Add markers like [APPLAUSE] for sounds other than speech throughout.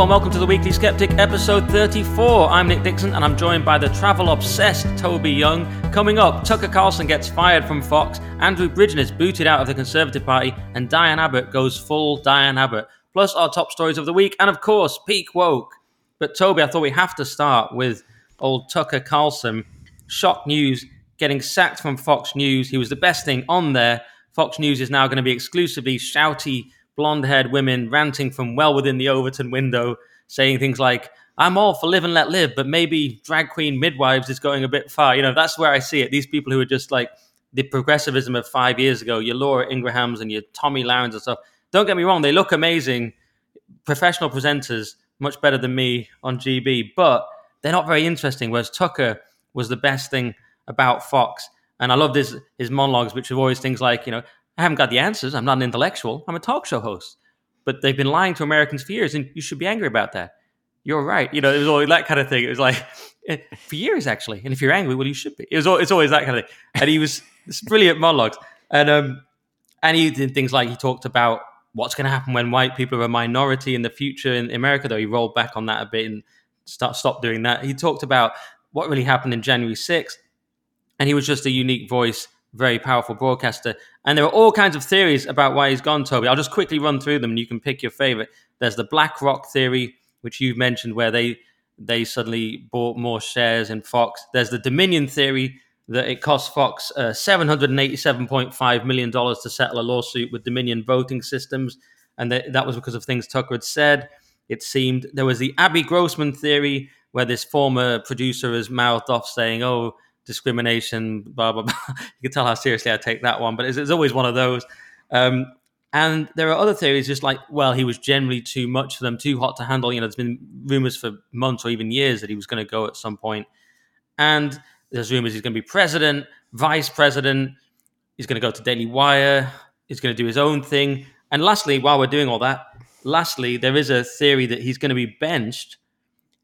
And welcome to the Weekly Sceptic, episode 34. I'm Nick Dixon and I'm joined by the travel obsessed Toby Young. Coming up, Tucker Carlson gets fired from Fox, Andrew Bridgen is booted out of the Conservative Party, and Diane Abbott goes full Diane Abbott. Plus, our top stories of the week, and of course, peak woke. But Toby, I thought we have to start with old Tucker Carlson. Shock news getting sacked from Fox News. He was the best thing on there. Fox News is now going to be exclusively shouty blonde haired women ranting from well within the Overton window, saying things like, I'm all for live and let live, but maybe drag queen midwives is going a bit far. You know, that's where I see it. These people who are just like the progressivism of five years ago, your Laura Ingrahams and your Tomi Lahren's and stuff. Don't get me wrong, they look amazing. Professional presenters, much better than me on GB, but they're not very interesting. Whereas Tucker was the best thing about Fox. And I love this his monologues, which are always things like, you know, I haven't got the answers. I'm not an intellectual. I'm a talk show host. But they've been lying to Americans for years, and you should be angry about that. You're right. You know, it was always that kind of thing. It was like eh, for years actually. And if you're angry, well, you should be. It was. It's always that kind of thing. And he was brilliant monologues. And um, and he did things like he talked about what's going to happen when white people are a minority in the future in America. Though he rolled back on that a bit and start stopped doing that. He talked about what really happened in January 6th, and he was just a unique voice very powerful broadcaster. And there are all kinds of theories about why he's gone, Toby. I'll just quickly run through them and you can pick your favorite. There's the BlackRock theory, which you've mentioned, where they they suddenly bought more shares in Fox. There's the Dominion theory that it cost Fox uh, $787.5 million to settle a lawsuit with Dominion voting systems. And that, that was because of things Tucker had said. It seemed there was the Abby Grossman theory, where this former producer has mouthed off saying, oh, discrimination, blah blah [LAUGHS] blah. you can tell how seriously I take that one, but it's, it's always one of those. Um, and there are other theories, just like, well, he was generally too much for them, too hot to handle. You know, there's been rumors for months or even years that he was going to go at some point. And there's rumors he's going to be president, vice president. He's going to go to Daily Wire. He's going to do his own thing. And lastly, while we're doing all that, lastly, there is a theory that he's going to be benched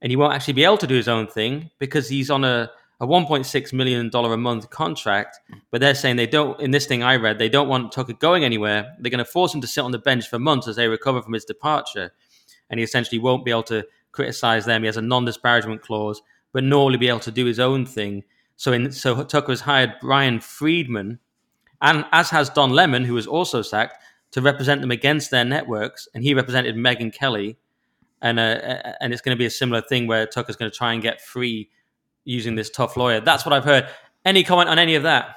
and he won't actually be able to do his own thing because he's on a a 1.6 million dollar a month contract, but they're saying they don't. In this thing I read, they don't want Tucker going anywhere. They're going to force him to sit on the bench for months as they recover from his departure, and he essentially won't be able to criticize them. He has a non-disparagement clause, but nor will he be able to do his own thing. So, in, so Tucker has hired Bryan Freedman, and as has Don Lemon, who was also sacked, to represent them against their networks, and he represented Megyn Kelly, and uh, and it's going to be a similar thing where Tucker's going to try and get free using this tough lawyer. That's what I've heard. Any comment on any of that?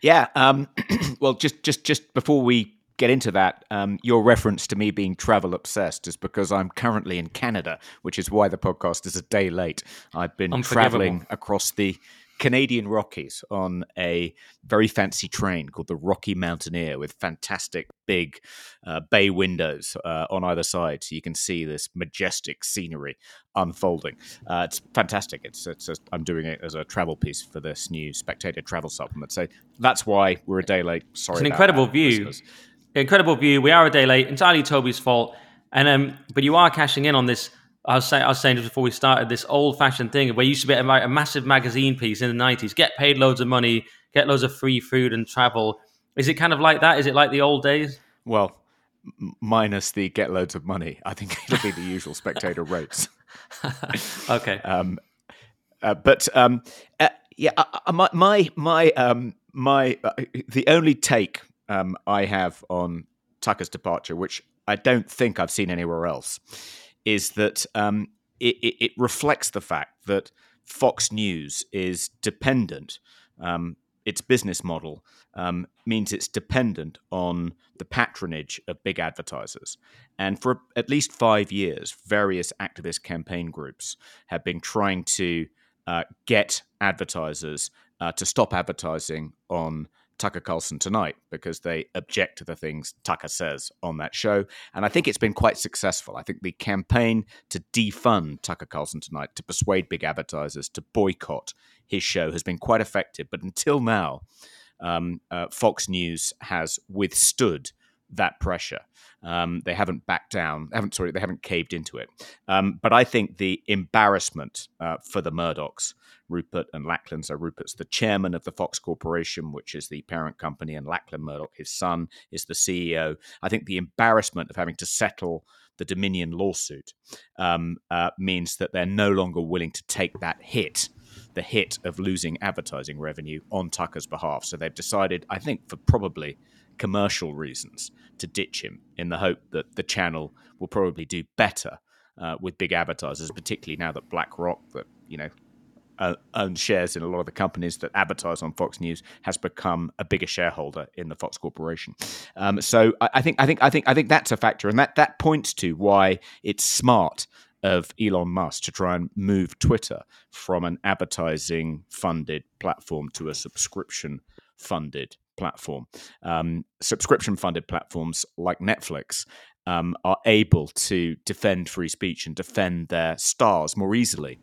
Yeah. Um, [CLEARS THROAT] well, just just just before we get into that, um, your reference to me being travel obsessed is because I'm currently in Canada, which is why the podcast is a day late. I've been traveling across the Canadian Rockies on a very fancy train called the Rocky Mountaineer with fantastic big uh, bay windows uh, on either side, so you can see this majestic scenery unfolding. Uh, it's fantastic. It's, it's a, I'm doing it as a travel piece for this new Spectator travel supplement. So that's why we're a day late. Sorry, it's an incredible that, view. Incredible view. We are a day late. Entirely Toby's fault. And um, but you are cashing in on this I was, say, I was saying just before we started this old fashioned thing where you used to be a, a massive magazine piece in the 90s, get paid loads of money, get loads of free food and travel. Is it kind of like that? Is it like the old days? Well, minus the get loads of money. I think it'll be the usual spectator rates. [LAUGHS] okay. Um, uh, but um, uh, yeah, uh, uh my my my um, my uh, the only take um, I have on Tucker's departure, which I don't think I've seen anywhere else, is that um, it, it, it, reflects the fact that Fox News is dependent. Um, its business model um, means it's dependent on the patronage of big advertisers. And for at least five years, various activist campaign groups have been trying to uh, get advertisers uh, to stop advertising on Tucker Carlson tonight because they object to the things Tucker says on that show. And I think it's been quite successful. I think the campaign to defund Tucker Carlson tonight, to persuade big advertisers to boycott his show, has been quite effective. But until now, um, uh, Fox News has withstood that pressure. Um, they haven't backed down. Haven't sorry, they haven't caved into it. Um, but I think the embarrassment uh, for the Murdochs, Rupert and Lachlan. So Rupert's the chairman of the Fox Corporation, which is the parent company, and Lachlan Murdoch, his son, is the CEO. I think the embarrassment of having to settle the Dominion lawsuit um, uh, means that they're no longer willing to take that hit the hit of losing advertising revenue on Tucker's behalf. So they've decided, I think, for probably commercial reasons, to ditch him in the hope that the channel will probably do better uh, with big advertisers, particularly now that BlackRock, that you know uh, owns shares in a lot of the companies that advertise on Fox News, has become a bigger shareholder in the Fox Corporation. Um, so I, I, think I think I think I think that's a factor, and that that points to why it's smart of Elon Musk to try and move Twitter from an advertising funded platform to a subscription funded platform. Um, subscription funded platforms like Netflix um, are able to defend free speech and defend their stars more easily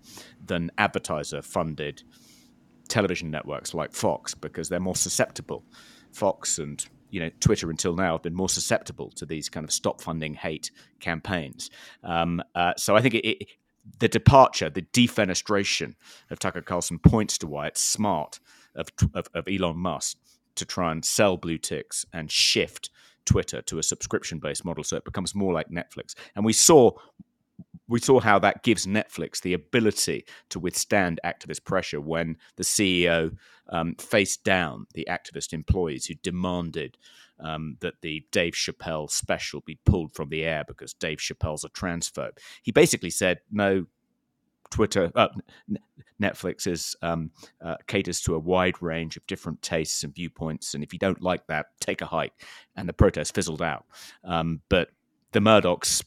than advertiser funded television networks like Fox because they're more susceptible. Fox and you know Twitter until now have been more susceptible to these kind of stop funding hate campaigns. Um, uh, so I think it, it, the departure, the defenestration of Tucker Carlson points to why it's smart of, of, of Elon Musk to try and sell blue ticks and shift Twitter to a subscription based model so it becomes more like Netflix. And we saw we saw how that gives Netflix the ability to withstand activist pressure when the CEO um, faced down the activist employees who demanded um, that the Dave Chappelle special be pulled from the air because Dave Chappelle's a transphobe. He basically said, no, Twitter, uh, Netflix is um, uh, caters to a wide range of different tastes and viewpoints, and if you don't like that, take a hike. And the protest fizzled out. Um, but the Murdochs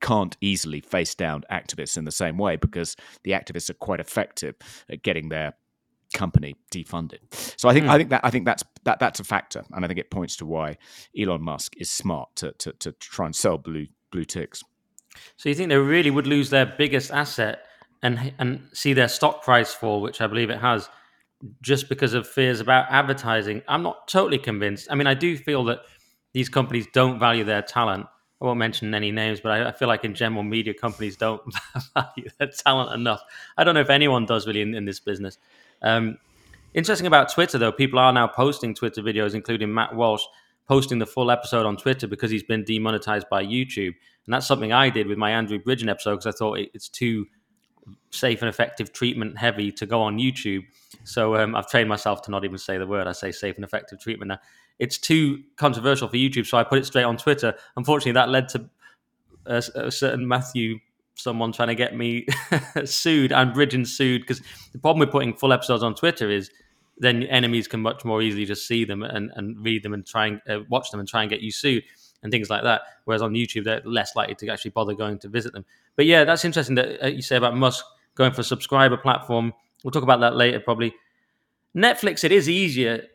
can't easily face down activists in the same way because the activists are quite effective at getting their company defunded. So I think mm. I think that I think that's that that's a factor, and I think it points to why Elon Musk is smart to to, to try and sell blue blue ticks. So you think they really would lose their biggest asset and and see their stock price fall, which I believe it has, just because of fears about advertising? I'm not totally convinced. I mean, I do feel that these companies don't value their talent I won't mention any names, but I, I, feel like in general, media companies don't [LAUGHS] value their talent enough. I don't know if anyone does really in, in this business. Um, interesting about Twitter, though, people are now posting Twitter videos, including Matt Walsh posting the full episode on Twitter because he's been demonetized by YouTube. And that's something I did with my Andrew Bridgen episode because I thought it's too safe and effective treatment heavy to go on YouTube. So um, I've trained myself to not even say the word. I say safe and effective treatment now it's too controversial for YouTube, so I put it straight on Twitter. Unfortunately, that led to a, a certain Matthew, someone trying to get me [LAUGHS] sued and Bridgen sued because the problem with putting full episodes on Twitter is then enemies can much more easily just see them and, and read them and try and uh, watch them and try and get you sued and things like that. Whereas on YouTube, they're less likely to actually bother going to visit them. But yeah, that's interesting that uh, you say about Musk going for a subscriber platform. We'll talk about that later, probably. Netflix, it is easier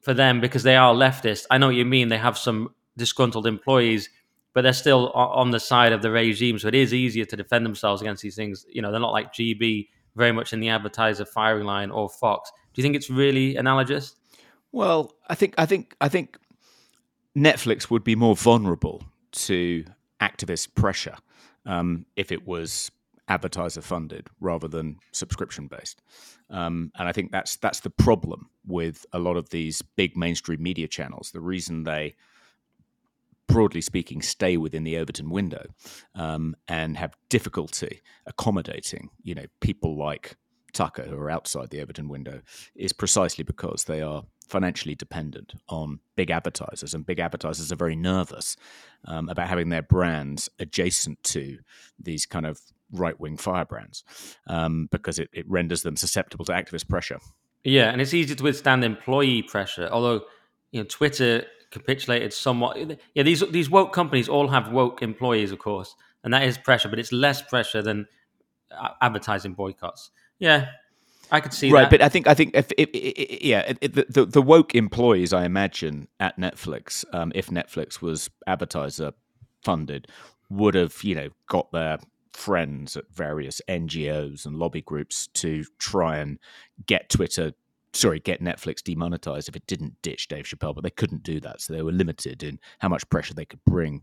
for them because they are leftist. I know what you mean. They have some disgruntled employees, but they're still on the side of the regime. So it is easier to defend themselves against these things. You know, they're not like GB, very much in the advertiser firing line or Fox. Do you think it's really analogous? Well, I think I think I think Netflix would be more vulnerable to activist pressure um, if it was advertiser funded rather than subscription based. Um, and I think that's that's the problem with a lot of these big mainstream media channels. The reason they, broadly speaking, stay within the Overton window um, and have difficulty accommodating, you know, people like Tucker who are outside the Overton window is precisely because they are financially dependent on big advertisers, and big advertisers are very nervous um, about having their brands adjacent to these kind of right wing firebrands um, because it, it renders them susceptible to activist pressure. Yeah, and it's easy to withstand employee pressure. Although, you know, Twitter capitulated somewhat. Yeah, these these woke companies all have woke employees, of course, and that is pressure, but it's less pressure than advertising boycotts. Yeah, I could see right, that. but I think I think if, if, if yeah, the, the, the woke employees I imagine at Netflix, um, if Netflix was advertiser funded, would have you know got their friends at various NGOs and lobby groups to try and get Twitter sorry, get Netflix demonetized if it didn't ditch Dave Chappelle, but they couldn't do that. So they were limited in how much pressure they could bring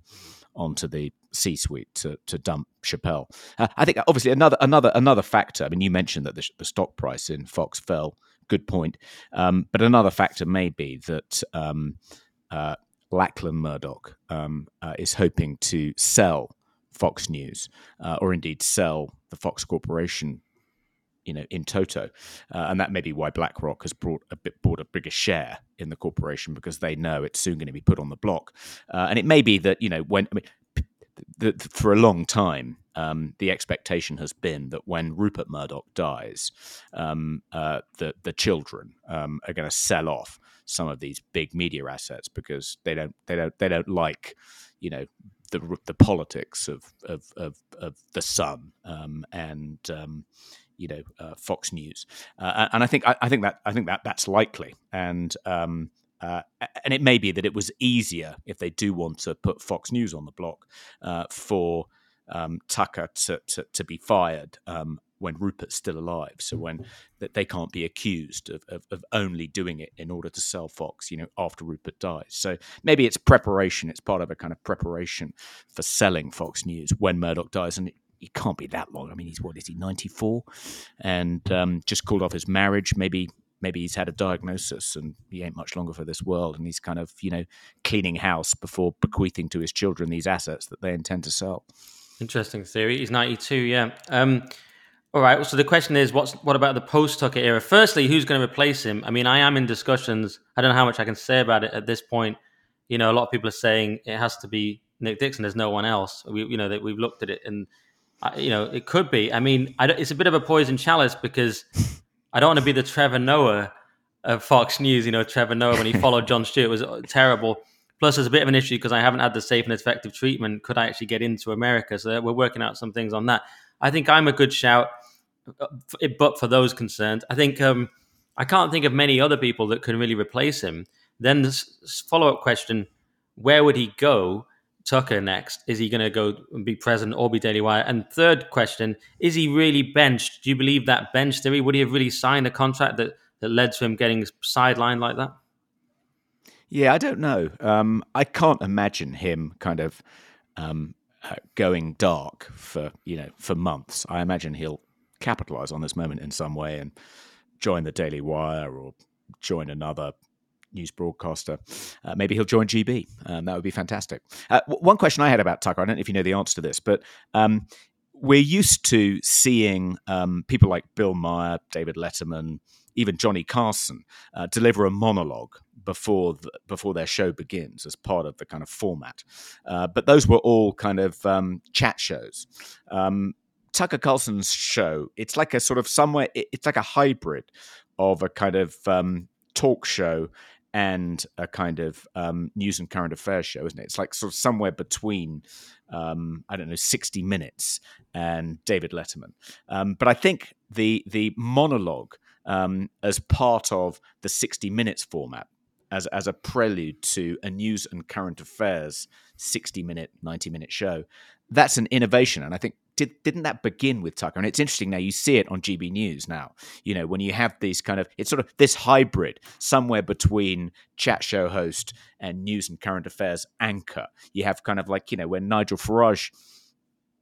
onto the C-suite to, to dump Chappelle. Uh, I think obviously another another another factor. I mean, you mentioned that the, the stock price in Fox fell. Good point. Um, but another factor may be that um, uh, Lachlan Murdoch um, uh, is hoping to sell Fox News, uh, or indeed sell the Fox Corporation you know, in toto, uh, and that may be why BlackRock has brought a bit bought a bigger share in the corporation because they know it's soon going to be put on the block, uh, and it may be that you know when I mean, the, the, for a long time um, the expectation has been that when Rupert Murdoch dies, um, uh, the the children um, are going to sell off some of these big media assets because they don't they don't they don't like you know the the politics of of of, of the Sun. Um, and um, you know uh, Fox News, uh, and I think I, I, think that I think that that's likely, and um, uh, and it may be that it was easier if they do want to put Fox News on the block uh, for um, Tucker to, to, to be fired um, when Rupert's still alive. So when that they can't be accused of, of, of, only doing it in order to sell Fox, you know, after Rupert dies. So maybe it's preparation. It's part of a kind of preparation for selling Fox News when Murdoch dies, and it, it can't be that long. I mean, he's what is he, ninety four, and um, just called off his marriage. Maybe maybe he's had a diagnosis and he ain't much longer for this world, and he's kind of you know cleaning house before bequeathing to his children these assets that they intend to sell. Interesting theory. He's ninety two. Yeah. Um, all right. So the question is, what's what about the post Tucker era? Firstly, who's going to replace him? I mean, I am in discussions. I don't know how much I can say about it at this point. You know, a lot of people are saying it has to be Nick Dixon. There's no one else. We, you know, that we've looked at it and you know, it could be. I mean, I it's a bit of a poison chalice because I don't want to be the Trevor Noah of Fox News. You know, Trevor Noah when he [LAUGHS] followed Jon Stewart was uh, terrible. Plus, there's a bit of an issue because I haven't had the safe and effective treatment. Could I actually get into America? So we're working out some things on that. I think I'm a good shout, uh, but for those concerned, I think um, I can't think of many other people that can really replace him. Then the follow up question: Where would he go? Tucker next? Is he going to go and be president or be Daily Wire? And third question: Is he really benched? Do you believe that bench theory? Would he have really signed a contract that that led to him getting sidelined like that? Yeah, I don't know. Um, I can't imagine him kind of um, uh, going dark for you know for months. I imagine he'll capitalize on this moment in some way and join the Daily Wire or join another news broadcaster. Uh, maybe he'll join GB. Um, that would be fantastic. Uh, w- one question I had about Tucker, I don't know if you know the answer to this, but um, we're used to seeing um, people like Bill Maher, David Letterman, even Johnny Carson uh, deliver a monologue before the, before their show begins as part of the kind of format. Uh, but those were all kind of um, chat shows. Um, Tucker Carlson's show, it's like a sort of somewhere, it's like a hybrid of a kind of um, talk show and a kind of um, news and current affairs show, isn't it? It's like sort of somewhere between, um, I don't know, 60 Minutes and David Letterman. Um, but I think the the monologue um, as part of the 60 Minutes format, as, as a prelude to a news and current affairs 60 minute, 90 minute show, that's an innovation. And I think did, didn't that begin with Tucker? And it's interesting now. You see it on GB News now. You know when you have these kind of it's sort of this hybrid somewhere between chat show host and news and current affairs anchor. You have kind of like you know when Nigel Farage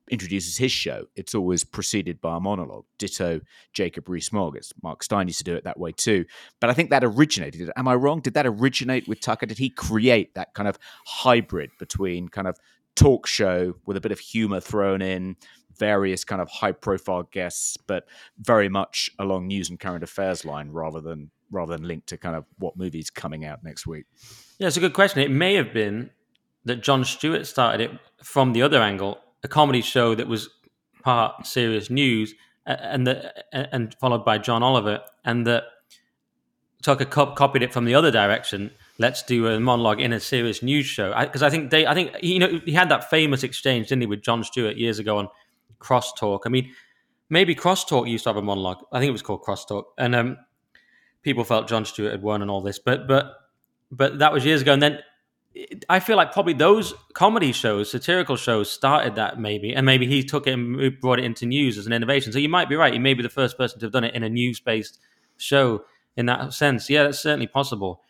introduces his show, it's always preceded by a monologue. Ditto Jacob Rees-Mogg. Mark Steyn used to do it that way too. But I think that originated. Am I wrong? Did that originate with Tucker? Did he create that kind of hybrid between kind of talk show with a bit of humor thrown in, various kind of high profile guests, but very much along news and current affairs line rather than rather than linked to kind of what movies coming out next week. Yeah, it's a good question. It may have been that Jon Stewart started it from the other angle, a comedy show that was part serious news and the, and followed by John Oliver, and that Tucker copied it from the other direction. Let's do a monologue in a serious news show because I, I, think they, I think you know he had that famous exchange, didn't he, with Jon Stewart years ago on Crosstalk. I mean, maybe Crosstalk used to have a monologue. I think it was called Crosstalk, and um, people felt Jon Stewart had won and all this. But but but that was years ago. And then I feel like probably those comedy shows, satirical shows, started that maybe, and maybe he took it and brought it into news as an innovation. So you might be right. He may be the first person to have done it in a news based show. in that sense. Yeah, that's certainly possible.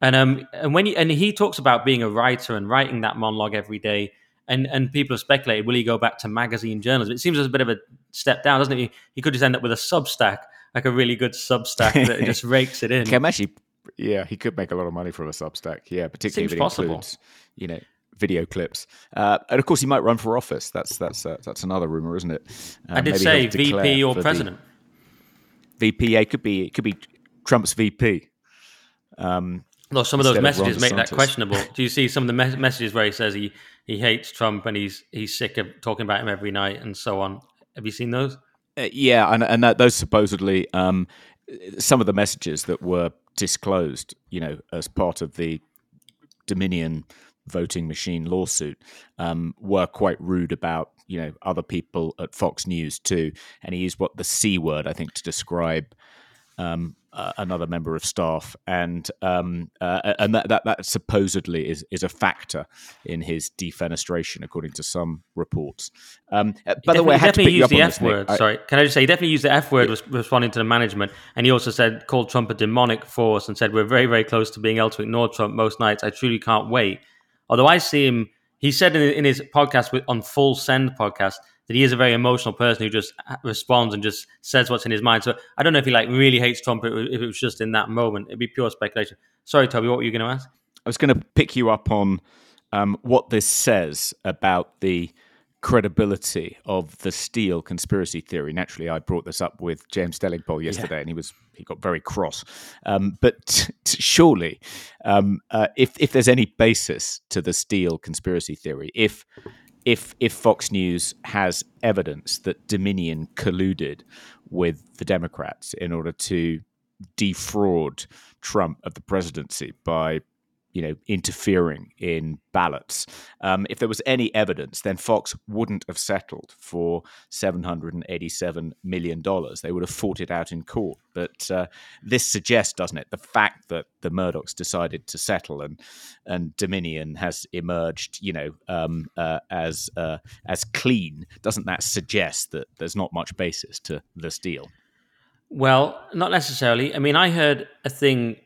And um, and when you, and he talks about being a writer and writing that monologue every day, and and people have speculated, will he go back to magazine journalism? It seems as a bit of a step down, doesn't it? He could just end up with a Substack, like a really good Substack that [LAUGHS] just rakes it in. I'm actually, yeah, he could make a lot of money from a Substack. Yeah, particularly Seems if it possible. includes, you know, video clips. Uh, and of course, he might run for office. That's that's uh, that's another rumor, isn't it? Uh, I did say VP or president. VP. Yeah, could be it could be Trump's VP. Um, Well, some of those of messages make that questionable. Do you see some of the mes- messages where he says he, he hates Trump and he's he's sick of talking about him every night and so on? Have you seen those? Uh, yeah, and and that, those supposedly um, some of the messages that were disclosed, you know, as part of the Dominion voting machine lawsuit, um, were quite rude about you know other people at Fox News too, and he used what the c word I think to describe um, uh, another member of staff, and um, uh, and that, that that supposedly is is a factor in his defenestration, according to some reports. Um, uh, by the way, I he had to definitely used the F word. Sorry, can I just say he definitely used the F word res- responding to the management, and he also said called Trump a demonic force and said we're very very close to being able to ignore Trump most nights. I truly can't wait. Although I see him, he said in, in his podcast with, on Full Send podcast that he is a very emotional person who just responds and just says what's in his mind. So I don't know if he like really hates Trump if it was just in that moment. It'd be pure speculation. Sorry, Toby, what were you going to ask? I was going to pick you up on um, what this says about the credibility of the steal conspiracy theory. Naturally, I brought this up with James Delingpole yesterday, and he was he got very cross. Um, but t- t- surely, um, uh, if if there's any basis to the steal conspiracy theory, if if if Fox News has evidence that Dominion colluded with the Democrats in order to defraud Trump of the presidency by you know interfering in ballots um, if there was any evidence then fox wouldn't have settled for 787 million dollars they would have fought it out in court but uh, this suggests doesn't it the fact that the murdochs decided to settle and and dominion has emerged you know um, uh, as uh, as clean doesn't that suggest that there's not much basis to this deal Well, not necessarily. I mean, I heard a thing.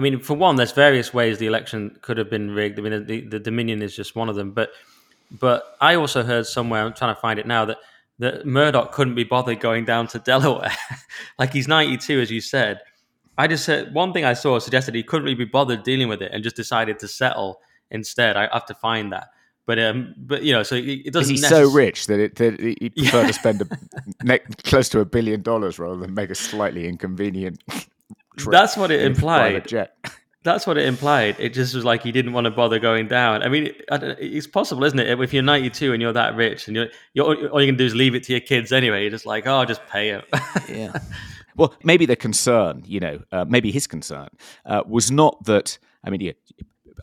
I mean, for one, there's various ways the election could have been rigged. I mean, the, the Dominion is just one of them. But but I also heard somewhere. I'm trying to find it now that that Murdoch couldn't be bothered going down to Delaware. [LAUGHS] like he's 92, as you said. I just said one thing I saw suggested he couldn't really be bothered dealing with it and just decided to settle instead. I have to find that. But um, but you know, so it, it is doesn't. he necess- so rich that, it, that he'd [LAUGHS] prefer to spend a, [LAUGHS] ne- close to a billion dollars rather than make a slightly inconvenient trip That's what it in a private implied. jet [LAUGHS] That's what it implied. It just was like he didn't want to bother going down. I mean, it's possible, isn't it? If you're 92 and you're that rich, and you're, you're all you can do is leave it to your kids anyway. You're just like, oh, just pay him. [LAUGHS] yeah. Well, maybe the concern, you know, uh, maybe his concern uh, was not that. I mean, yeah,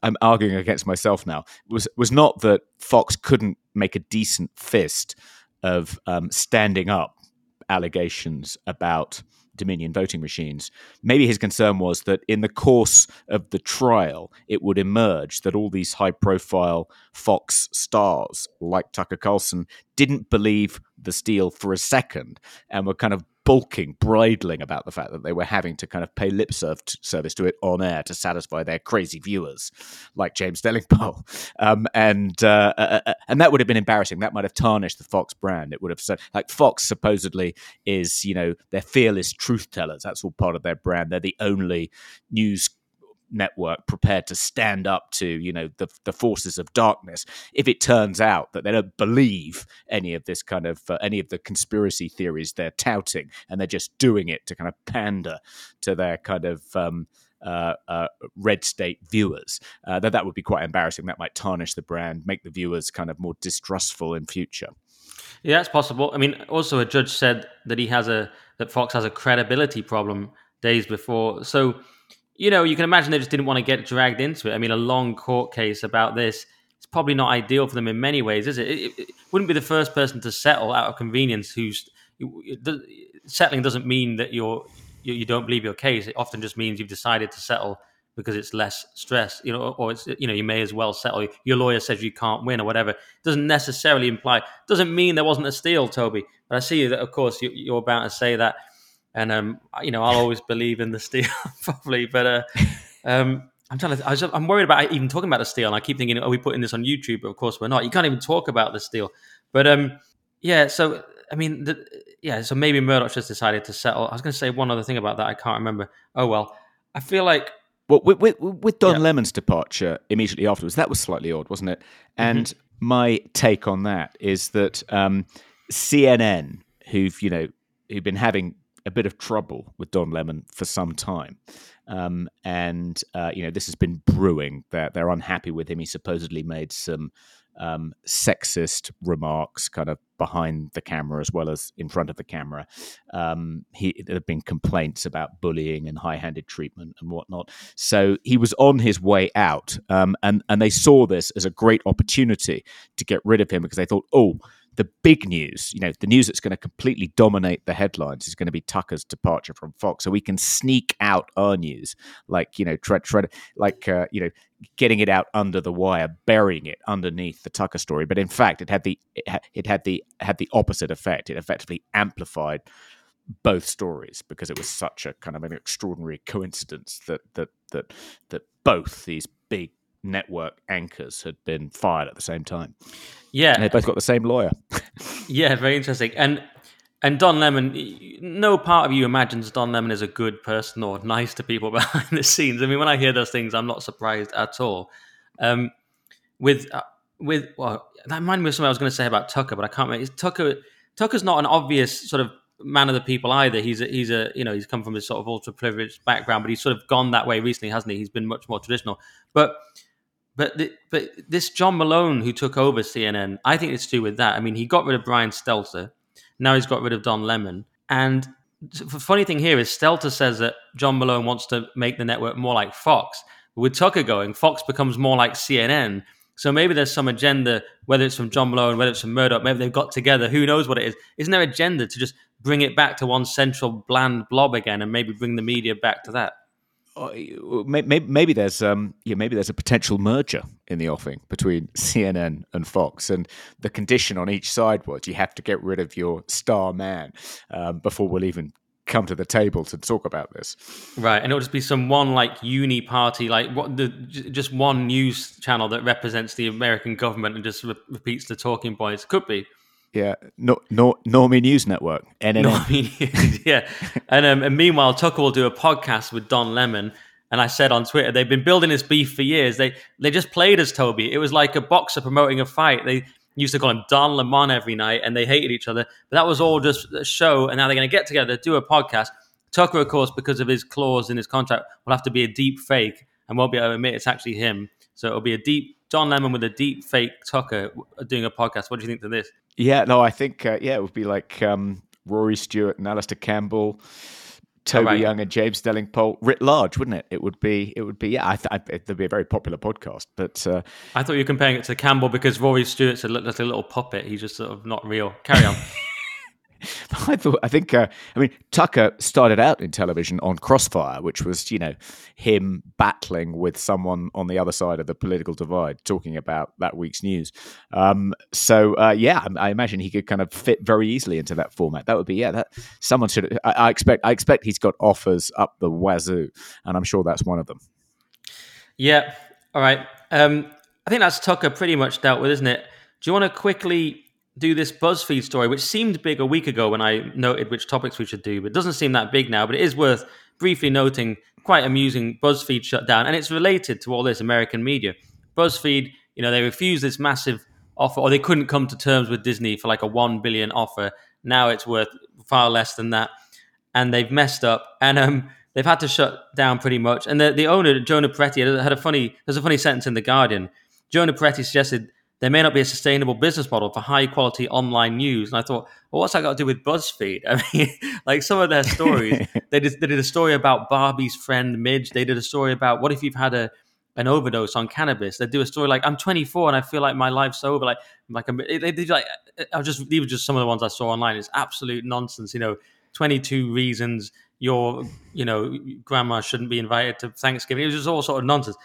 I'm arguing against myself now. Was was not that Fox couldn't make a decent fist of um, standing up allegations about Dominion voting machines. Maybe his concern was that in the course of the trial, it would emerge that all these high profile Fox stars, like Tucker Carlson, didn't believe the steal for a second and were kind of bulking, bridling about the fact that they were having to kind of pay lip serv- service to it on air to satisfy their crazy viewers, like James Delingpole, [LAUGHS] um, and uh, uh, uh, and that would have been embarrassing. That might have tarnished the Fox brand. It would have said like Fox supposedly is, you know, they're fearless truth tellers. That's all part of their brand. They're the only news network prepared to stand up to you know the the forces of darkness if it turns out that they don't believe any of this kind of uh, any of the conspiracy theories they're touting and they're just doing it to kind of pander to their kind of um, uh, uh, red state viewers, uh, that that would be quite embarrassing. That might tarnish the brand, make the viewers kind of more distrustful in future. yeah, that's possible. I mean, also a judge said that he has a that Fox has a credibility problem days before. So, you know, you can imagine they just didn't want to get dragged into it. I mean, a long court case about this. It's probably not ideal for them in many ways, is it? It, it, it wouldn't be the first person to settle out of convenience. Who's settling doesn't mean that you're you, you don't believe your case. It often just means you've decided to settle because it's less stress, you know, or it's you know you may as well settle. Your lawyer says you can't win or whatever. Doesn't necessarily imply doesn't mean there wasn't a steal, Toby. But I see that, of course, you, you're about to say that. And um, you know, I'll always believe in the steal [LAUGHS] probably. But uh, um, I'm trying to. I am worried about even talking about the steal. And I keep thinking, are we putting this on YouTube? But of course, we're not. You can't even talk about the steal. But um, yeah. So I mean, the, yeah. So maybe Murdoch just decided to settle. I was going to say one other thing about that. I can't remember. Oh well. I feel like well, with, with, with Don yeah. Lemon's departure immediately afterwards, that was slightly odd, wasn't it? Mm-hmm. And mm-hmm. my take on that is that um, CNN, who've you know who've been having a bit of trouble with Don Lemon for some time, um, and uh, you know this has been brewing. They're they're unhappy with him. He supposedly made some um, sexist remarks kind of behind the camera as well as in front of the camera. Um, he, there have been complaints about bullying and high handed treatment and whatnot. So he was on his way out. Um, and, and they saw this as a great opportunity to get rid of him because they thought, oh, the big news, you know, the news that's going to completely dominate the headlines is going to be Tucker's departure from Fox. So we can sneak out our news, like you know, like uh, you know, getting it out under the wire, burying it underneath the Tucker story. But in fact, it had the it had the had the opposite effect. It effectively amplified both stories because it was such a kind of an extraordinary coincidence that that that that both these big network anchors had been fired at the same time. Yeah, and they both got the same lawyer. [LAUGHS] yeah, very interesting. And and Don Lemon, no part of you imagines Don Lemon is a good person or nice to people [LAUGHS] behind the scenes. I mean, when I hear those things, I'm not surprised at all. Um, with uh, with well, that reminded me of something I was going to say about Tucker, but I can't. remember. Tucker Tucker's not an obvious sort of man of the people either. He's a, he's a you know he's come from a sort of ultra privileged background, but he's sort of gone that way recently, hasn't he? He's been much more traditional, but but the, but this John Malone who took over CNN, I think it's to do with that. I mean, he got rid of Brian Stelter. Now he's got rid of Don Lemon. And the funny thing here is Stelter says that John Malone wants to make the network more like Fox. With Tucker going, Fox becomes more like CNN. So maybe there's some agenda, whether it's from John Malone, whether it's from Murdoch, maybe they've got together. Who knows what it is? Isn't there agenda to just bring it back to one central bland blob again and maybe bring the media back to that? Maybe, maybe there's um, yeah, maybe there's a potential merger in the offing between [LAUGHS] CNN and Fox, and the condition on each side was you have to get rid of your star man um, before we'll even come to the table to talk about this. Right, and it'll just be some one like uni party, like what the just one news channel that represents the American government and just re- repeats the talking points. Could be. Yeah, no, no, Normie News Network, [LAUGHS] yeah. And, um, and meanwhile, Tucker will do a podcast with Don Lemon. And I said on Twitter, they've been building this beef for years. They they just played as Toby. It was like a boxer promoting a fight. They used to call him Don Lemon every night, and they hated each other. But that was all just a show. And now they're going to get together, do a podcast. Tucker, of course, because of his clause in his contract, will have to be a deep fake and won't be able to admit it's actually him. So it'll be a deep John Lemon with a deep fake Tucker doing a podcast. What do you think of this? Yeah, no, I think uh, yeah, it would be like um, Rory Stewart and Alastair Campbell, Toby right. Young and James Delingpole writ large, wouldn't it? It would be, it would be, yeah, I th- I, it'd be a very popular podcast. But uh, I thought you were comparing it to Campbell because Rory Stewart's a, like a little puppet. He's just sort of not real. Carry on. [LAUGHS] [LAUGHS] I thought I think uh, I mean Tucker started out in television on Crossfire, which was you know him battling with someone on the other side of the political divide, talking about that week's news. Um, so uh, yeah, I, I, imagine he could kind of fit very easily into that format. That would be yeah. That someone should. I, I expect. I expect he's got offers up the wazoo, and I'm sure that's one of them. Yeah. All right. Um, I think that's Tucker pretty much dealt with, isn't it? Do you want to quickly do this BuzzFeed story, which seemed big a week ago when I noted which topics we should do, but doesn't seem that big now. But it is worth briefly noting quite amusing BuzzFeed shutdown, and it's related to all this American media. BuzzFeed, you know, they refused this massive offer, or they couldn't come to terms with Disney for like a one billion offer. Now it's worth far less than that, and they've messed up, and um, they've had to shut down pretty much. And the, the owner, Jonah Peretti, had a funny. There's a funny sentence in the Guardian. Jonah Peretti suggested there may not be a sustainable business model for high quality online news. And I thought, well, what's that got to do with BuzzFeed? [LAUGHS] I mean, like some of their stories, [LAUGHS] they, did, they did a story about Barbie's friend Midge. They did a story about what if you've had a an overdose on cannabis. They do a story like I'm 24 and I feel like my life's over. Like like um, they did like I just these were just some of the ones I saw online. It's absolute nonsense. You know, 22 reasons your you know grandma shouldn't be invited to Thanksgiving. It was just all sort of nonsense.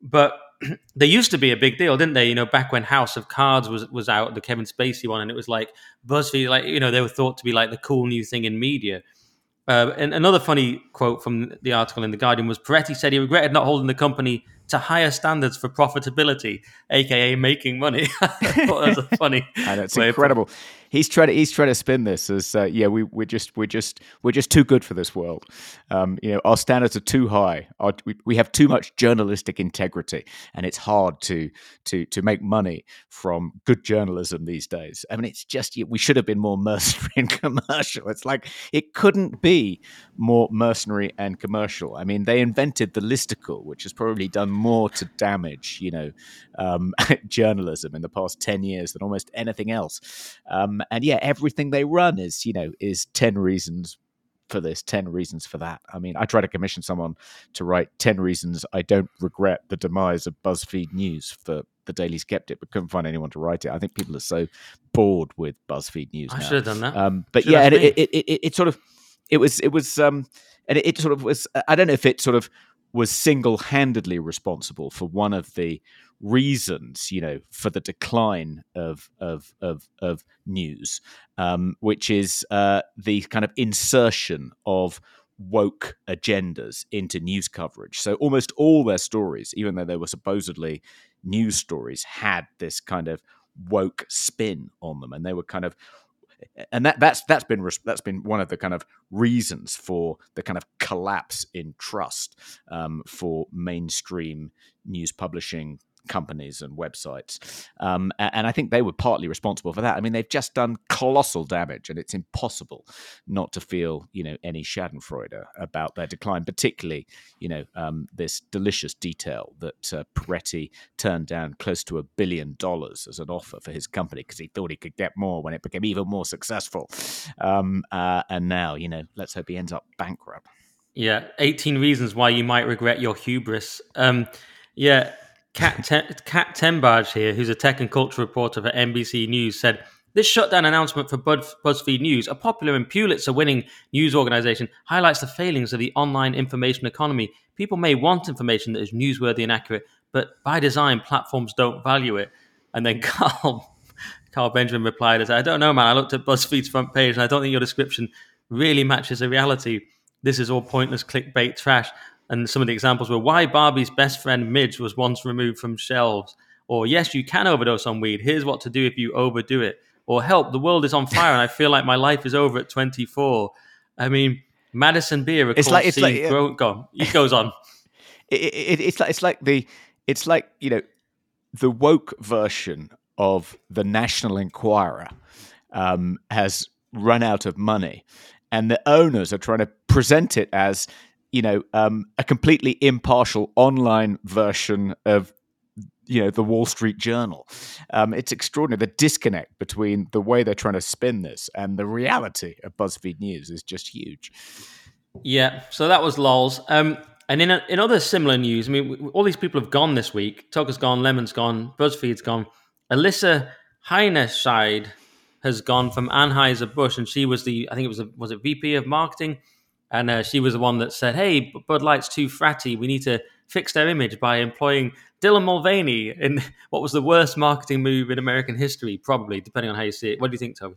But [CLEARS THROAT] they used to be a big deal, didn't they? You know, back when House of Cards was was out, the Kevin Spacey one, and it was like BuzzFeed, like you know, they were thought to be like the cool new thing in media. Uh, and another funny quote from the article in the Guardian was Peretti said he regretted not holding the company to higher standards for profitability, aka making money. [LAUGHS] I thought that was [LAUGHS] funny. and it's incredible he's trying to he's trying to spin this as uh, yeah we we're just we're just we're just too good for this world. Um, you know our standards are too high. Our, we, we have too much journalistic integrity, and it's hard to to to make money from good journalism these days. I mean, it's just we should have been more [LAUGHS] mercenary and commercial. It's like it couldn't be more mercenary and commercial. I mean, they invented the listicle, which has probably done more to damage you know um, [LAUGHS] journalism in the past ten years than almost anything else. Um, and yeah, everything they run is you know is ten reasons for this, 10 reasons for that. I mean, I tried to commission someone to write 10 reasons I don't regret the demise of BuzzFeed News for the Daily Sceptic, but couldn't find anyone to write it. I think people are so bored with BuzzFeed News. I now. should have done that. Um, but should yeah, and it, it, it, it, sort of, it was, it was, um, and it, it sort of was, I don't know if it sort of was single handedly responsible for one of the reasons, you know, for the decline of of of, of news, um, which is uh, the kind of insertion of woke agendas into news coverage. So almost all their stories, even though they were supposedly news stories, had this kind of woke spin on them, and they were kind of and that that's that's been that's been one of the kind of reasons for the kind of collapse in trust um, for mainstream news publishing companies and websites. Um, and I think they were partly responsible for that. I mean, they've just done colossal damage, and it's impossible not to feel, you know, any Schadenfreude about their decline, particularly, you know, um, this delicious detail that uh, Peretti turned down close to a billion dollars as an offer for his company because he thought he could get more when it became even more successful. Um, uh, and now, you know, let's hope he ends up bankrupt. Yeah, 18 reasons why you might regret your hubris. Um, yeah, Kat, Tenbarge here, who's a tech and culture reporter for NBC News, said this shutdown announcement for Buzz, BuzzFeed News, a popular and Pulitzer-winning news organization, highlights the failings of the online information economy. People may want information that is newsworthy and accurate, but by design, platforms don't value it. And then [LAUGHS] Carl, Carl Benjamin replied, I don't know, man. I looked at BuzzFeed's front page, and I don't think your description really matches the reality. This is all pointless clickbait trash." And some of the examples were why Barbie's best friend Midge was once removed from shelves, or yes, you can overdose on weed. Here's what to do if you overdo it, or help, the world is on [LAUGHS] fire and I feel like my life is over at 24. I mean, Madison Beer, it's like it's like uh, grow, gone. It goes on. [LAUGHS] it, it, it's like it's like the it's like you know the woke version of the National Enquirer um, has run out of money, and the owners are trying to present it as you know um, a completely impartial online version of you know the Wall Street Journal. Um, it's extraordinary. The disconnect between the way they're trying to spin this and the reality of BuzzFeed News is just huge. Yeah, so that was lols. Um, and in a, in other similar news, I mean, all these people have gone this week. Tucker's gone, Lemon's gone, BuzzFeed's gone. Alissa Heinerscheid has gone from Anheuser Busch, and she was the I think it was a, was it VP of marketing and uh, she was the one that said, "Hey, Bud Light's too fratty. We need to fix their image by employing Dylan Mulvaney in [LAUGHS] what was the worst marketing move in American history, probably, depending on how you see it." What do you think, Toby?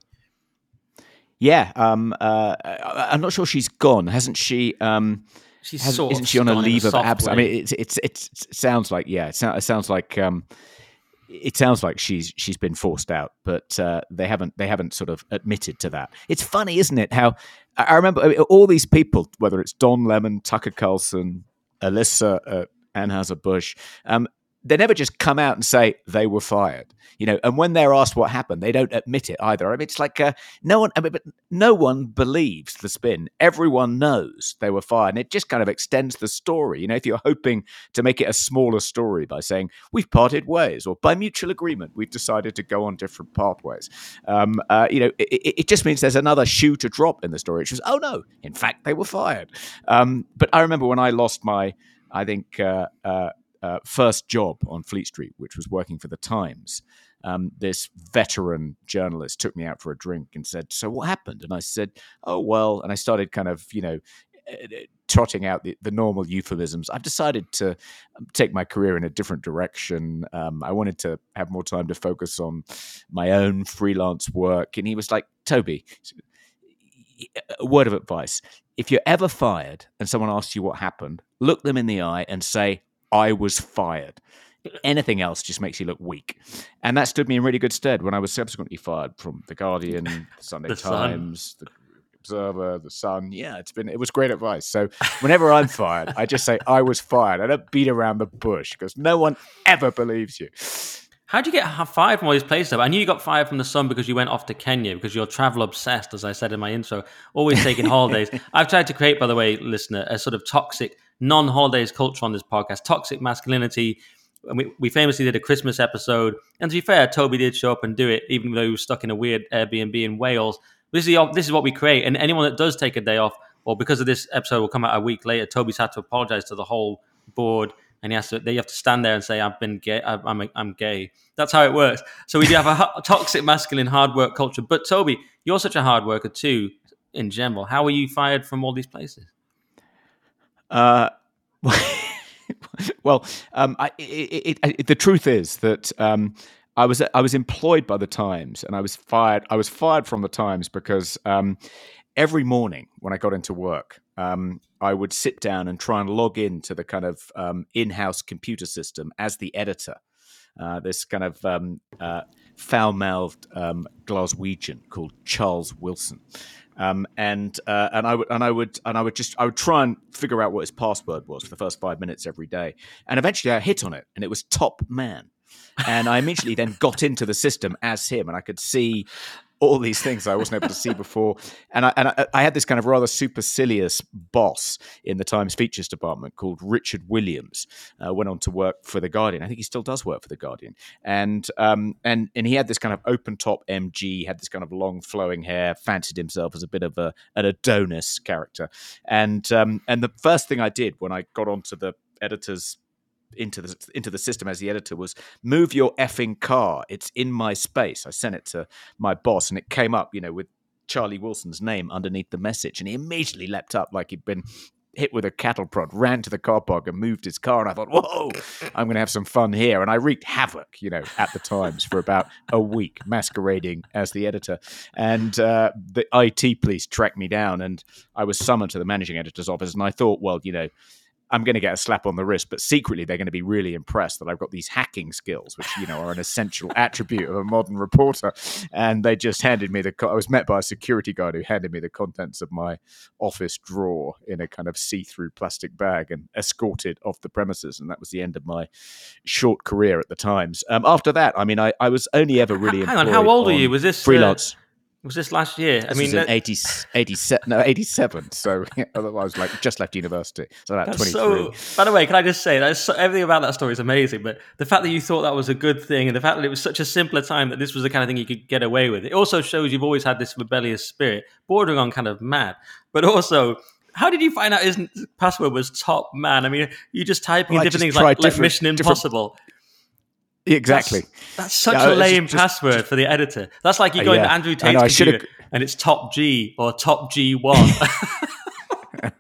Yeah, um, uh, I'm not sure she's gone, hasn't she? Um, she's has, sort isn't she on a leave of absence? I mean, it's, it's, it's it sounds like yeah, it sounds, it sounds like um, it sounds like she's she's been forced out, but uh, they haven't they haven't sort of admitted to that. It's funny, isn't it? How I remember I mean, all these people, whether it's Don Lemon, Tucker Carlson, Alissa at Anheuser Busch, um, they never just come out and say they were fired you know and when they're asked what happened they don't admit it either. I mean it's like uh, no one I mean, but no one believes the spin. Everyone knows they were fired and it just kind of extends the story. You know if you're hoping to make it a smaller story by saying we've parted ways or by mutual agreement we've decided to go on different pathways um, uh, you know it, it, just means there's another shoe to drop in the story which was oh no in fact they were fired. Um, but i remember when i lost my I think uh, uh, uh, first job on Fleet Street, which was working for the Times, um, this veteran journalist took me out for a drink and said, "So what happened?" And I said, "Oh well," and I started kind of, you know. Eh, eh, trotting out the, the normal euphemisms. I've decided to um, take my career in a different direction. Um, I wanted to have more time to focus on my own freelance work. And he was like, Toby, a word of advice if you're ever fired and someone asks you what happened, look them in the eye and say, I was fired. Anything else just makes you look weak. And that stood me in really good stead when I was subsequently fired from The Guardian, [LAUGHS] the Sunday The Sun. Times, the Observer, The Sun. Yeah, it's been it was great advice. So whenever I'm [LAUGHS] fired, I just say I was fired. I don't beat around the bush because no one ever believes you. How'd you get fired from all these places? though? I knew you got fired from the Sun because you went off to Kenya because you're travel obsessed, as I said in my intro, always taking holidays. [LAUGHS] I've tried to create, by the way, listener, a sort of toxic non holidays culture on this podcast, toxic masculinity. And we, we famously did a Christmas episode. And to be fair, Toby did show up and do it, even though he was stuck in a weird Airbnb in Wales. This is, the, this is what we create. And anyone that does take a day off, or because of this episode will come out a week later, Toby's had to apologize to the whole board and he has to. They have to stand there and say, "I've been gay. I'm, I'm, gay." That's how it works. So we do have a, [LAUGHS] toxic masculine hard work culture. But Toby, you're such a hard worker too, in general. How were you fired from all these places? Uh, [LAUGHS] well, um, I, it, it, it, the truth is that um, I was I was employed by the Times, and I was fired. I was fired from the Times because um, every morning when I got into work, um, I would sit down and try and log into the kind of um, in-house computer system as the editor. Uh, this kind of um, uh, foul-mouthed um, Glaswegian called Charles Wilson, um, and uh, and I would and I would and I would just I would try and figure out what his password was for the first five minutes every day, and eventually I hit on it, and it was Top Man, and I immediately then got into the system as him, and I could see all these things I wasn't able to see before. And I, and I, I, had this kind of rather supercilious boss in the Times features department called Richard Williams. Uh, went on to work for the Guardian. I think he still does work for the Guardian. And um, and and he had this kind of open top MG, had this kind of long flowing hair, fancied himself as a bit of a an Adonis character. And um, and the first thing I did when I got onto the editor's into the into the system as the editor was move your effing car. It's in my space. I sent it to my boss, and it came up, you know, with Charlie Wilson's name underneath the message, and he immediately leapt up like he'd been hit with a cattle prod, ran to the car park and moved his car. And I thought, whoa, I'm going to have some fun here. And I wreaked havoc, you know, at the Times for about a week, masquerading as the editor. And uh, the IT police tracked me down, and I was summoned to the managing editor's office. And I thought, well, you know, I'm going to get a slap on the wrist, but secretly they're going to be really impressed that I've got these hacking skills, which you know are an essential [LAUGHS] attribute of a modern reporter. And they just handed me the. I was met by a security guard who handed me the contents of my office drawer in a kind of see-through plastic bag and escorted off the premises. And that was the end of my short career at the Times. Um, after that, I mean, I, I was only ever really. Hang on, how old are you? Was this freelance? Uh, was this last year? This I mean, in 80, 87, no, 87. So [LAUGHS] otherwise, like just left university. So about 23. So, by the way, can I just say that so, everything about that story is amazing, but the fact that you thought that was a good thing and the fact that it was such a simpler time that this was the kind of thing you could get away with, it also shows you've always had this rebellious spirit, bordering on kind of mad, but also how did you find out his password was top man? I mean, you just typing Well, different things like, like Mission Impossible. Exactly. That's, that's such Yeah, a lame just- password for the editor. That's like you Uh, go yeah. into Andrew Tate's know, computer and it's top G or top G one. [LAUGHS] [LAUGHS]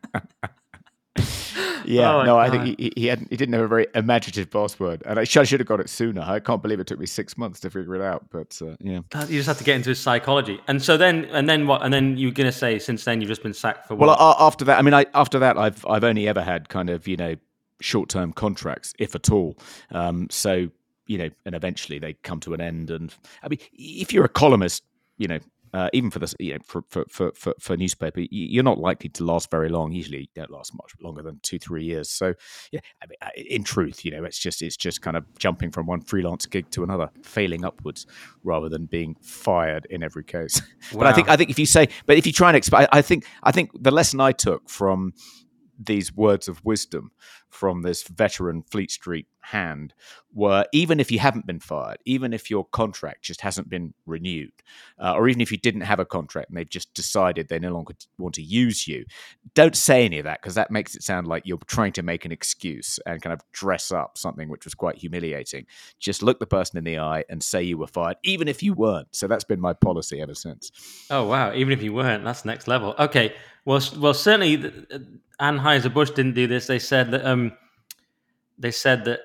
Yeah, Oh, no, I think he, he, had, he didn't have a very imaginative password, and I should, I should have got it sooner. I can't believe it took me six months to figure it out, but uh, yeah. you just have to get into his psychology. And so then, and then what? And then you're gonna say, since then you've just been sacked for Well, what? after that, I mean, I, after that, I've I've only ever had kind of you know short term contracts, if at all. Um, so you know, and eventually they come to an end. And I mean, if you're a columnist, you know. Uh, even for this, you know, for for, for, for for newspaper, you're not likely to last very long. Usually, you don't last much longer than two, three years. So, yeah, I mean, in truth, you know, it's just it's just kind of jumping from one freelance gig to another, failing upwards, rather than being fired in every case. [LAUGHS] But I think I think if you say, but if you try and explain, I think I think the lesson I took from these words of wisdom from this veteran Fleet Street hand were even if you haven't been fired, even if your contract just hasn't been renewed, uh, or even if you didn't have a contract and they've just decided they no longer want to use you, don't say any of that because that makes it sound like you're trying to make an excuse and kind of dress up something which was quite humiliating. Just look the person in the eye and say you were fired, even if you weren't. So that's been my policy ever since. oh wow! Even if you weren't, that's next level. Okay. Well, well, certainly uh, Anheuser Busch didn't do this. They said that um, they said that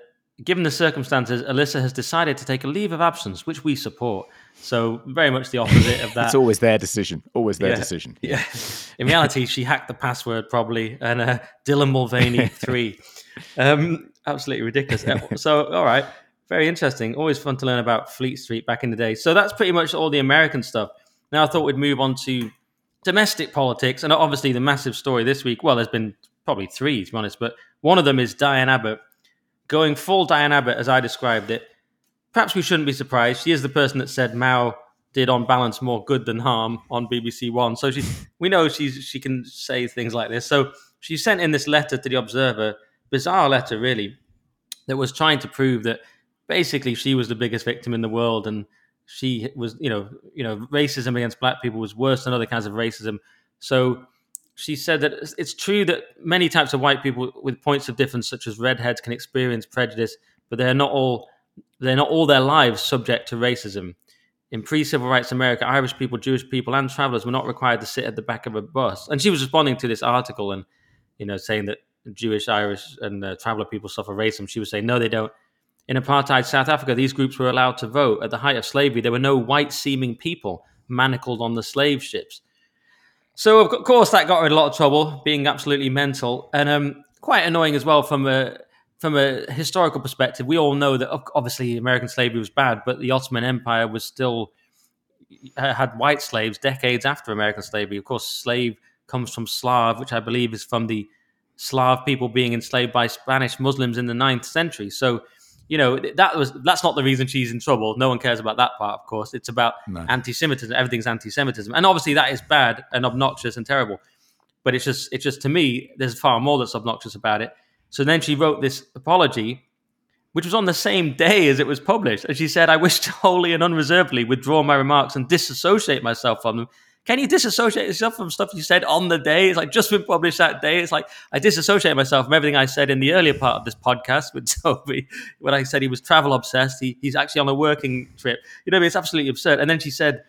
given the circumstances, Alissa has decided to take a leave of absence, which we support. So very much the opposite of [LAUGHS] that. it's always their decision. Always their Yeah. decision. [LAUGHS] Yeah. In reality, she hacked the password probably, and uh, Dylan Mulvaney [LAUGHS] three. Um, absolutely ridiculous. Uh, So, all right, very interesting. Always fun to learn about Fleet Street back in the day. So that's pretty much all the American stuff. Now I thought we'd move on to domestic politics, and obviously the massive story this week. Well, there's been probably three to be honest, but one of them is Diane Abbott going full Diane Abbott as I described it. Perhaps we shouldn't be surprised. She is the person that said Mao did on balance more good than harm on BBC One. So she, we know she's she can say things like this. So she sent in this letter to the Observer, bizarre letter really, that was trying to prove that basically she was the biggest victim in the world and she was, you know, you know, racism against black people was worse than other kinds of racism. So she said that it's- true that many types of white people with points of difference, such as redheads, can experience prejudice, but they're not all they're not all their lives subject to racism. In pre-civil rights America, Irish people, Jewish people, and travelers were not required to sit at the back of a bus. And she was responding to this article and you know saying that Jewish, Irish, and uh, traveler people suffer racism. She was saying no, they don't. In apartheid South Africa, these groups were allowed to vote. At the height of slavery, there were no white-seeming people manacled on the slave ships. So of course that got her in a lot of trouble, being absolutely mental and um, quite annoying as well from a from a historical perspective. We all know that obviously American slavery was bad, but the Ottoman Empire was still had white slaves decades after American slavery. Of course, slave comes from Slav, which I believe is from the Slav people being enslaved by Spanish Muslims in the 9th century. So, you know, that was that's not the reason she's in trouble. No one cares about that part, of course. It's about No. anti-Semitism. Everything's anti-Semitism, and obviously that is bad and obnoxious and terrible. But it's just, it's just to me, there's far more that's obnoxious about it. So then she wrote this apology, which was on the same day as it was published, and she said, "I wish to wholly and unreservedly withdraw my remarks and disassociate myself from them." Can you disassociate yourself from stuff you said on the day? It's like just been published that day. It's like I disassociate myself from everything I said in the earlier part of this podcast with [LAUGHS] Toby when I said he was travel obsessed. He, he's actually on a working trip. You know, I mean? it's absolutely absurd. And then she said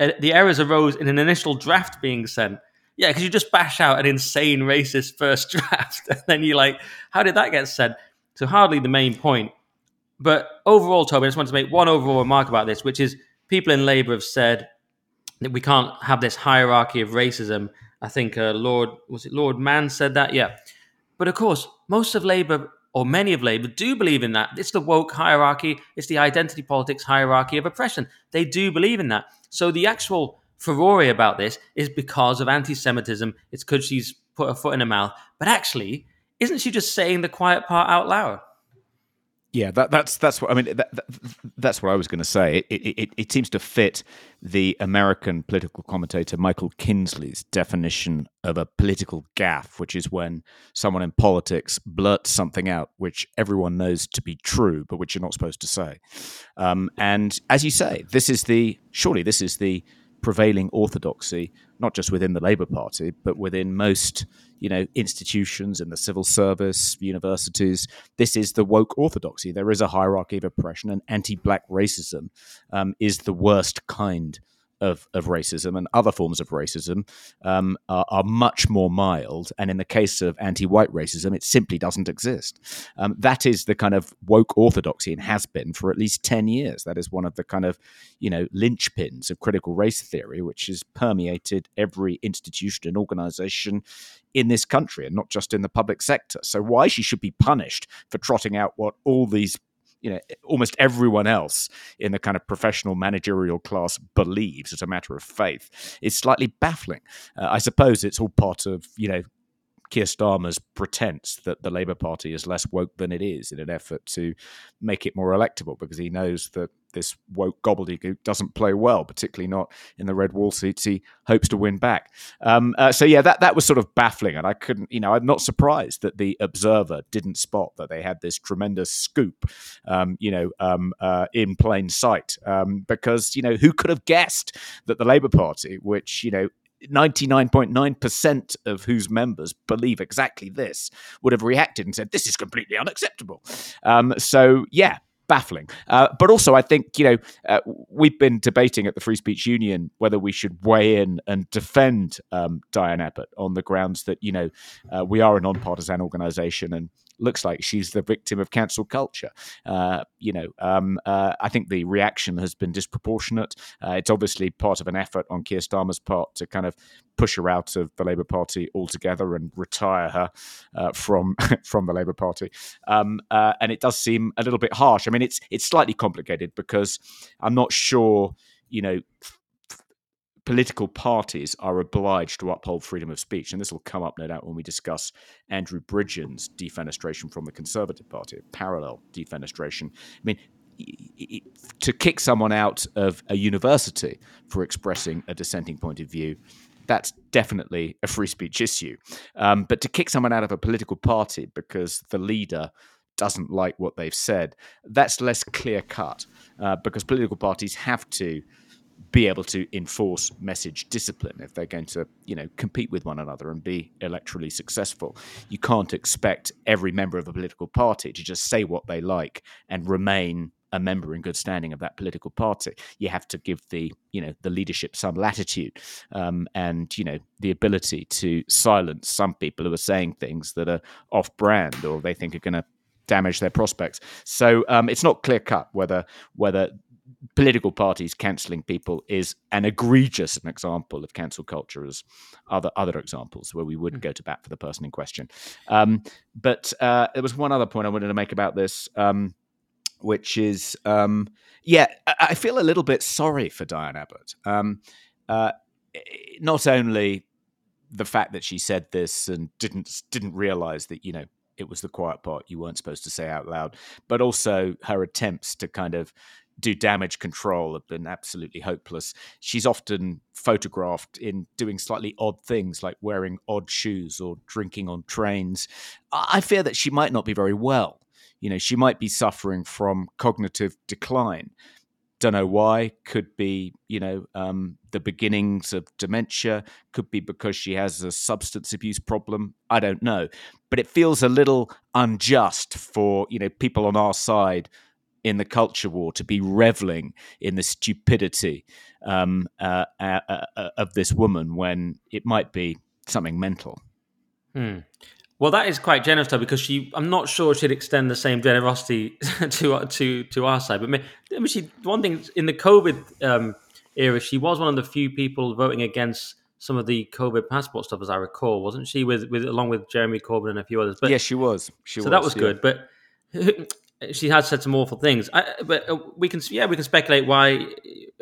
uh, the errors arose in an initial draft being sent. Yeah, because you just bash out an insane racist first [LAUGHS] draft, and then you're like, how did that get sent? So hardly the main point. But overall, Toby, I just wanted to make one overall remark about this, which is people in Labour have said we can't have this hierarchy of racism. I think uh, Lord was it Lord Mann said that, yeah. But of course, most of Labour or many of Labour do believe in that. It's the woke hierarchy. It's the identity politics hierarchy of oppression. They do believe in that. So the actual furore about this is because of anti-Semitism. It's because she's put her foot in her mouth. But actually, isn't she just saying the quiet part out loud? Yeah, that, that's that's what I mean. That, that, that's what I was going to say. It, it, it, it seems to fit the American political commentator Michael Kinsley's definition of a political gaffe, which is when someone in politics blurts something out which everyone knows to be true, but which you're not supposed to say. Um, and as you say, this is the surely this is the prevailing orthodoxy, not just within the Labour Party, but within most, you know, institutions in the civil service, universities. This is the woke orthodoxy. There is a hierarchy of oppression, and anti-black racism um, is the worst kind of, of racism, and other forms of racism um, are, are much more mild. And in the case of anti-white racism, it simply doesn't exist. Um, that is the kind of woke orthodoxy and has been for at least 10 years. That is one of the kind of, you know, linchpins of critical race theory, which has permeated every institution and organization in this country and not just in the public sector. So why she should be punished for trotting out what all these you know almost everyone else in the kind of professional managerial class believes as a matter of faith is slightly baffling. Uh, I suppose it's all part of you know Keir Starmer's pretense that the Labour Party is less woke than it is in an effort to make it more electable because he knows that this woke gobbledygook doesn't play well, particularly not in the red wall seats he hopes to win back. Um, uh, so yeah, that that was sort of baffling, and I couldn't, you know, I'm not surprised that the Observer didn't spot that they had this tremendous scoop, um, you know, um, uh, in plain sight, um, because you know who could have guessed that the Labour Party, which you know 99.9% of whose members believe exactly this would have reacted and said, This is completely unacceptable. Um, so, yeah, baffling. Uh, but also, I think, you know, uh, we've been debating at the Free Speech Union whether we should weigh in and defend um, Diane Abbott on the grounds that, you know, uh, we are a nonpartisan organization and looks like she's the victim of cancel culture. Uh, you know, um, uh, I think the reaction has been disproportionate. Uh, it's obviously part of an effort on Keir Starmer's part to kind of push her out of the Labour Party altogether and retire her uh, from [LAUGHS] from the Labour Party. Um, uh, and it does seem a little bit harsh. I mean, it's it's slightly complicated because I'm not sure, you know. Political parties are obliged to uphold freedom of speech, and this will come up, no doubt, when we discuss Andrew Bridgen's defenestration from the Conservative Party, parallel defenestration. I mean, to kick someone out of a university for expressing a dissenting point of view that's definitely a free speech issue. Um, but to kick someone out of a political party because the leader doesn't like what they've said, that's less clear cut uh, because political parties have to be able to enforce message discipline if they're going to, you know, compete with one another and be electorally successful. You can't expect every member of a political party to just say what they like and remain a member in good standing of that political party. You have to give the you know the leadership some latitude um, and you know the ability to silence some people who are saying things that are off brand or they think are going to damage their prospects. So um, it's not clear cut whether whether political parties cancelling people is an egregious an example of cancel culture as other other examples where we would mm. go to bat for the person in question. Um, but uh, there was one other point I wanted to make about this. Um, which is um, yeah, I feel a little bit sorry for Diane Abbott. Um, uh, not only the fact that she said this and didn't didn't realize that you know it was the quiet part you weren't supposed to say out loud, but also her attempts to kind of do damage control have been absolutely hopeless. She's often photographed in doing slightly odd things like wearing odd shoes or drinking on trains. I fear that she might not be very well you know, she might be suffering from cognitive decline. Don't know why. Could be, you know, um, the beginnings of dementia. Could be because she has a substance abuse problem. I don't know. But it feels a little unjust for, you know, people on our side in the culture war to be reveling in the stupidity um, uh, uh, uh, of this woman when it might be something mental. Hmm. Well, that is quite generous, though, because she. I'm not sure she'd extend the same generosity [LAUGHS] to to to our side. But I mean, she one thing in the COVID um, era, she was one of the few people voting against some of the COVID passport stuff, as I recall, wasn't she? With with along with Jeremy Corbyn and a few others. But yes, she was. She so was, that was yeah. good, but [LAUGHS] she has said some awful things. I, but uh, we can, yeah, we can speculate why.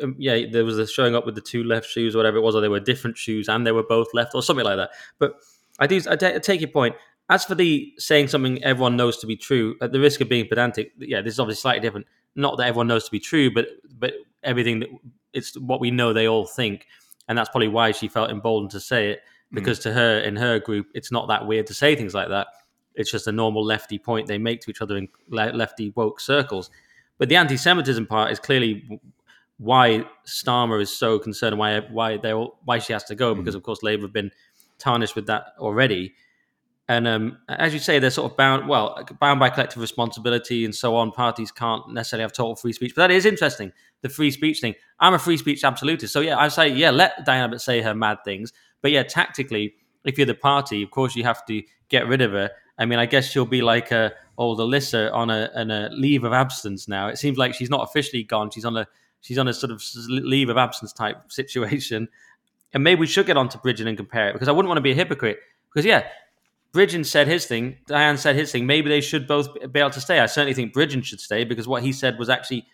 Um, yeah, there was a showing up with the two left shoes, or whatever it was, or they were different shoes and they were both left, or something like that. But I do, I take your point. As for the saying something everyone knows to be true, at the risk of being pedantic, yeah, this is obviously slightly different. Not that everyone knows to be true, but but everything that it's what we know they all think, and that's probably why she felt emboldened to say it because mm. to her in her group, it's not that weird to say things like that. It's just a normal lefty point they make to each other in lefty woke circles. But the anti-Semitism part is clearly why Starmer is so concerned, why why they why she has to go, mm. because of course Labour have been tarnished with that already. And um, as you say, they're sort of bound, well, bound by collective responsibility and so on. Parties can't necessarily have total free speech. But that is interesting, the free speech thing. I'm a free speech absolutist. So, yeah, I say, yeah, let Diana say her mad things. But, yeah, tactically, if you're the party, of course, you have to get rid of her. I mean, I guess she'll be like a old Alissa on a, on a leave of absence now. It seems like she's not officially gone. She's on a she's on a sort of leave of absence type [LAUGHS] situation. And maybe we should get on to Bridgen and compare it because I wouldn't want to be a hypocrite. Because, yeah, Bridgen said his thing. Diane said his thing. Maybe they should both be able to stay. I certainly think Bridgen should stay because what he said was actually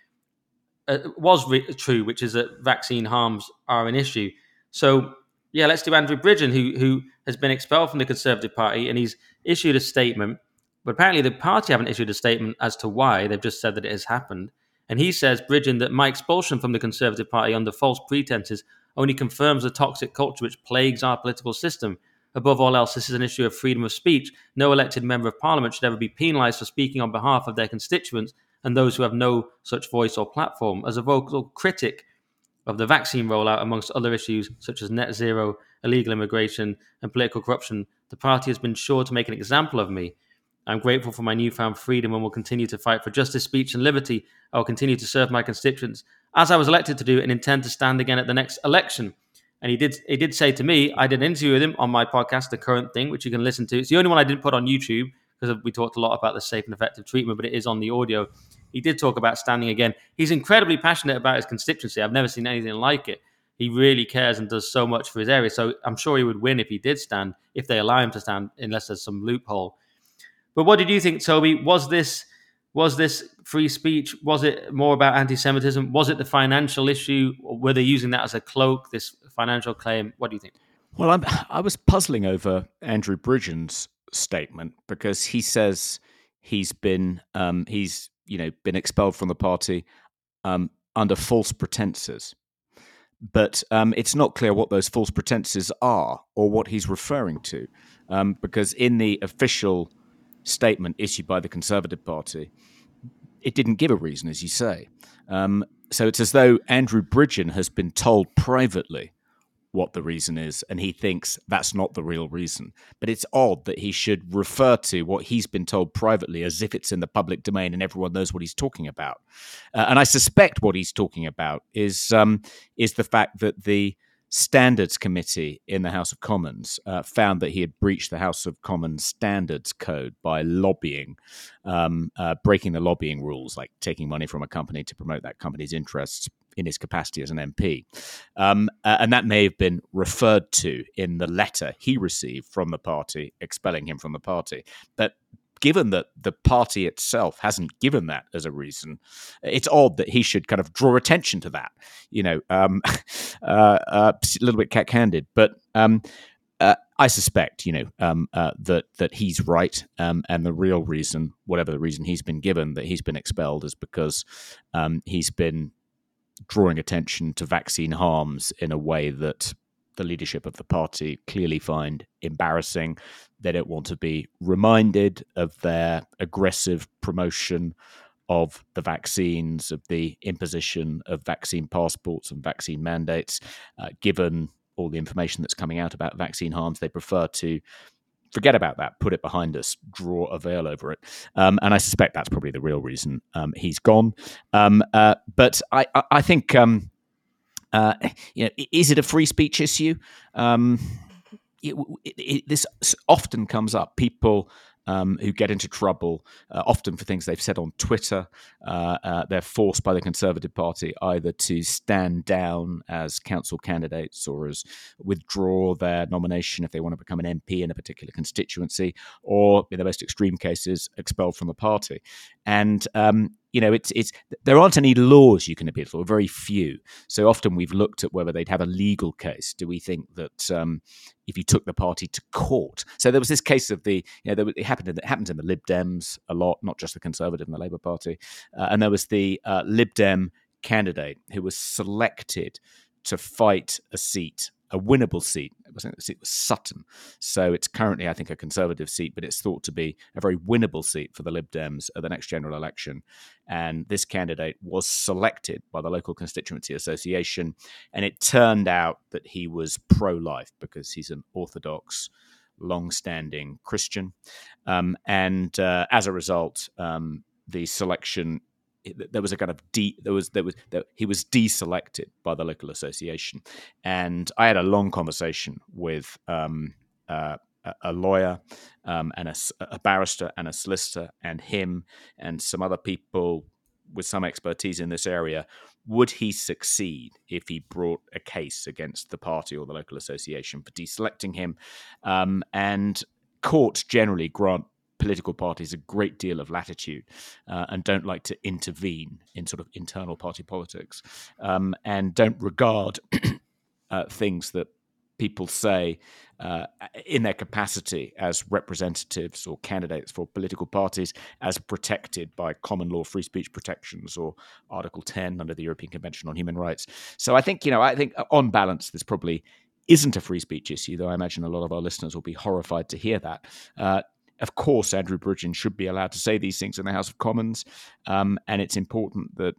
uh, was re- true, which is that vaccine harms are an issue. So yeah, let's do Andrew Bridgen, who who has been expelled from the Conservative Party, and he's issued a statement. But apparently, the party haven't issued a statement as to why. They've just said that it has happened. And he says, Bridgen, that my expulsion from the Conservative Party under false pretenses only confirms the toxic culture which plagues our political system. Above all else, this is an issue of freedom of speech. No elected member of parliament should ever be penalised for speaking on behalf of their constituents and those who have no such voice or platform. As a vocal critic of the vaccine rollout, amongst other issues such as net zero, illegal immigration, and political corruption, the party has been sure to make an example of me. I'm grateful for my newfound freedom and will continue to fight for justice, speech, and liberty. I will continue to serve my constituents as I was elected to do and intend to stand again at the next election. And he did he did say to me, I did an interview with him on my podcast, The Current Thing, which you can listen to. It's the only one I didn't put on YouTube because we talked a lot about the safe and effective treatment, but it is on the audio. He did talk about standing again. He's incredibly passionate about his constituency. I've never seen anything like it. He really cares and does so much for his area. So I'm sure he would win if he did stand, if they allow him to stand, unless there's some loophole. But what did you think, Toby? Was this was this free speech? Was it more about anti-Semitism? Was it the financial issue? Were they using that as a cloak? This financial claim. What do you think? Well, I'm, I was puzzling over Andrew Bridgen's statement because he says he's been um, he's you know been expelled from the party um, under false pretenses, but um, it's not clear what those false pretenses are or what he's referring to, um, because in the official statement issued by the Conservative Party, it didn't give a reason, as you say. Um, so it's as though Andrew Bridgen has been told privately what the reason is, and he thinks that's not the real reason. But it's odd that he should refer to what he's been told privately as if it's in the public domain and everyone knows what he's talking about. Uh, and I suspect what he's talking about is um, is the fact that the Standards Committee in the House of Commons uh, found that he had breached the House of Commons Standards Code by lobbying, um, uh, breaking the lobbying rules, like taking money from a company to promote that company's interests in his capacity as an MP. Um, uh, and that may have been referred to in the letter he received from the party expelling him from the party. But given that the party itself hasn't given that as a reason, it's odd that he should kind of draw attention to that. You know, um, [LAUGHS] uh, uh, a little bit cack-handed, but. Um, uh, I suspect, you know, um, uh, that that he's right, um, and the real reason, whatever the reason he's been given, that he's been expelled, is because um, he's been drawing attention to vaccine harms in a way that the leadership of the party clearly find embarrassing. They don't want to be reminded of their aggressive promotion of the vaccines, of the imposition of vaccine passports and vaccine mandates. Uh, given all the information that's coming out about vaccine harms, they prefer to forget about that, put it behind us, draw a veil over it. Um, and I suspect that's probably the real reason um, he's gone. Um, uh, but I, I, I think, um, uh, you know, is it a free speech issue? Um, it, it, it, this often comes up. People um, who get into trouble, uh, often for things they've said on Twitter. Uh, uh, they're forced by the Conservative Party either to stand down as council candidates or as withdraw their nomination if they want to become an MP in a particular constituency, or in the most extreme cases, expelled from the party. And um, you know, it's it's there aren't any laws you can appeal for, very few. So often we've looked at whether they'd have a legal case. Do we think that um, if you took the party to court? So there was this case of the, you know, it happened in, it happens in the Lib Dems a lot, not just the Conservative and the Labour Party, uh, and there was the uh, Lib Dem candidate who was selected to fight a seat a winnable seat. It was, it was Sutton. So it's currently, I think, a Conservative seat, but it's thought to be a very winnable seat for the Lib Dems at the next general election. And this candidate was selected by the local constituency association. And it turned out that he was pro life because he's an Orthodox, long standing Christian. Um, and uh, as a result, um, the selection there was a kind of de there was there was there, he was deselected by the local association, and I had a long conversation with um, uh, a lawyer um, and a, a, barrister and a solicitor and him and some other people with some expertise in this area. Would he succeed if he brought a case against the party or the local association for deselecting him? Um, and courts generally grant political parties a great deal of latitude uh, and don't like to intervene in sort of internal party politics um, and don't regard [CLEARS THROAT] uh, things that people say uh, in their capacity as representatives or candidates for political parties as protected by common law free speech protections or Article 10 under the European Convention on Human Rights. So I think, you know, I think on balance, there's probably isn't a free speech issue, though I imagine a lot of our listeners will be horrified to hear that. Uh, of course, Andrew Bridgen should be allowed to say these things in the House of Commons, um, and it's important that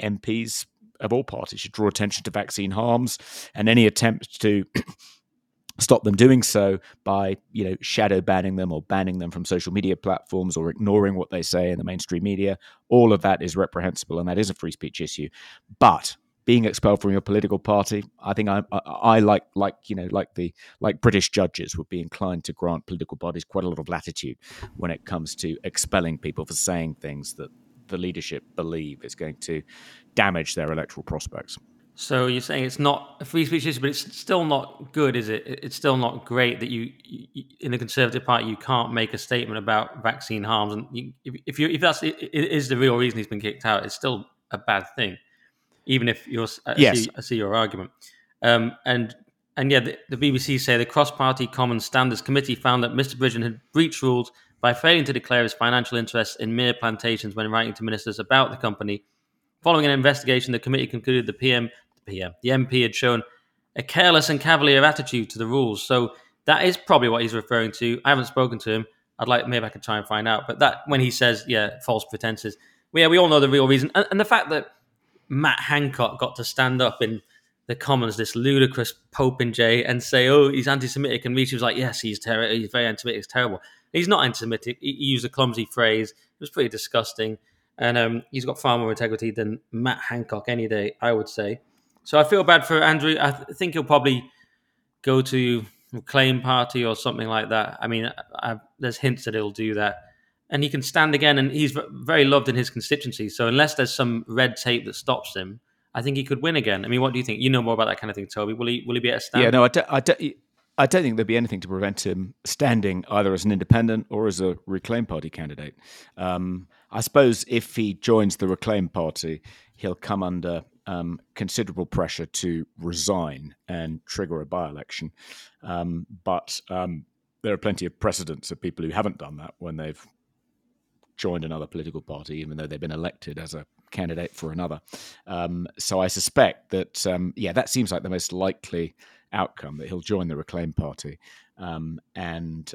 MPs of all parties should draw attention to vaccine harms and any attempt to [CLEARS THROAT] stop them doing so by you know shadow banning them or banning them from social media platforms or ignoring what they say in the mainstream media. All of that is reprehensible and that is a free speech issue. But being expelled from your political party. I think I, I, I, like like you know like the like British judges would be inclined to grant political parties quite a lot of latitude when it comes to expelling people for saying things that the leadership believe is going to damage their electoral prospects. So you're saying it's not a free speech issue, but it's still not good, is it? It's still not great that you, you in the Conservative Party, you can't make a statement about vaccine harms, and you, if, if you if that's it is the real reason he's been kicked out, it's still a bad thing, even if you're I yes. see, I see your argument, um, and and yeah, the, the, BBC say the cross-party common standards committee found that Mr. Bridgen had breached rules by failing to declare his financial interests in Mere Plantations when writing to ministers about the company. Following an investigation, the committee concluded the PM the PM. The MP had shown a careless and cavalier attitude to the rules. So that is probably what he's referring to. I haven't spoken to him. I'd like maybe I could try and find out. But that when he says, yeah, false pretenses, well, yeah, we all know the real reason. And, and the fact that Matt Hancock got to stand up in the Commons, this ludicrous popinjay, and Jay, and say, "Oh, he's anti-Semitic," and Rita was like, "Yes, he's terrible. He's very anti-Semitic. It's terrible." He's not anti-Semitic. He, used a clumsy phrase. It was pretty disgusting, and um, he's got far more integrity than Matt Hancock any day, I would say. So I feel bad for Andrew. I th- think he'll probably go to Reclaim Party or something like that. I mean, I, I, there's hints that he'll do that. And he can stand again, and he's very loved in his constituency. So unless there's some red tape that stops him, I think he could win again. I mean, what do you think? You know more about that kind of thing, Toby. Will he will he be at a stand? Yeah, no, I don't, I don't, I don't think there'd be anything to prevent him standing either as an independent or as a Reclaim Party candidate. Um, I suppose if he joins the Reclaim Party, he'll come under um, considerable pressure to resign and trigger a by election. Um, but um, there are plenty of precedents of people who haven't done that when they've joined another political party, even though they've been elected as a candidate for another. Um, so I suspect that, um, yeah, that seems like the most likely outcome that he'll join the Reclaim Party. Um, and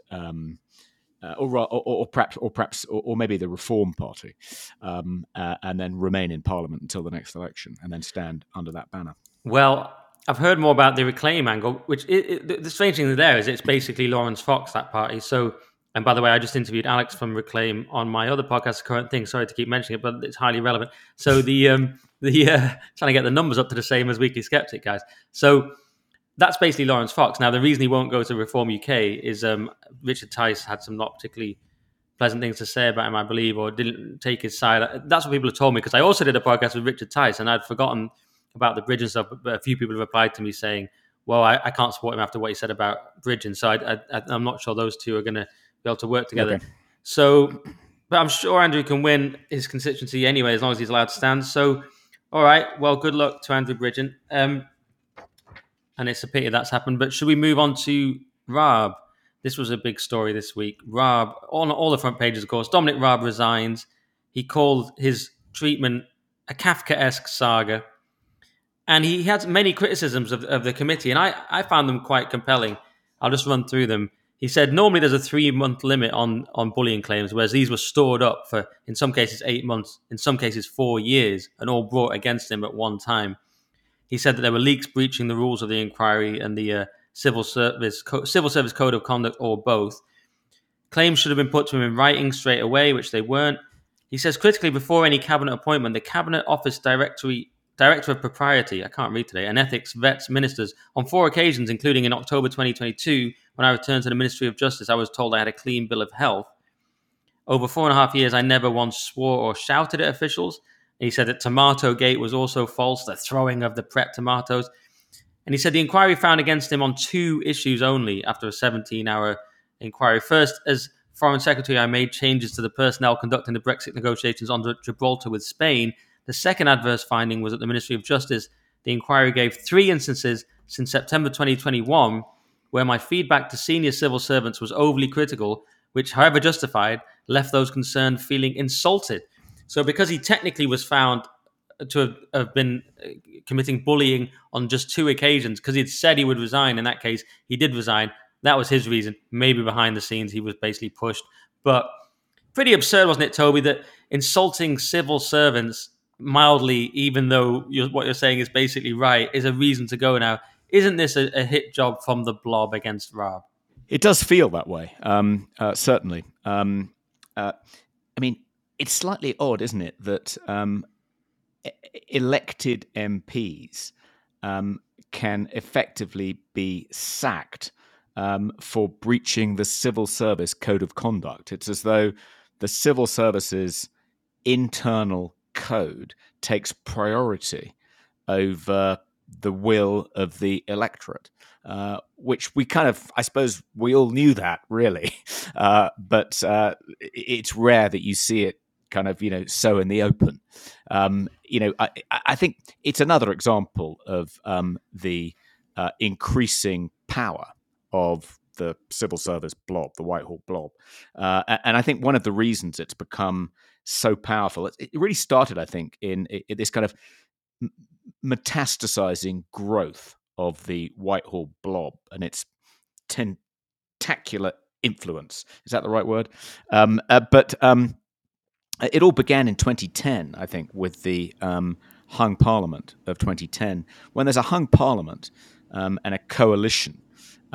uh, or, or, or, perhaps, or perhaps, or, or, maybe the Reform Party, um, uh, and then remain in Parliament until the next election, and then stand under that banner. Well, I've heard more about the Reclaim angle, which it, it, the strange thing there is it's basically Laurence Fox that party. So, and by the way, I just interviewed Alex from Reclaim on my other podcast, Current Thing. Sorry to keep mentioning it, but it's highly relevant. So the um, the uh, [LAUGHS] trying to get the numbers up to the same as Weekly Sceptic guys. So that's basically Laurence Fox. Now, the reason he won't go to Reform UK is um, Richard Tice had some not particularly pleasant things to say about him, I believe, or didn't take his side. That's what people have told me because I also did a podcast with Richard Tice and I'd forgotten about the Bridgen stuff. But a few people have replied to me saying, well, I, I can't support him after what he said about Bridgen. So I, am not sure those two are going to be able to work together. Okay. So, but I'm sure Andrew can win his constituency anyway, as long as he's allowed to stand. So, all right. Well, good luck to Andrew Bridgen. Um, and it's a pity that's happened. But should we move on to Raab? This was a big story this week. Raab, on all the front pages, of course. Dominic Raab resigns. He called his treatment a Kafkaesque saga. And he had many criticisms of, of the committee, and I, I found them quite compelling. I'll just run through them. He said normally there's a three month limit on, on bullying claims, whereas these were stored up for, in some cases, eight months, in some cases, four years, and all brought against him at one time. He said that there were leaks breaching the rules of the inquiry and the uh, civil service co- civil service code of conduct, or both. Claims should have been put to him in writing straight away, which they weren't. He says critically, before any cabinet appointment, the cabinet office directory director of propriety, I can't read today, and ethics vets ministers on four occasions, including in October 2022, when I returned to the Ministry of Justice. I was told I had a clean bill of health. Over four and a half years, I never once swore or shouted at officials. He said that Tomato Gate was also false, the throwing of the Pret tomatoes. And he said the inquiry found against him on two issues only after a 17 hour inquiry. First, as Foreign Secretary, I made changes to the personnel conducting the Brexit negotiations on Gibraltar with Spain. The second adverse finding was at the Ministry of Justice. The inquiry gave three instances since September 2021 where my feedback to senior civil servants was overly critical, which, however justified, left those concerned feeling insulted. So because he technically was found to have, have been uh, committing bullying on just two occasions, because he'd said he would resign. In that case, he did resign. That was his reason. Maybe behind the scenes, he was basically pushed. But pretty absurd, wasn't it, Toby, that insulting civil servants mildly, even though you're, what you're saying is basically right, is a reason to go now. Isn't this a, a hit job from the blob against Raab? It does feel that way, um, uh, certainly. Um, uh, I mean, it's slightly odd, isn't it, that um, elected MPs um, can effectively be sacked um, for breaching the civil service code of conduct. It's as though the civil service's internal code takes priority over the will of the electorate, uh, which we kind of, I suppose, we all knew that really, [LAUGHS] uh, but uh, it's rare that you see it kind of, you know, so in the open. Um, you know, I, I, think it's another example of um, the uh, increasing power of the civil service blob, the Whitehall blob. Uh, and I think one of the reasons it's become so powerful, it, really started, I think, in, this kind of metastasizing growth of the Whitehall blob and its tentacular influence. Is that the right word? Um, uh, but um, it all began in 2010, I think, with the um, hung parliament of 2010. When there's a hung parliament um, and a coalition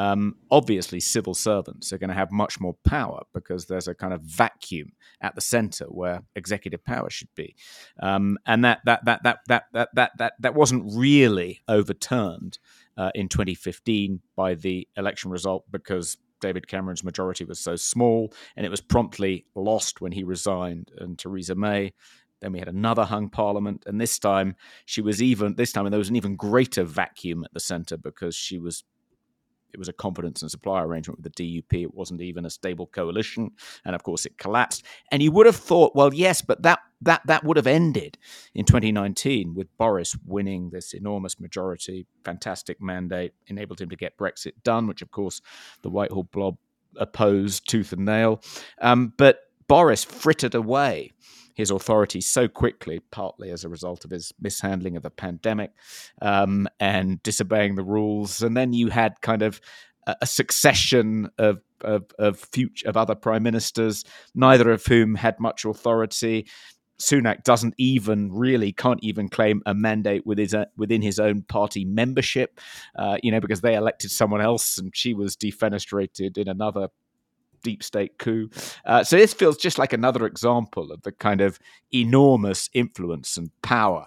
um, obviously civil servants are going to have much more power because there's a kind of vacuum at the center where executive power should be, um, and that that that that that that that that that wasn't really overturned uh, in 2015 by the election result because David Cameron's majority was so small, and it was promptly lost when he resigned, and Theresa May. Then we had another hung parliament, and this time she was even. This time there was an even greater vacuum at the centre because she was it was a confidence and supply arrangement with the DUP. It wasn't even a stable coalition, and of course it collapsed. And you would have thought, well, yes, but that that that would have ended in 2019 with Boris winning this enormous majority, fantastic mandate, enabled him to get Brexit done, which of course the Whitehall blob opposed tooth and nail. Um, but Boris frittered away his authority so quickly, partly as a result of his mishandling of the pandemic um, and disobeying the rules. And then you had kind of a, succession of of of, future, of other prime ministers, neither of whom had much authority. Sunak doesn't even really can't even claim a mandate with his, uh, within his own party membership, uh, you know, because they elected someone else and she was defenestrated in another deep state coup. Uh, so this feels just like another example of the kind of enormous influence and power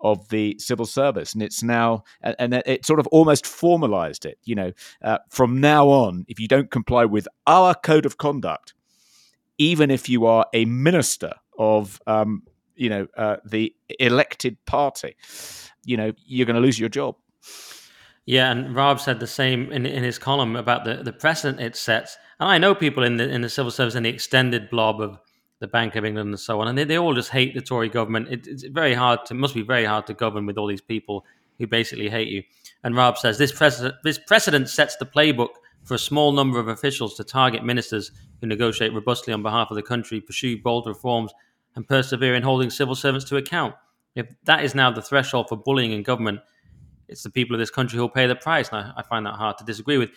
of the civil service, and it's now and it sort of almost formalized it. You know, uh, from now on, if you don't comply with our code of conduct, even if you are a minister of um, you know uh, the elected party, you know you're going to lose your job. Yeah, and Raab said the same in, in his column about the, the precedent it sets. And I know people in the in the civil service and the extended blob of the Bank of England and so on, and they, they all just hate the Tory government. It, it's very hard to must be very hard to govern with all these people who basically hate you. And Raab says this precedent this precedent sets the playbook for a small number of officials to target ministers who negotiate robustly on behalf of the country, pursue bold reforms, and persevere in holding civil servants to account. If that is now the threshold for bullying in government, it's the people of this country who'll pay the price. And I, I, find that hard to disagree with.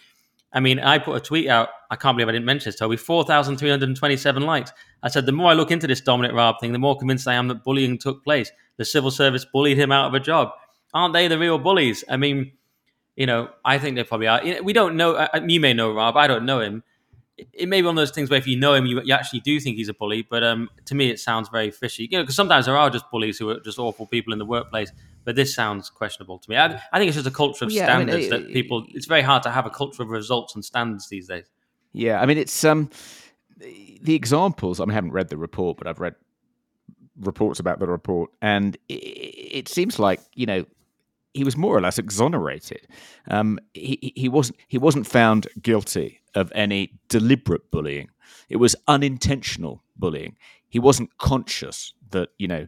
I mean, I put a tweet out. I can't believe I didn't mention this, Toby. 4,327 likes. I said, the more I look into this Dominic Raab thing, the more convinced I am that bullying took place. The civil service bullied him out of a job. Aren't they the real bullies? I mean, you know, I think they probably are. We don't know. You may know Raab. I don't know him it may be one of those things where if you know him, you, you actually do think he's a bully. But um, to me, it sounds very fishy. You know, because sometimes there are just bullies who are just awful people in the workplace. But this sounds questionable to me. I, I think it's just a culture of yeah, standards I mean, it, that people. It's very hard to have a culture of results and standards these days. Yeah, I mean, it's um, the examples. I mean, I haven't read the report, but I've read reports about the report, and it, it seems like you know he was more or less exonerated. Um, he, he wasn't he wasn't found guilty of any deliberate bullying. It was unintentional bullying. He wasn't conscious that you know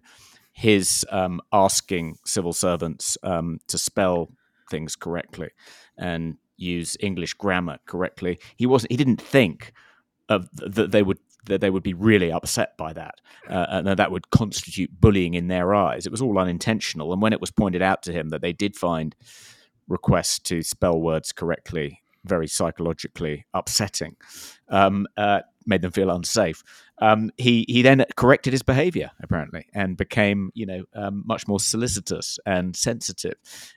his um, asking civil servants um, to spell things correctly and use English grammar correctly. He wasn't. He didn't think of that they would that they would be really upset by that, uh, and that, that would constitute bullying in their eyes. It was all unintentional. And when it was pointed out to him that they did find requests to spell words correctly very psychologically upsetting, um, uh, made them feel unsafe. Um, he he then corrected his behaviour apparently and became you know um, much more solicitous and sensitive,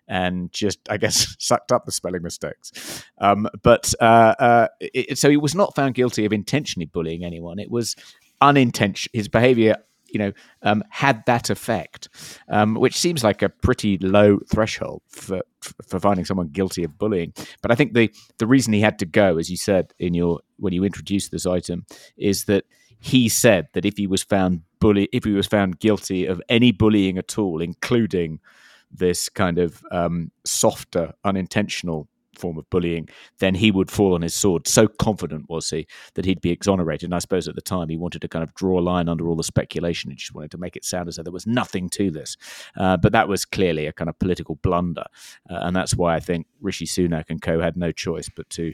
and just I guess [LAUGHS] sucked up the spelling mistakes. Um, but uh, uh, it, so he was not found guilty of intentionally bullying anyone. It was unintentional. His behaviour you know, um, had that effect, um, which seems like a pretty low threshold for for finding someone guilty of bullying. But I think the the reason he had to go, as you said in your when you introduced this item, is that he said that if he was found bully, if he was found guilty of any bullying at all, including this kind of um, softer, unintentional form of bullying, then he would fall on his sword. So confident was he that he'd be exonerated. And I suppose at the time he wanted to kind of draw a line under all the speculation. He just wanted to make it sound as though there was nothing to this. Uh, but that was clearly a kind of political blunder. Uh, and that's why I think Rishi Sunak and co had no choice but to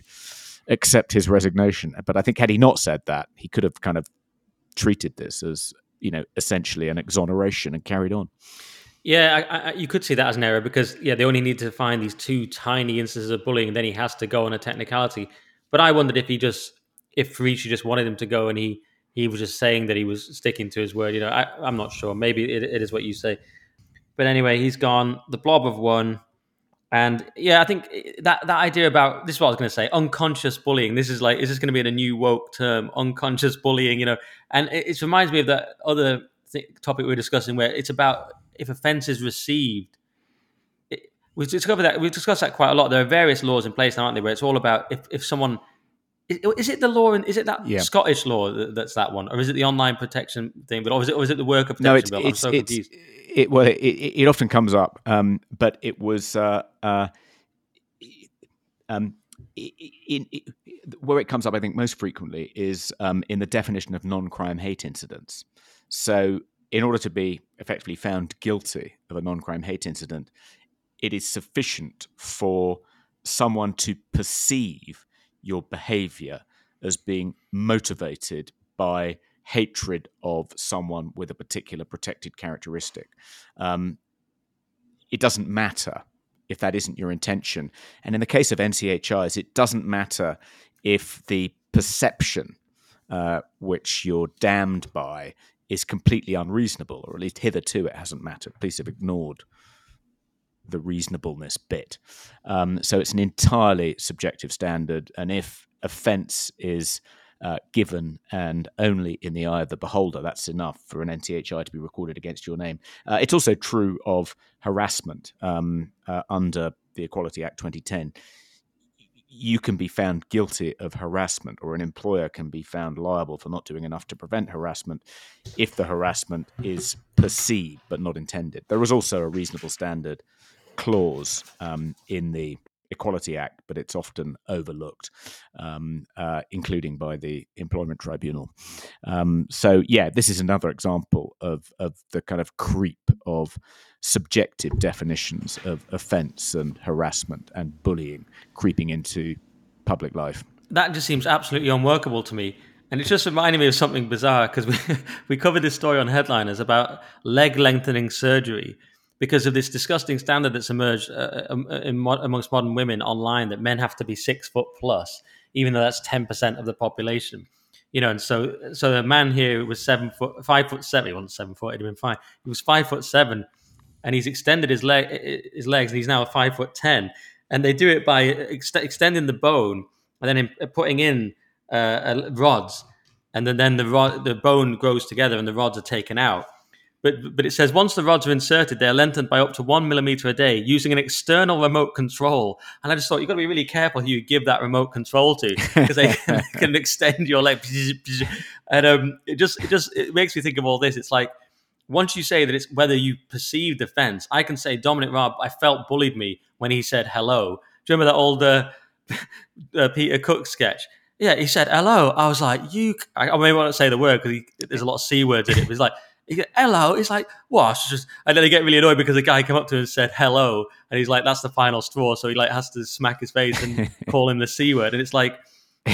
accept his resignation. But I think had he not said that, he could have kind of treated this as, you know, essentially an exoneration and carried on. Yeah, I, I, you could see that as an error because yeah, they only need to find these two tiny instances of bullying, and then he has to go on a technicality. But I wondered if he just, if Farici just wanted him to go, and he he was just saying that he was sticking to his word. You know, I, am not sure. Maybe it, it is what you say. But anyway, he's gone. The blob of one, and yeah, I think that that idea about this is what I was going to say. Unconscious bullying. This is like, is this going to be a new woke term? Unconscious bullying. You know, and it, it reminds me of that other th- topic we were discussing where it's about if offence is received, it, we've discovered that we've discussed that quite a lot. There are various laws in place now, aren't there, where it's all about if, if someone is, is it the law and is it that yeah. Scottish law that's that one, or is it the online protection thing? But or is it or is it the worker protection no, it's, bill? It's, so it's, it, well, it, it, often comes up, um, but it was uh, uh, um, in, in, where it comes up, I think most frequently is um, in the definition of non-crime hate incidents. So in order to be effectively found guilty of a non crime hate incident, it is sufficient for someone to perceive your behavior as being motivated by hatred of someone with a particular protected characteristic. Um, it doesn't matter if that isn't your intention. And in the case of NCHIs, it doesn't matter if the perception uh, which you're damned by is completely unreasonable, or at least hitherto it hasn't mattered. Police have ignored the reasonableness bit. Um, so it's an entirely subjective standard, and if offence is uh, given and only in the eye of the beholder, that's enough for an NCHI to be recorded against your name. Uh, it's also true of harassment um, uh, under the Equality Act 2010 you can be found guilty of harassment or an employer can be found liable for not doing enough to prevent harassment if the harassment is perceived but not intended. There is also a reasonable standard clause um, in the Equality Act, but it's often overlooked, um, uh, including by the Employment Tribunal. Um, so, yeah, this is another example of, of the kind of creep of subjective definitions of offence and harassment and bullying creeping into public life. That just seems absolutely unworkable to me. And it's just reminding me of something bizarre because we, [LAUGHS] we covered this story on headliners about leg lengthening surgery because of this disgusting standard that's emerged uh, uh um, in, amongst modern women online that men have to be six foot plus, even though that's 10% of the population. You know, and so so the man here was seven foot, five foot seven. He wasn't seven foot; he'd have been fine. He was five foot seven, and he's extended his leg, his legs, and he's now five foot ten. And they do it by ex- extending the bone and then in, putting in uh, rods, and then then the rod, the bone grows together, and the rods are taken out. But, but it says once the rods are inserted, they're lengthened by up to one millimeter a day using an external remote control. And I just thought you've got to be really careful who you give that remote control to because they, [LAUGHS] they, can extend your leg. [LAUGHS] And um, it just it just it makes me think of all this. It's like once you say that it's whether you perceive defense, I can say Dominic Raab, I felt bullied me when he said hello. Do you remember that old uh, [LAUGHS] uh, Peter Cook sketch? Yeah, he said hello. I was like, you. I, I may want to say the word because there's a lot of c words in it. But he's like he hello. He's like, what? Just, and then they get really annoyed because the guy came up to him and said hello, and he's like, that's the final straw. So he like has to smack his face and [LAUGHS] call him the c word. And it's like,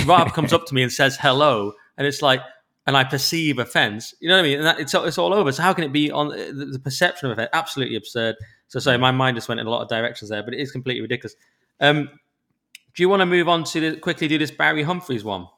Raab comes up to me and says hello, and it's like, and I perceive offence. You know what I mean? And that, it's it's all over. So how can it be on the, the perception of offence? Absolutely absurd. So sorry, my mind just went in a lot of directions there, but it is completely ridiculous. Um, do you want to move on to the, quickly do this Barry Humphries one?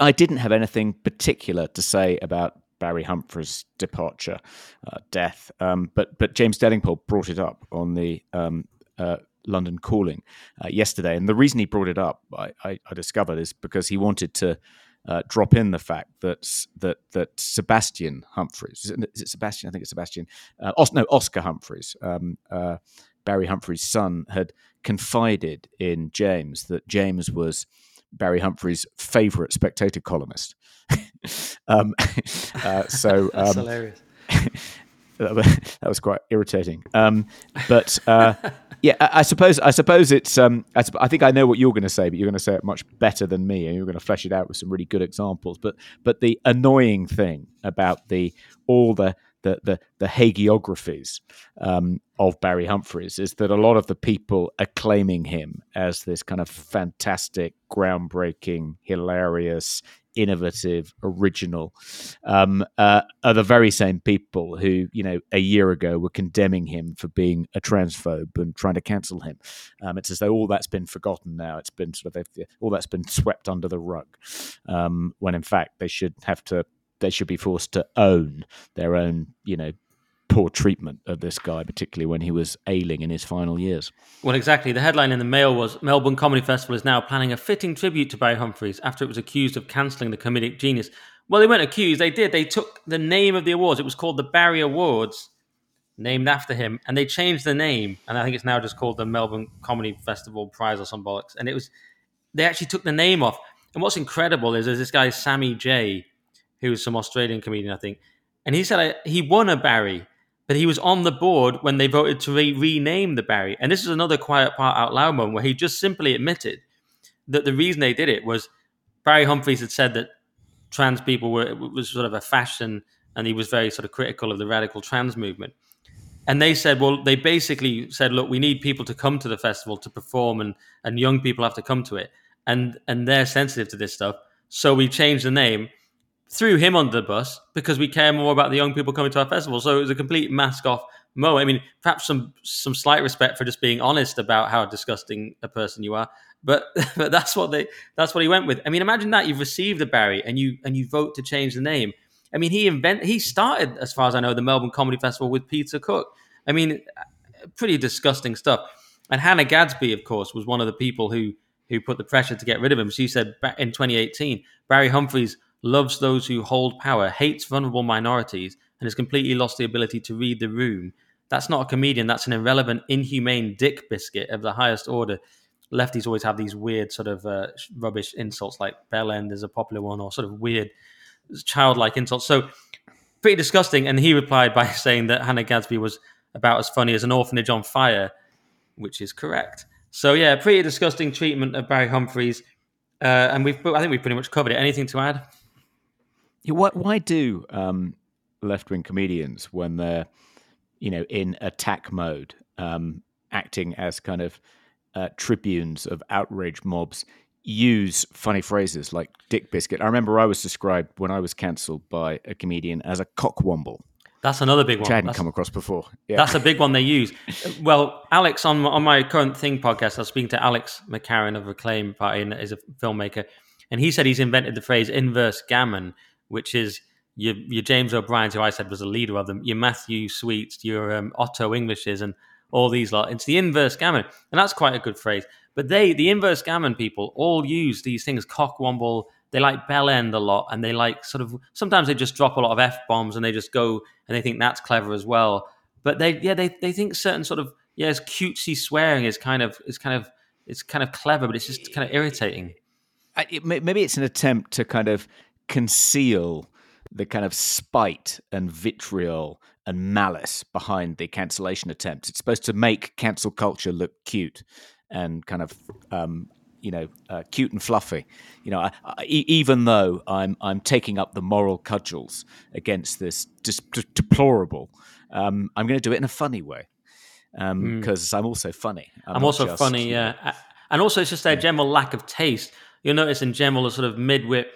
I didn't have anything particular to say about Barry Humphries' departure, uh, death. Um, but but James Delingpole brought it up on the um, uh, London Calling uh, yesterday, and the reason he brought it up, I, I, I, discovered, is because he wanted to uh, drop in the fact that that that Sebastian Humphreys is it Sebastian? I think it's Sebastian. Uh, Os- no, Oscar Humphries, um, uh, Barry Humphries' son, had confided in James that James was Barry Humphries' favorite Spectator columnist. [LAUGHS] um, [LAUGHS] uh, so That's um, hilarious. [LAUGHS] [LAUGHS] that was quite irritating. Um, but uh, yeah, I, I, suppose I suppose it's. Um, I, I, think I know what you're going to say, but you're going to say it much better than me, and you're going to flesh it out with some really good examples. But but the annoying thing about the all the the the, the hagiographies um, of Barry Humphries is that a lot of the people acclaiming him as this kind of fantastic, groundbreaking, hilarious, innovative, original, um, uh, are the very same people who, you know, a year ago were condemning him for being a transphobe and trying to cancel him. Um, it's as though all that's been forgotten now. It's been sort of all that's been swept under the rug, um, when in fact they should have to. They should be forced to own their own, you know, poor treatment of this guy, particularly when he was ailing in his final years. Well, exactly. The headline in the Mail was Melbourne Comedy Festival is now planning a fitting tribute to Barry Humphries after it was accused of cancelling the comedic genius. Well, they weren't accused, they did. They took the name of the awards. It was called the Barry Awards, named after him, and they changed the name. And I think it's now just called the Melbourne Comedy Festival Prize or some bollocks. And it was, they actually took the name off. And what's incredible is there's this guy, Sammy J, who's some Australian comedian, I think. And he said he won a Barry but he was on the board when they voted to re- rename the Barry. And this is another quiet part out loud moment where he just simply admitted that the reason they did it was Barry Humphries had said that trans people were was sort of a fashion, and he was very sort of critical of the radical trans movement. And they said, well, they basically said, look, we need people to come to the festival to perform, and and young people have to come to it, and and they're sensitive to this stuff. So we changed the name threw him under the bus because we care more about the young people coming to our festival. So it was a complete mask off Mo. I mean, perhaps some some slight respect for just being honest about how disgusting a person you are. But [LAUGHS] but that's what they that's what he went with. I mean, imagine that you've received a Barry and you and you vote to change the name. I mean, he invent he started, as far as I know, the Melbourne Comedy Festival with Peter Cook. I mean, pretty disgusting stuff. And Hannah Gadsby, of course, was one of the people who who put the pressure to get rid of him. She said in 2018, Barry Humphries loves those who hold power, hates vulnerable minorities, and has completely lost the ability to read the room. That's not a comedian. That's an irrelevant, inhumane dick biscuit of the highest order. Lefties always have these weird sort of uh, rubbish insults, like bell end is a popular one, or sort of weird childlike insults. So pretty disgusting. And he replied by [LAUGHS] saying that Hannah Gadsby was about as funny as an orphanage on fire, which is correct. So yeah, pretty disgusting treatment of Barry Humphries. Uh, and we've, I think we've pretty much covered it. Anything to add? Why, why do um, left wing comedians, when they're you know in attack mode, um, acting as kind of uh, tribunes of outrage mobs, use funny phrases like "dick biscuit"? I remember I was described when I was cancelled by a comedian as a cockwomble. That's another big one. I hadn't that's, come across before. Yeah. That's a big one they use. well, Alex on on my current thing podcast, I was speaking to Alex McCarran of Reclaim Party, and is a filmmaker, and he said he's invented the phrase inverse gammon, which is your, your James O'Brien's, who I said was a leader of them, your Matthew Sweets, your um, Otto Englishes, and all these lot. It's the inverse gammon, and that's quite a good phrase. But they, the inverse gammon people, all use these things, cockwomble. They like bell end a lot, and they like sort of. Sometimes they just drop a lot of f bombs, and they just go and they think that's clever as well. But they, yeah, they they think certain sort of yeah, it's cutesy swearing is kind of is kind of it's kind of clever, but it's just kind of irritating. It, maybe it's an attempt to kind of conceal the kind of spite and vitriol and malice behind the cancellation attempt. It's supposed to make cancel culture look cute and kind of um, you know uh, cute and fluffy. You know, I, I, even though I'm I'm taking up the moral cudgels against this dis- d- deplorable, um, I'm going to do it in a funny way because um, mm. I'm also funny. I'm, I'm also just, funny, yeah, and also it's just their yeah. general lack of taste. You'll notice in general a sort of midwit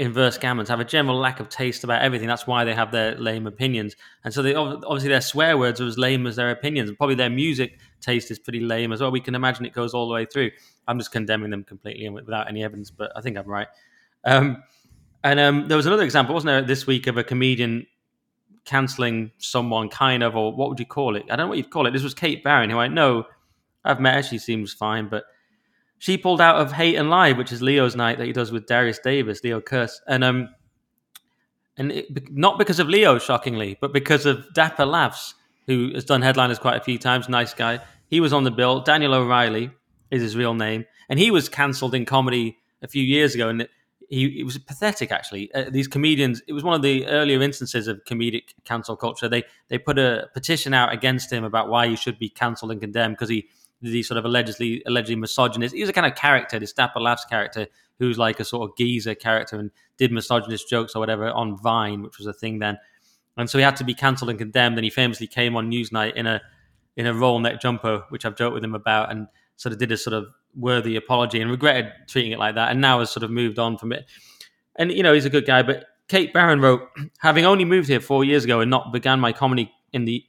inverse gammons have a general lack of taste about everything. That's why they have their lame opinions. And so they obviously their swear words are as lame as their opinions. And probably their music taste is pretty lame as well. We can imagine it goes all the way through. I'm just condemning them completely and without any evidence, but I think I'm right. Um, and um, there was another example, wasn't there, this week of a comedian cancelling someone, kind of, or what would you call it? I don't know what you'd call it. This was Kate Barron, who I know I've met. She seems fine, but she pulled out of Hate and Lie, which is Leo's night that he does with Darius Davies, Leo Kearse, and um, and it, not because of Leo, shockingly, but because of Dapper Laughs, who has done headliners quite a few times. Nice guy. He was on the bill. Daniel O'Reilly is his real name, and he was cancelled in comedy a few years ago, and he it was pathetic actually. Uh, these comedians, it was one of the earlier instances of comedic cancel culture. They they put a petition out against him about why he should be cancelled and condemned because he the sort of allegedly allegedly misogynist. He was a kind of character, this Dapper character, who's like a sort of geezer character and did misogynist jokes or whatever on Vine, which was a thing then. And so he had to be cancelled and condemned. And he famously came on Newsnight in a in a roll neck jumper, which I've joked with him about, and sort of did a sort of worthy apology and regretted treating it like that, and now has sort of moved on from it. And you know, he's a good guy. But Kate Barron wrote, having only moved here four years ago and not began my comedy in the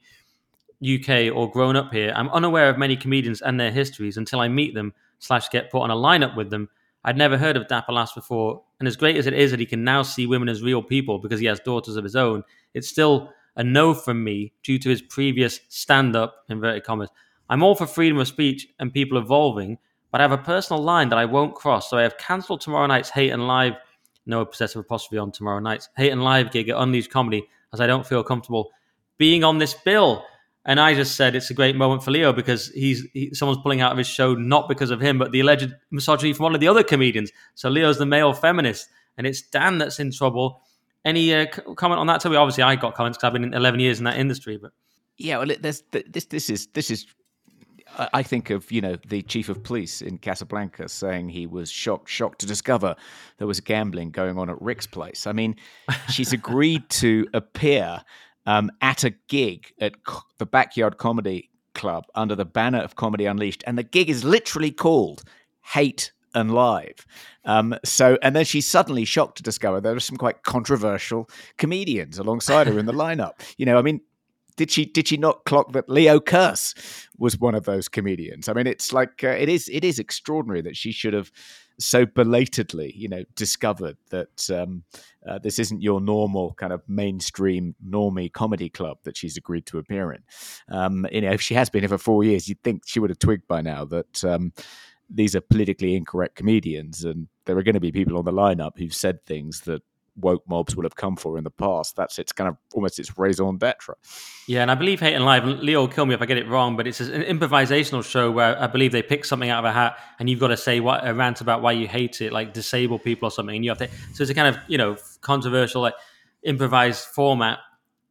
UK or grown up here, I'm unaware of many comedians and their histories until I meet them slash get put on a lineup with them. I'd never heard of Dapper Laughs before, and as great as it is that he can now see women as real people because he has daughters of his own, it's still a no from me due to his previous stand-up inverted commas. I'm all for freedom of speech and people evolving, but I have a personal line that I won't cross, so I have cancelled tomorrow night's Hate and Live, no possessive apostrophe on tomorrow night's Hate and Live gig at Unleashed Comedy, as I don't feel comfortable being on this bill. And I just said it's a great moment for Leo because he's he, someone's pulling out of his show not because of him, but the alleged misogyny from one of the other comedians. So Leo's the male feminist, and it's Dan that's in trouble. Any uh, comment on that? Toby? Obviously, I got comments because I've been 11 years in that industry, but yeah, well, this. This is this is I think of you know the chief of police in Casablanca saying he was shocked shocked to discover there was gambling going on at Rick's place. I mean, she's agreed to appear um, at a gig at the Backyard Comedy Club under the banner of Comedy Unleashed, and the gig is literally called Hate and Live. Um, so, and then she's suddenly shocked to discover there are some quite controversial comedians alongside her in the [LAUGHS] lineup. You know, I mean, did she did she not clock that Leo Kearse was one of those comedians? I mean, it's like uh, it is it is extraordinary that she should have so belatedly, you know, discovered that um, uh, this isn't your normal kind of mainstream normie comedy club that she's agreed to appear in. Um, you know, if she has been here for four years, you'd think she would have twigged by now that. Um, these are politically incorrect comedians, and there are going to be people on the lineup who've said things that woke mobs will have come for in the past. That's its kind of almost its raison d'etre. Yeah, and I believe Hate and Live, Leo will kill me if I get it wrong, but it's an improvisational show where I believe they pick something out of a hat and you've got to say what a rant about why you hate it, like disable people or something, and you have to. So it's a kind of you know controversial like improvised format.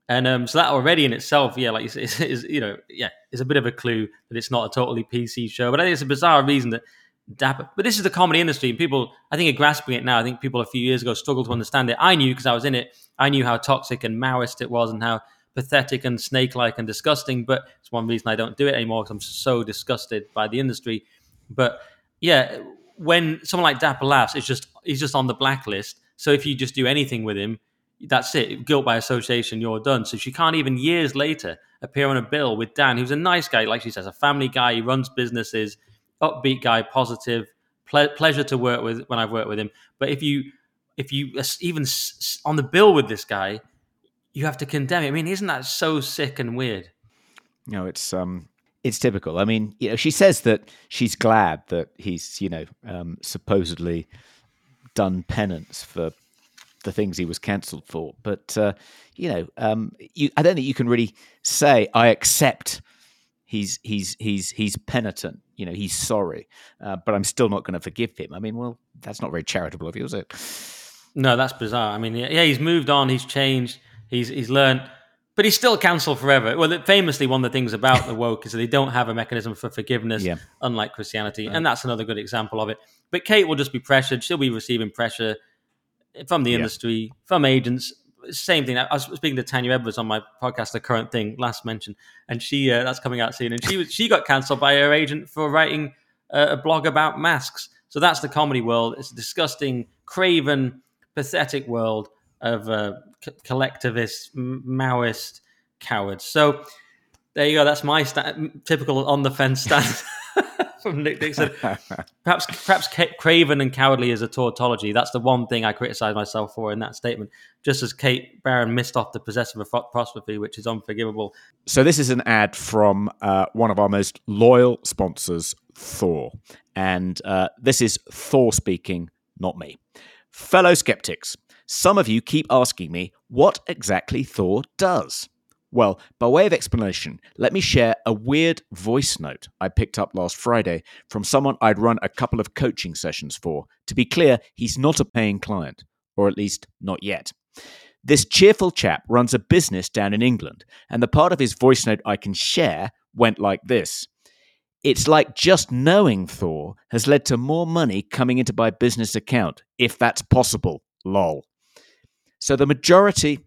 And um, so that already in itself, yeah, like [LAUGHS] is, is, you know, yeah, it's a bit of a clue that it's not a totally PC show. But I think it's a bizarre reason that dapper. But this is the comedy industry, and people, I think, are grasping it now. I think people a few years ago struggled to understand it. I knew because I was in it. I knew how toxic and Maoist it was, and how pathetic and snake-like and disgusting. But it's one reason I don't do it anymore because I'm so disgusted by the industry. But yeah, when someone like Dapper laughs, it's just he's just on the blacklist. So if you just do anything with him, that's it. Guilt by association, you're done. So she can't even years later appear on a bill with Dan, who's a nice guy, like she says, a family guy. He runs businesses upbeat guy, positive, ple- pleasure to work with when I've worked with him. But if you if you even on the bill with this guy, you have to condemn it. I mean, isn't that so sick and weird? No, it's um, it's typical. I mean, you know, she says that she's glad that he's you know um, supposedly done penance for the things he was cancelled for, but uh, you know, um, you, I don't think you can really say I accept he's he's he's he's penitent. You know, he's sorry, uh, but I'm still not going to forgive him. I mean, well, that's not very charitable of you, is it? No, that's bizarre. I mean, yeah, he's moved on, he's changed, he's he's learned, but he's still cancelled forever. Well, famously, one of the things about the woke is that they don't have a mechanism for forgiveness, yeah. unlike Christianity, right. and that's another good example of it. But Kate will just be pressured; she'll be receiving pressure from the industry, yeah. from agents, same thing. I was speaking to Tanya Edwards on my podcast, The Current Thing, last mention, and she uh, that's coming out soon. And she was she got cancelled by her agent for writing a, a blog about masks. So that's the comedy world. It's a disgusting, craven, pathetic world of uh, collectivist, Maoist cowards. So there you go. That's my typical on the fence stance. [LAUGHS] [LAUGHS] from Nick Dixon. perhaps, perhaps craven and cowardly is a tautology. That's the one thing I criticise myself for in that statement. Just as Kate Barron missed off the possessive apostrophe, which is unforgivable. So this is an ad from uh, one of our most loyal sponsors, Thor, and uh, this is Thor speaking, not me. Fellow skeptics, some of you keep asking me what exactly Thor does. Well, by way of explanation, let me share a weird voice note I picked up last Friday from someone I'd run a couple of coaching sessions for. To be clear, he's not a paying client, or at least not yet. This cheerful chap runs a business down in England, and the part of his voice note I can share went like this It's like just knowing Thor has led to more money coming into my business account, if that's possible. Lol. So the majority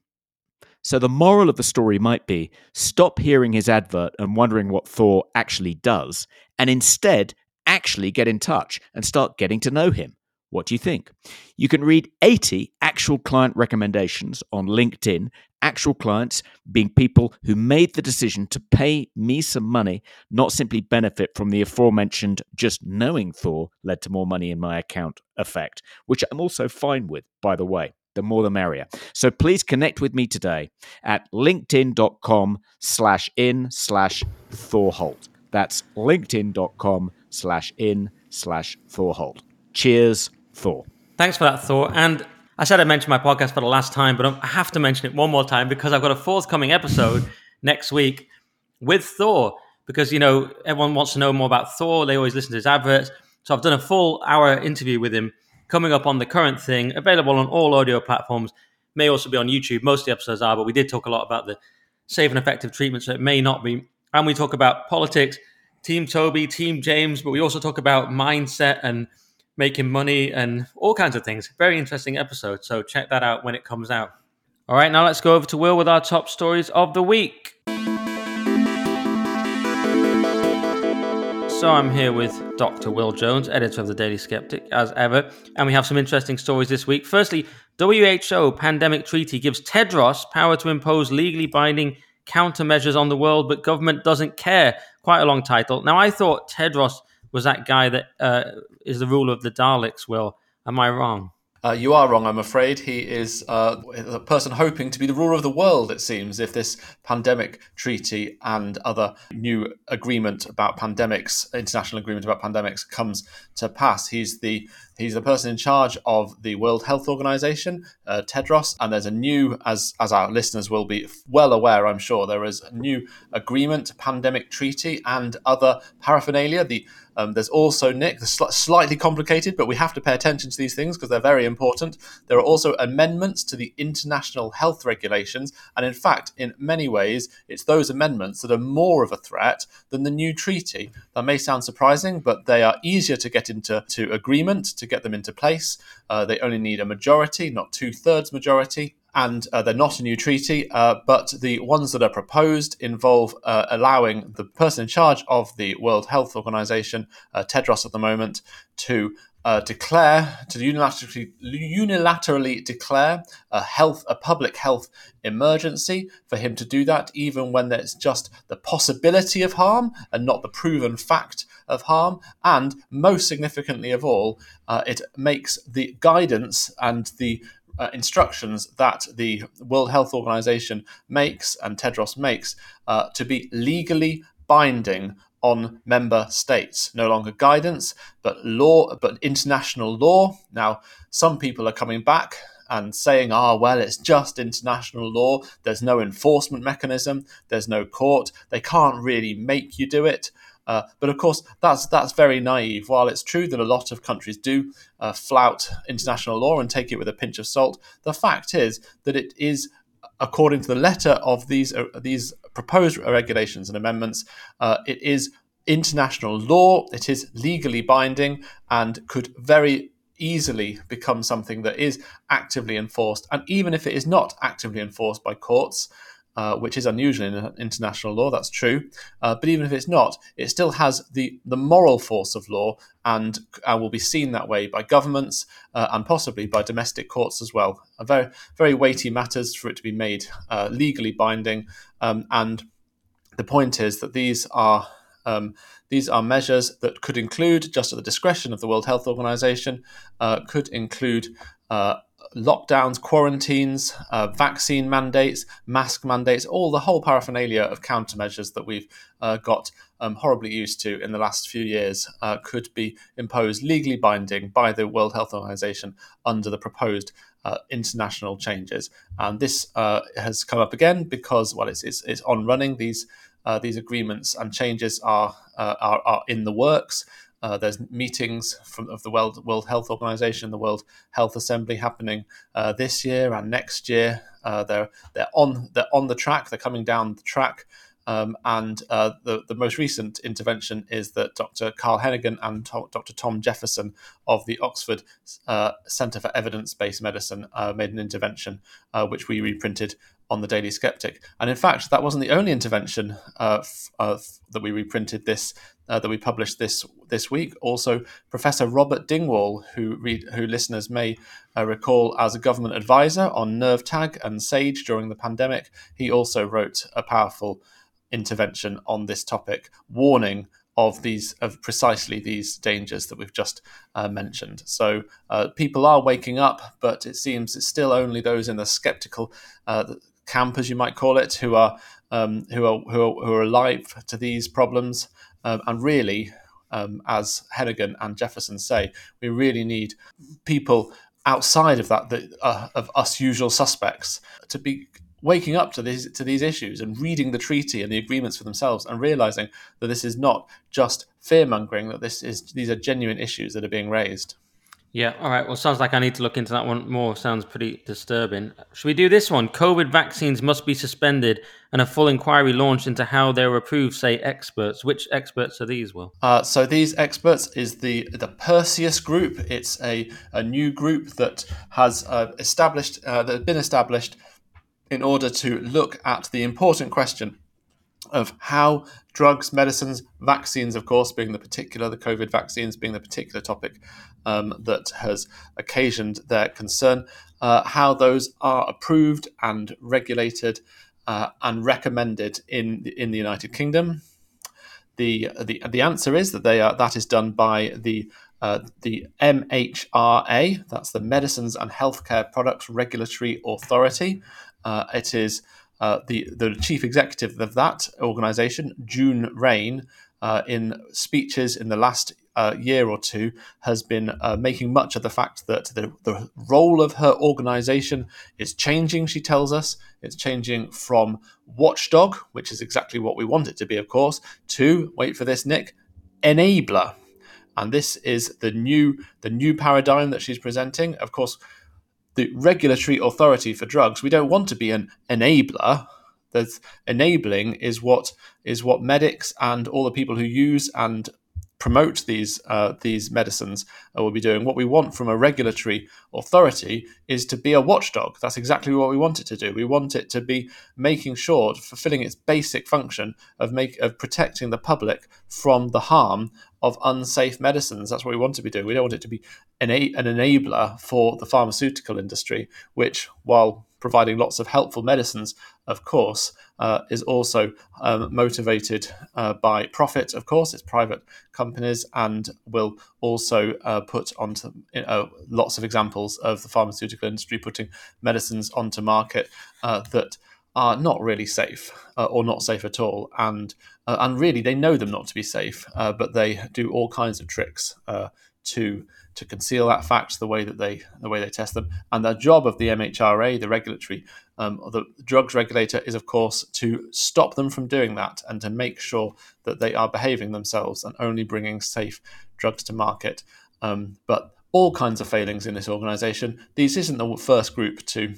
so the moral of the story might be stop hearing his advert and wondering what Thor actually does, and instead actually get in touch and start getting to know him. What do you think? You can read 80 actual client recommendations on LinkedIn, actual clients being people who made the decision to pay me some money, not simply benefit from the aforementioned just knowing Thor led to more money in my account effect, which I'm also fine with, by the way the more the merrier. So please connect with me today at linkedin.com slash in slash Thorholt. That's linkedin.com slash in slash Thorholt. Cheers, Thor. Thanks for that, Thor. And I said I mentioned my podcast for the last time, but I have to mention it one more time because I've got a forthcoming episode [LAUGHS] next week with Thor. Because, you know, everyone wants to know more about Thor. They always listen to his adverts. So I've done a full hour interview with him coming up on the current thing, available on all audio platforms, may also be on YouTube. Most of the episodes are, but we did talk a lot about the safe and effective treatment, so it may not be. And we talk about politics, Team Toby, Team James, but we also talk about mindset and making money and all kinds of things. Very interesting episode. So check that out when it comes out. All right, now let's go over to Will with our top stories of the week. So I'm here with Dr. Will Jones, editor of the Daily Sceptic, as ever, and we have some interesting stories this week. Firstly, WHO pandemic treaty gives Tedros power to impose legally binding countermeasures on the world, but government doesn't care. Quite a long title. Now, I thought Tedros was that guy that uh, is the ruler of the Daleks. Will, am I wrong? Uh, you are wrong, I'm afraid. He is uh, a person hoping to be the ruler of the world, it seems, if this pandemic treaty and other new agreement about pandemics, international agreement about pandemics, comes to pass. He's the He's the person in charge of the World Health Organization, uh, Tedros, and there's a new, as as our listeners will be well aware, I'm sure, there is a new agreement, pandemic treaty, and other paraphernalia. The um, there's also, Nick, sl- slightly complicated, but we have to pay attention to these things because they're very important. There are also amendments to the international health regulations. And in fact, in many ways, it's those amendments that are more of a threat than the new treaty. That may sound surprising, but they are easier to get into to agreement, to get them into place. Uh, they only need a majority, not two thirds majority and uh, they're not a new treaty, uh, but the ones that are proposed involve uh, allowing the person in charge of the World Health Organization, uh, Tedros at the moment, to uh, declare to unilaterally, unilaterally declare a health a public health emergency for him to do that even when there's just the possibility of harm and not the proven fact of harm. And most significantly of all uh, it makes the guidance and the uh, instructions that the World Health Organization makes and Tedros makes uh, to be legally binding on member states. No longer guidance, but law, but international law. Now, some people are coming back and saying, ah, well, it's just international law. There's no enforcement mechanism. There's no court. They can't really make you do it. Uh, but of course, that's that's very naive. While it's true that a lot of countries do uh, flout international law and take it with a pinch of salt, the fact is that it is, according to the letter of these uh, these proposed regulations and amendments, uh, it is international law. It is legally binding and could very easily become something that is actively enforced. And even if it is not actively enforced by courts, uh, which is unusual in international law. That's true, uh, but even if it's not, it still has the the moral force of law, and uh, will be seen that way by governments uh, and possibly by domestic courts as well. A very very weighty matters for it to be made uh, legally binding, um, and the point is that these are Um, these are measures that could include, just at the discretion of the World Health Organization, uh, could include uh, lockdowns, quarantines, uh, vaccine mandates, mask mandates, all the whole paraphernalia of countermeasures that we've uh, got um, horribly used to in the last few years uh, could be imposed legally binding by the World Health Organization under the proposed uh, international changes. And this uh, has come up again because, well, it's, it's, it's on running. These, uh, these agreements and changes are, are, are in the works. Uh, there's meetings from of the World World Health Organization, the World Health Assembly happening uh, this year and next year. Uh, they're they're on they're on the track. They're coming down the track. Um, and uh, the, the most recent intervention is that Dr. Carl Heneghan and to- Dr. Tom Jefferson of the Oxford uh, Centre for Evidence Based Medicine uh, made an intervention, which we reprinted on the Daily Sceptic. And in fact, that wasn't the only intervention uh, f- uh, that we reprinted this that we published this this week. Also, Professor Robert Dingwall, who read, who listeners may recall as a government advisor on NERVTAG and SAGE during the pandemic, he also wrote a powerful intervention on this topic, warning of these of precisely these dangers that we've just uh, mentioned. So uh, people are waking up, but it seems it's still only those in the skeptical uh, camp, as you might call it, who are um, who are who are, who are alive to these problems. Um, and really, um, as Heneghan and Jefferson say, we really need people outside of that, uh, of us usual suspects, to be waking up to these to these issues and reading the treaty and the agreements for themselves and realizing that this is not just fear mongering that this is these are genuine issues that are being raised yeah all right well sounds like i need to look into that one more. Sounds pretty disturbing. Should we do this one? Covid vaccines must be suspended and a full inquiry launched into how they were approved say experts. Which experts are these will? Uh, so these experts is the the perseus group. It's a, a new group that has uh, established uh, that has been established in order to look at the important question of how drugs, medicines, vaccines, of course, being the particular, the COVID vaccines being the particular topic um, that has occasioned their concern, uh, how those are approved and regulated uh, and recommended in in the United Kingdom. The, the the answer is that they are that is done by the uh, the MHRA, that's the Medicines and Healthcare Products Regulatory Authority, uh, it is uh, the the chief executive of that organisation, June Raine, uh, in speeches in the last uh, year or two, has been uh, making much of the fact that the, the role of her organisation is changing. She tells us it's changing from watchdog, which is exactly what we want it to be, of course, to wait for this, Nick, enabler. And this is the new the new paradigm that she's presenting. Of course, the regulatory authority for drugs. We don't want to be an enabler. That enabling is what is what medics and all the people who use and promote these uh, these medicines uh, will be doing. What we want from a regulatory authority is to be a watchdog. That's exactly what we want it to do. We want it to be making sure, fulfilling its basic function of make of protecting the public from the harm of unsafe medicines. That's what we want to be doing. We don't want it to be an, an enabler for the pharmaceutical industry, which, while providing lots of helpful medicines, of course, uh, is also um, motivated uh, by profit. Of course, it's private companies and will also uh, put onto lots of examples of the pharmaceutical industry putting medicines onto market uh, that are not really safe uh, or not safe at all, and uh, and really they know them not to be safe, uh, but they do all kinds of tricks uh, to to conceal that fact the way that they the way they test them. And the job of the MHRA, the regulatory, um, the drugs regulator, is of course to stop them from doing that and to make sure that they are behaving themselves and only bringing safe drugs to market. Um, but all kinds of failings in this organisation. These isn't the first group to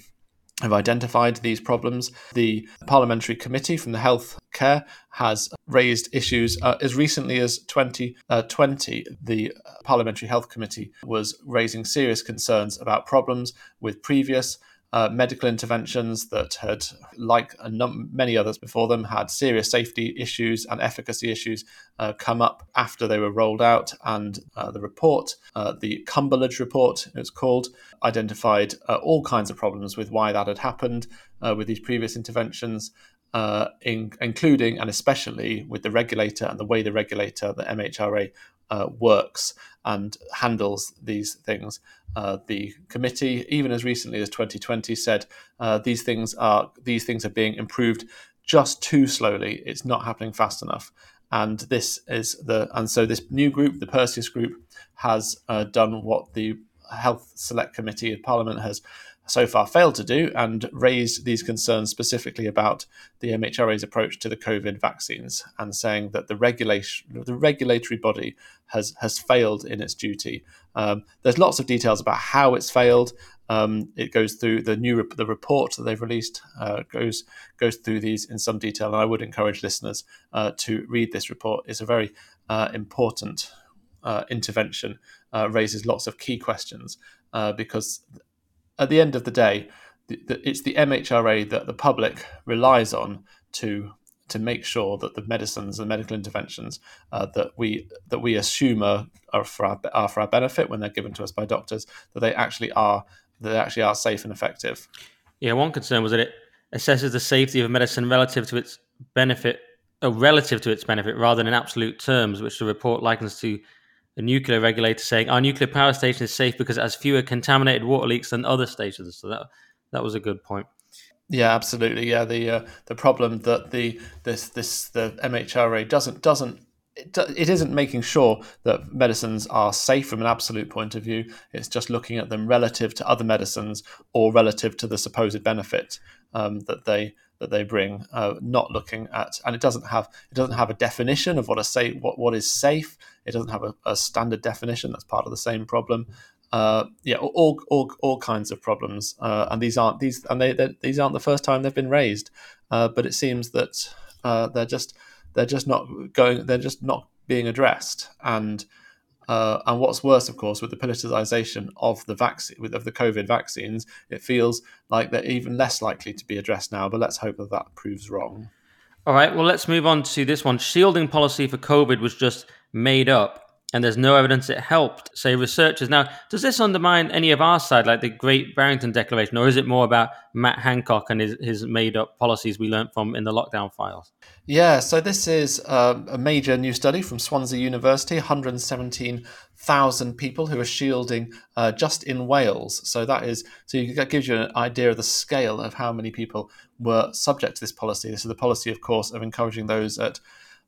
have identified these problems. The Parliamentary Committee from the Health Care has raised issues uh, as recently as 2020. Uh, the Parliamentary Health Committee was raising serious concerns about problems with previous uh, medical interventions that had, like num- many others before them, had serious safety issues and efficacy issues uh, come up after they were rolled out. And uh, the report, uh, the Cumberlege report, it's called, identified uh, all kinds of problems with why that had happened uh, with these previous interventions. Uh, in, including and especially with the regulator and the way the regulator, the MHRA, uh, works and handles these things. Uh, the committee, even as recently as 2020, said uh, these things are these things are being improved just too slowly. It's not happening fast enough. And this is the and so this new group, the Perseus group, has uh, done what the Health Select Committee of Parliament has so far failed to do and raised these concerns specifically about the MHRA's approach to the COVID vaccines and saying that the regulation, the regulatory body has has failed in its duty. Um, there's lots of details about how it's failed. Um, it goes through the new the report that they've released uh, goes goes through these in some detail, and I would encourage listeners uh, to read this report. It's a very uh, important uh, intervention, uh, raises lots of key questions uh, because at the end of the day, the, the, it's the MHRA that the public relies on to to make sure that the medicines and medical interventions uh, that we that we assume are, are for our are for our benefit when they're given to us by doctors that they actually are that they actually are safe and effective. Yeah, one concern was that it assesses the safety of a medicine relative to its benefit, or relative to its benefit, rather than in absolute terms, which the report likens to a nuclear regulator saying our nuclear power station is safe because it has fewer contaminated water leaks than other stations. So that that was a good point. Yeah, absolutely. Yeah, the uh, the problem that the this this the MHRA doesn't doesn't it, it isn't making sure that medicines are safe from an absolute point of view. It's just looking at them relative to other medicines or relative to the supposed benefit um, that they that they bring. Uh, not looking at, and it doesn't have it doesn't have a definition of what a say what what is safe. It doesn't have a, a standard definition. That's part of the same problem. Uh, yeah, all, all all kinds of problems, uh, and these aren't these and they these aren't the first time they've been raised. Uh, but it seems that uh, they're just they're just not going. They're just not being addressed. And uh, and what's worse, of course, with the politicization of the vaccine of the COVID vaccines, it feels like they're even less likely to be addressed now. But let's hope that that proves wrong. All right. Well, let's move on to this one. Shielding policy for COVID was just made up and there's no evidence it helped, say researchers. Now, does this undermine any of our side, like the Great Barrington Declaration, or is it more about Matt Hancock and his, his made up policies we learned from in the lockdown files? Yeah, so this is uh, a major new study from Swansea University 117,000 people who are shielding uh, just in Wales. So that is, so you, that gives you an idea of the scale of how many people were subject to this policy. This is the policy, of course, of encouraging those at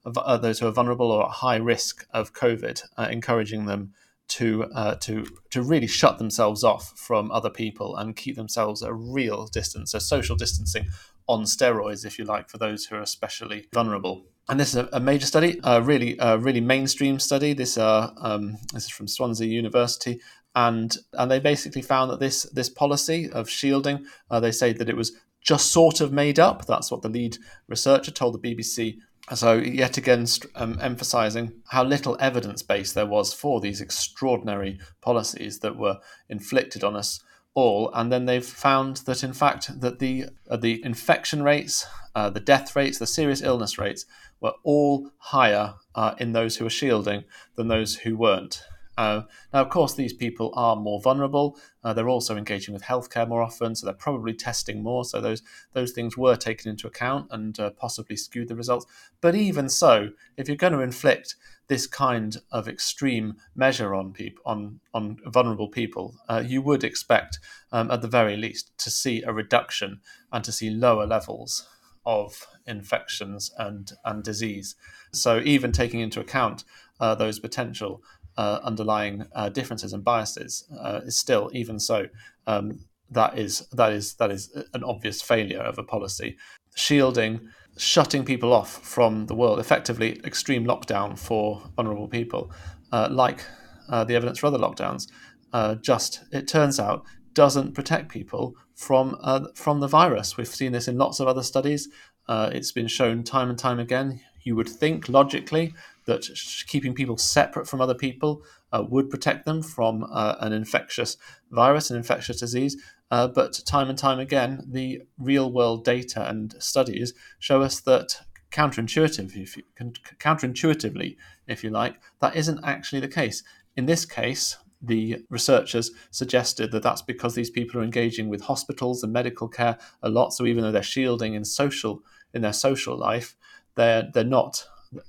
uh, those who are vulnerable or at high risk of COVID, uh, encouraging them to uh, to to really shut themselves off from other people and keep themselves a real distance, so social distancing on steroids, if you like, for those who are especially vulnerable. And this is a, a major study, a really a really mainstream study. This uh, um, this is from Swansea University, and and they basically found that this this policy of shielding, uh, they say that it was just sort of made up. That's what the lead researcher told the BBC so, yet again, um, emphasizing how little evidence base there was for these extraordinary policies that were inflicted on us all. And then they've found that, in fact, that the uh, the infection rates, uh, the death rates, the serious illness rates were all higher uh, in those who were shielding than those who weren't. Uh, now, of course, these people are more vulnerable. Uh, they're also engaging with healthcare more often, so they're probably testing more. So those those things were taken into account and uh, possibly skewed the results. But even so, if you're going to inflict this kind of extreme measure on people on on vulnerable people, uh, you would expect, um, at the very least, to see a reduction and to see lower levels of infections and and disease. So even taking into account uh, those potential uh, underlying uh, differences and biases uh, is still, even so, um, that is that is that is an obvious failure of a policy. Shielding, shutting people off from the world, effectively extreme lockdown for vulnerable people, uh, like uh, the evidence for other lockdowns, uh, just it turns out doesn't protect people from from the virus. We've seen this in lots of other studies. it's been shown time and time again. You would think logically that keeping people separate from other people uh, would protect them from uh, an infectious virus, an infectious disease. Uh, but time and time again, the real world data and studies show us that counterintuitive, if you, counterintuitively, if you like, that isn't actually the case. In this case, the researchers suggested that that's because these people are engaging with hospitals and medical care a lot. So even though they're shielding in social in their social life, they're they're not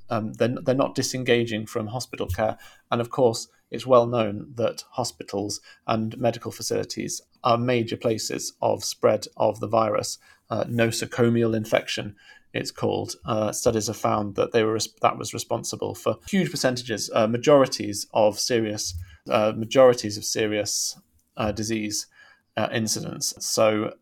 um, they're, they're not disengaging from hospital care. And of course, it's well known that hospitals and medical facilities are major places of spread of the virus. Uh, nosocomial infection, it's called. Uh, studies have found that they were that was responsible for huge percentages, uh, majorities of serious, uh, majorities of serious uh, disease uh, incidents. So,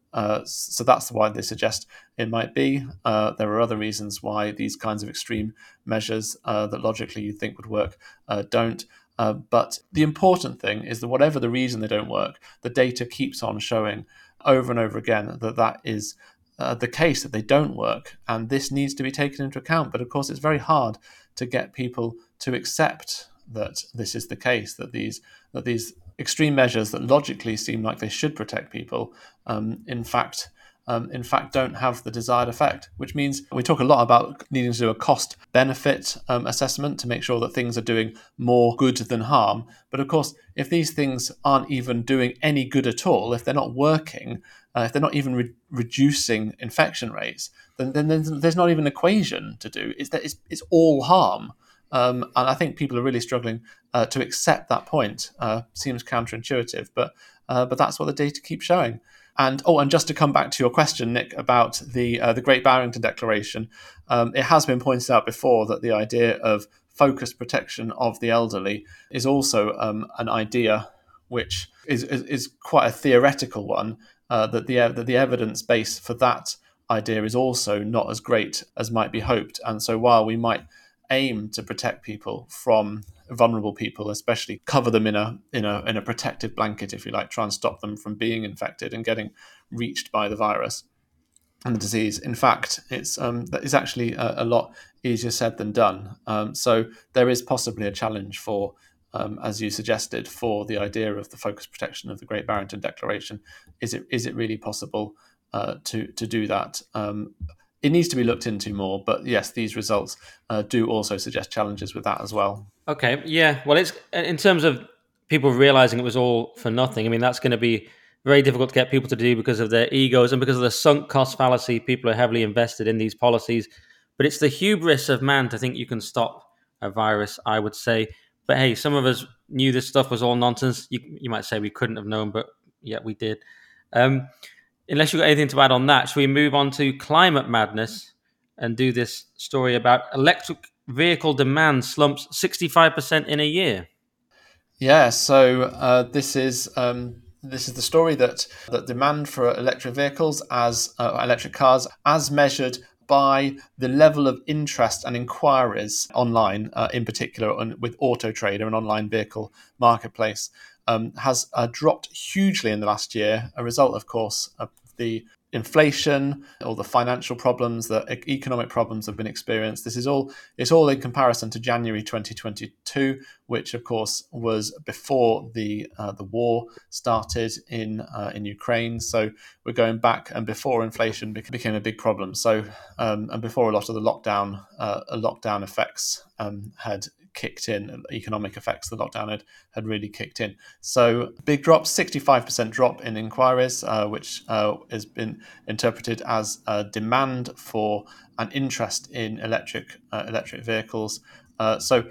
so that's why they suggest it might be. Uh, there are other reasons why these kinds of extreme measures uh, that logically you think would work uh, don't. Uh, but the important thing is that whatever the reason they don't work, the data keeps on showing over and over again that that is the case that they don't work, and this needs to be taken into account. But of course, it's very hard to get people to accept that this is the case that these that these extreme measures that logically seem like they should protect people, um, in fact, um, in fact, don't have the desired effect. Which means we talk a lot about needing to do a cost benefit um, assessment to make sure that things are doing more good than harm. But of course, if these things aren't even doing any good at all, if they're not working, uh, if they're not even re- reducing infection rates, then, then there's not even an equation to do. It's that it's, it's all harm. Um, and I think people are really struggling uh, to accept that point. Uh, seems counterintuitive, but uh, but that's what the data keeps showing. And oh, and just to come back to your question, Nick, about the uh, the Great Barrington Declaration, um, it has been pointed out before that the idea of focused protection of the elderly is also um, an idea which is, is, is quite a theoretical one. Uh, that the that the evidence base for that idea is also not as great as might be hoped. And so while we might aim to protect people from vulnerable people, especially cover them in a in a in a protective blanket, if you like, try and stop them from being infected and getting reached by the virus and the disease. In fact, it's um, is actually a, a, lot easier said than done. Um, so there is possibly a challenge for, um, as you suggested, for the idea of the focus protection of the Great Barrington Declaration. Is it is it really possible uh, to to do that? Um, it needs to be looked into more. But yes, these results uh, do also suggest challenges with that as well. Okay, yeah. Well, it's in terms of people realizing it was all for nothing. I mean, that's going to be very difficult to get people to do because of their egos and because of the sunk cost fallacy. People are heavily invested in these policies, but it's the hubris of man to think you can stop a virus. I would say. But hey, some of us knew this stuff was all nonsense. You, you might say we couldn't have known, but yeah, we did. Um, unless you've got anything to add on that, should we move on to climate madness and do this story about electric vehicle demand slumps 65% in a year? Yeah, so uh, this is um, this is the story that that demand for electric vehicles as uh, electric cars as measured by the level of interest and inquiries online, uh, in particular on, with Auto Trader, an online vehicle marketplace um, has uh, dropped hugely in the last year, a result, of course, of the inflation or the financial problems, the economic problems have been experienced. This is all it's all in comparison to January 2022, which of course was before the uh, the war started in uh, in Ukraine. So we're going back and before inflation became a big problem. So um, and before a lot of the lockdown uh, lockdown effects um, had kicked in, economic effects the lockdown had, had really kicked in. So big drop, 65% drop in inquiries, uh, which uh, has been interpreted as a demand for an interest in electric uh, electric vehicles. Uh, so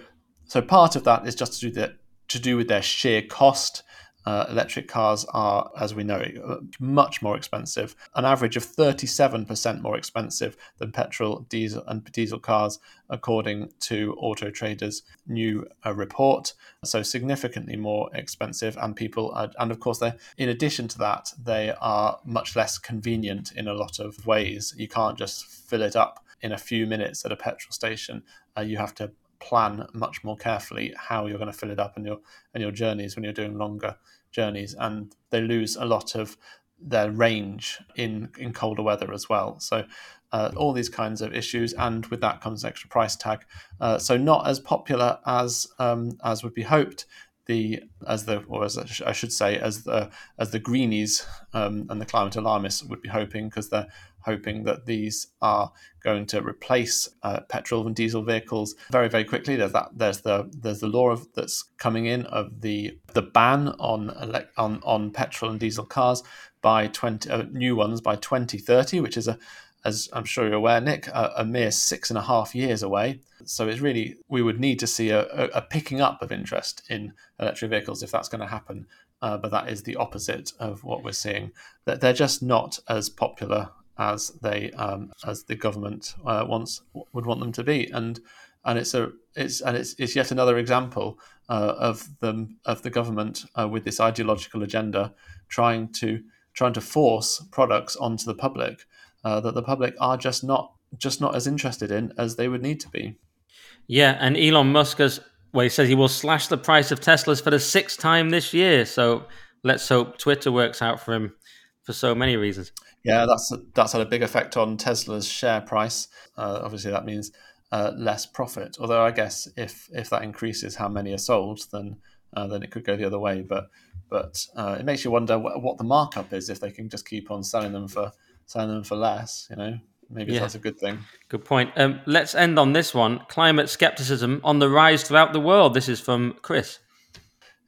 so part of that is just to do the, to do with their sheer cost. Uh, electric cars are, as we know, much more expensive, an average of 37% more expensive than petrol, diesel, and diesel cars, according to Auto Trader's new uh, report. So significantly more expensive, and people, are, and of course, they in addition to that, they are much less convenient in a lot of ways. You can't just fill it up in a few minutes at a petrol station. Uh, you have to plan much more carefully how you're going to fill it up and your in your journeys when you're doing longer journeys, and they lose a lot of their range in in colder weather as well. So uh, all these kinds of issues, and with that comes an extra price tag. Uh, so not as popular as um, as would be hoped. The as the or as I should say as the as the greenies um, and the climate alarmists would be hoping because they're hoping that these are going to replace uh, petrol and diesel vehicles very very quickly. There's that there's the there's the law of, that's coming in of the the ban on elect, on on petrol and diesel cars by 20 uh, new ones by 2030, which is a as I'm sure you're aware, Nick, a, a, mere six and a half years away. So it's really, we would need to see a, a picking up of interest in electric vehicles if that's going to happen. Uh, but that is the opposite of what we're seeing. That they're just not as popular as they um, as the government uh, wants would want them to be, and and it's a it's and it's, it's yet another example uh, of the of the government uh, with this ideological agenda trying to trying to force products onto the public uh, that the public are just not just not as interested in as they would need to be. Yeah, and Elon Musk has well, he says he will slash the price of Teslas for the sixth time this year. So let's hope Twitter works out for him for so many reasons. Yeah, that's that's had a big effect on Tesla's share price. Uh, obviously, that means uh, less profit. Although I guess if if that increases how many are sold, then uh, then it could go the other way. But but uh, it makes you wonder what, what the markup is if they can just keep on selling them for selling them for less. You know, maybe yeah. that's a good thing. Good point. Um, let's end on this one: climate skepticism on the rise throughout the world. This is from Chris.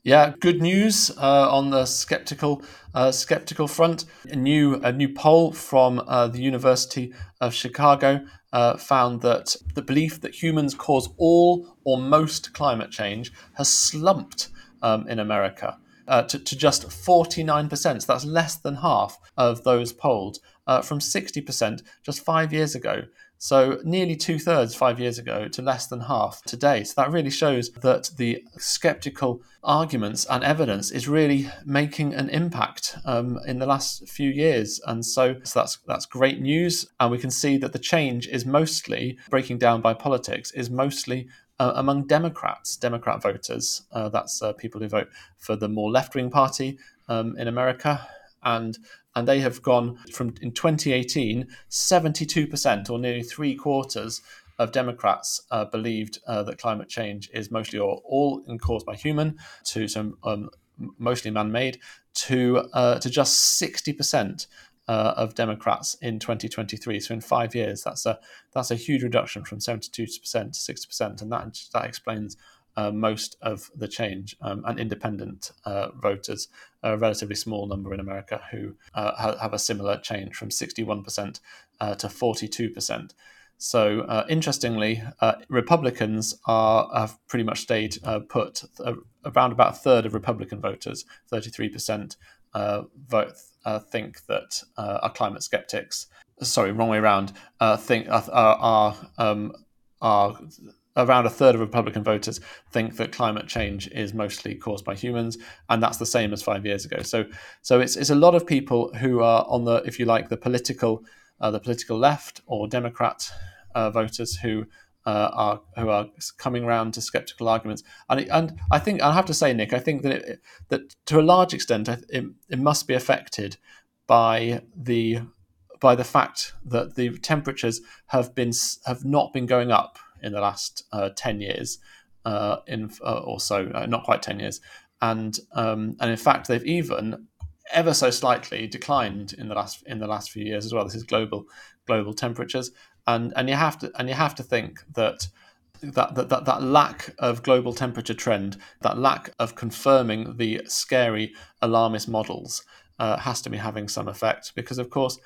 Yeah, good news uh, on the skeptical uh, skeptical front. A new a new poll from uh, the University of Chicago uh, found that the belief that humans cause all or most climate change has slumped um, in America. Uh, to, to, just 49%. So that's less than half of those polled uh, from 60% just five years ago. So nearly two thirds five years ago to less than half today. So that really shows that the skeptical arguments and evidence is really making an impact um, in the last few years. And so, so that's that's great news. And we can see that the change is mostly breaking down by politics is mostly uh, among Democrats, Democrat voters. Uh, that's uh, people who vote for the more left wing party um, in America. And and they have gone from in 2018, 72% or nearly three quarters of Democrats uh, believed uh, that climate change is mostly or all caused by human to some um, mostly man-made to uh, to just 60% uh, of Democrats in 2023. So in five years, that's a that's a huge reduction from 72% to 60%, and that that explains uh, most of the change. Um, and independent uh, voters, a relatively small number in America, who uh, have a similar change from 61% uh, to 42%. So, uh, interestingly, uh, Republicans are have pretty much stayed put. around about a third of Republican voters, 33%, vote think that are climate skeptics. Sorry, wrong way around. think are, are um, are around a third of Republican voters think that climate change is mostly caused by humans, and that's the same as five years ago. So, so it's it's a lot of people who are on the, if you like, the political, uh, the political left or Democrat uh, voters who. Uh, are who are coming around to skeptical arguments, and and I think I have to say, Nick, I think that it, that to a large extent it, it must be affected by the by the fact that the temperatures have been have not been going up in the last uh, 10 years uh, in uh, or so, uh, not quite 10 years. And um, and in fact, they've even ever so slightly declined in the last in the last few years as well. This is global global temperatures, and and you have to and you have to think that that, that, that, that lack of global temperature trend, that lack of confirming the scary alarmist models, uh, has to be having some effect because, of course,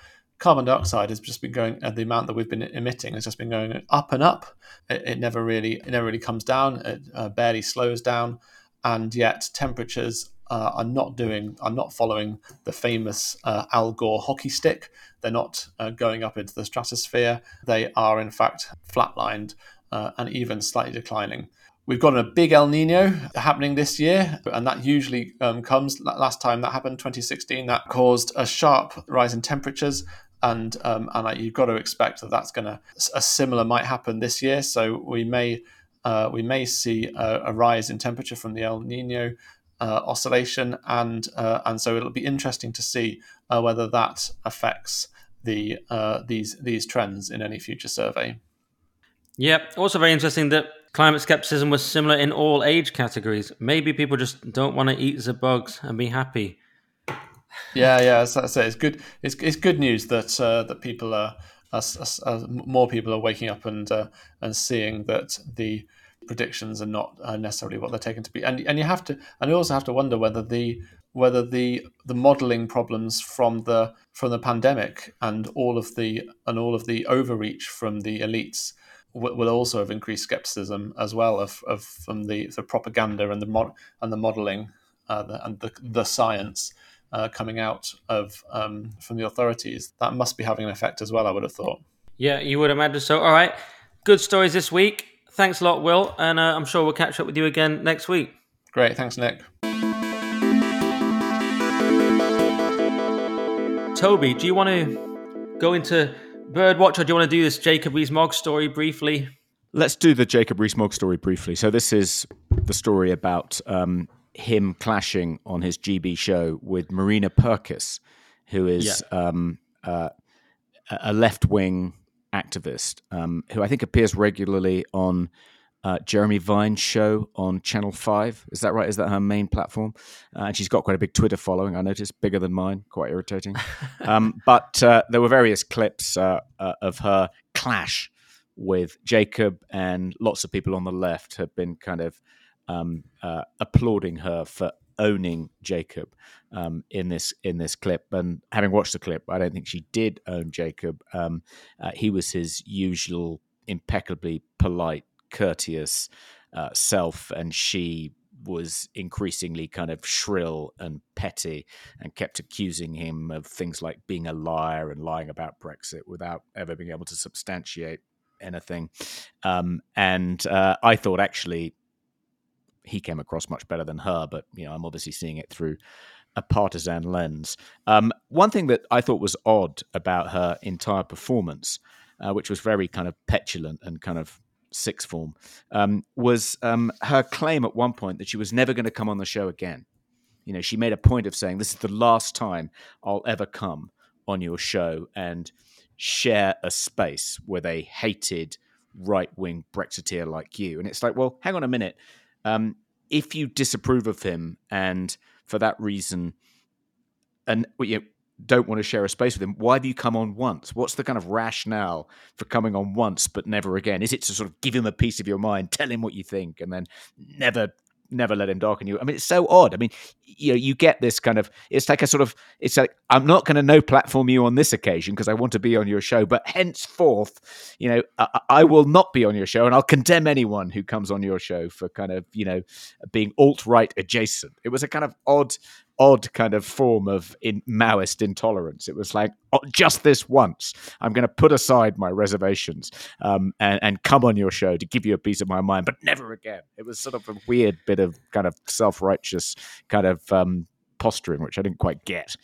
carbon dioxide has just been going, uh, the amount that we've been emitting has just been going up and up. It, it never really, it never really comes down. It uh, barely slows down, and yet temperatures uh, are not doing, are not following the famous uh, Al Gore hockey stick. They're not uh, going up into the stratosphere. They are in fact flatlined uh, and even slightly declining. We've got a big El Nino happening this year, and that usually um, comes. Last time that happened, 2016, that caused a sharp rise in temperatures and um, and you've got to expect that that's going to a similar might happen this year. So we may uh, we may see a, a, rise in temperature from the El Nino uh, oscillation, and uh, and so it'll be interesting to see uh, whether that affects the uh, these these trends in any future survey. Yeah, also very interesting that climate skepticism was similar in all age categories. Maybe people just don't want to eat the bugs and be happy yeah, yeah. As I say, it's good. It's, it's good news that uh, that people are, are, are, more people are waking up and uh, and seeing that the predictions are not uh, necessarily what they're taken to be. And and you have to and you also have to wonder whether the whether the the modelling problems from the from the pandemic and all of the and all of the overreach from the elites will, will also have increased skepticism as well of, of from the, the propaganda and the mod, and the modelling uh, and the the science uh, coming out of um, from the authorities. That must be having an effect as well. I would have thought. Yeah, you would imagine so. All right, good stories this week. Thanks a lot, Will, and uh, I'm sure we'll catch up with you again next week. Great, thanks, Nick. Toby, do you want to go into Birdwatch or do you want to do this Jacob Rees-Mogg story briefly? Let's do the Jacob Rees-Mogg story briefly. So this is the story about um, him clashing on his GB show with Marina Purkiss, who is yeah. um, uh, a left-wing activist um, who I think appears regularly on uh, Jeremy Vine's show on Channel 5. Is that right? Is that her main platform? Uh, and she's got quite a big Twitter following, I noticed, bigger than mine, quite irritating. [LAUGHS] um, but uh, there were various clips uh, uh, of her clash with Jacob, and lots of people on the left have been kind of um, uh, applauding her for owning Jacob um, in this in this clip. And having watched the clip, I don't think she did own Jacob. Um, he was his usual impeccably polite courteous uh, self, and she was increasingly kind of shrill and petty and kept accusing him of things like being a liar and lying about Brexit without ever being able to substantiate anything. Um, and uh, I thought actually he came across much better than her, but you know I'm obviously seeing it through a partisan lens. Um, one thing that I thought was odd about her entire performance, uh, which was very kind of petulant and kind of sixth form, um, was um, her claim at one point that she was never going to come on the show again. You know, she made a point of saying, This is the last time I'll ever come on your show and share a space with a hated right wing Brexiteer like you. And it's like, well, hang on a minute. Um, if you disapprove of him and for that reason, and you know, don't want to share a space with him, why do you come on once? What's the kind of rationale for coming on once but never again? Is it to sort of give him a piece of your mind, tell him what you think, and then never never let him darken you. I mean, it's so odd. I mean, you know, you get this kind of it's like a sort of it's like I'm not going to no platform you on this occasion because I want to be on your show, but henceforth, you know, I, I, will not be on your show, and I'll condemn anyone who comes on your show for kind of you know being alt right adjacent. It was a kind of odd odd kind of form of in Maoist intolerance. It was like oh, just this once, I'm going to put aside my reservations um, and, and come on your show to give you a piece of my mind, but never again. It was sort of a weird bit of kind of self righteous kind of um, posturing, which I didn't quite get.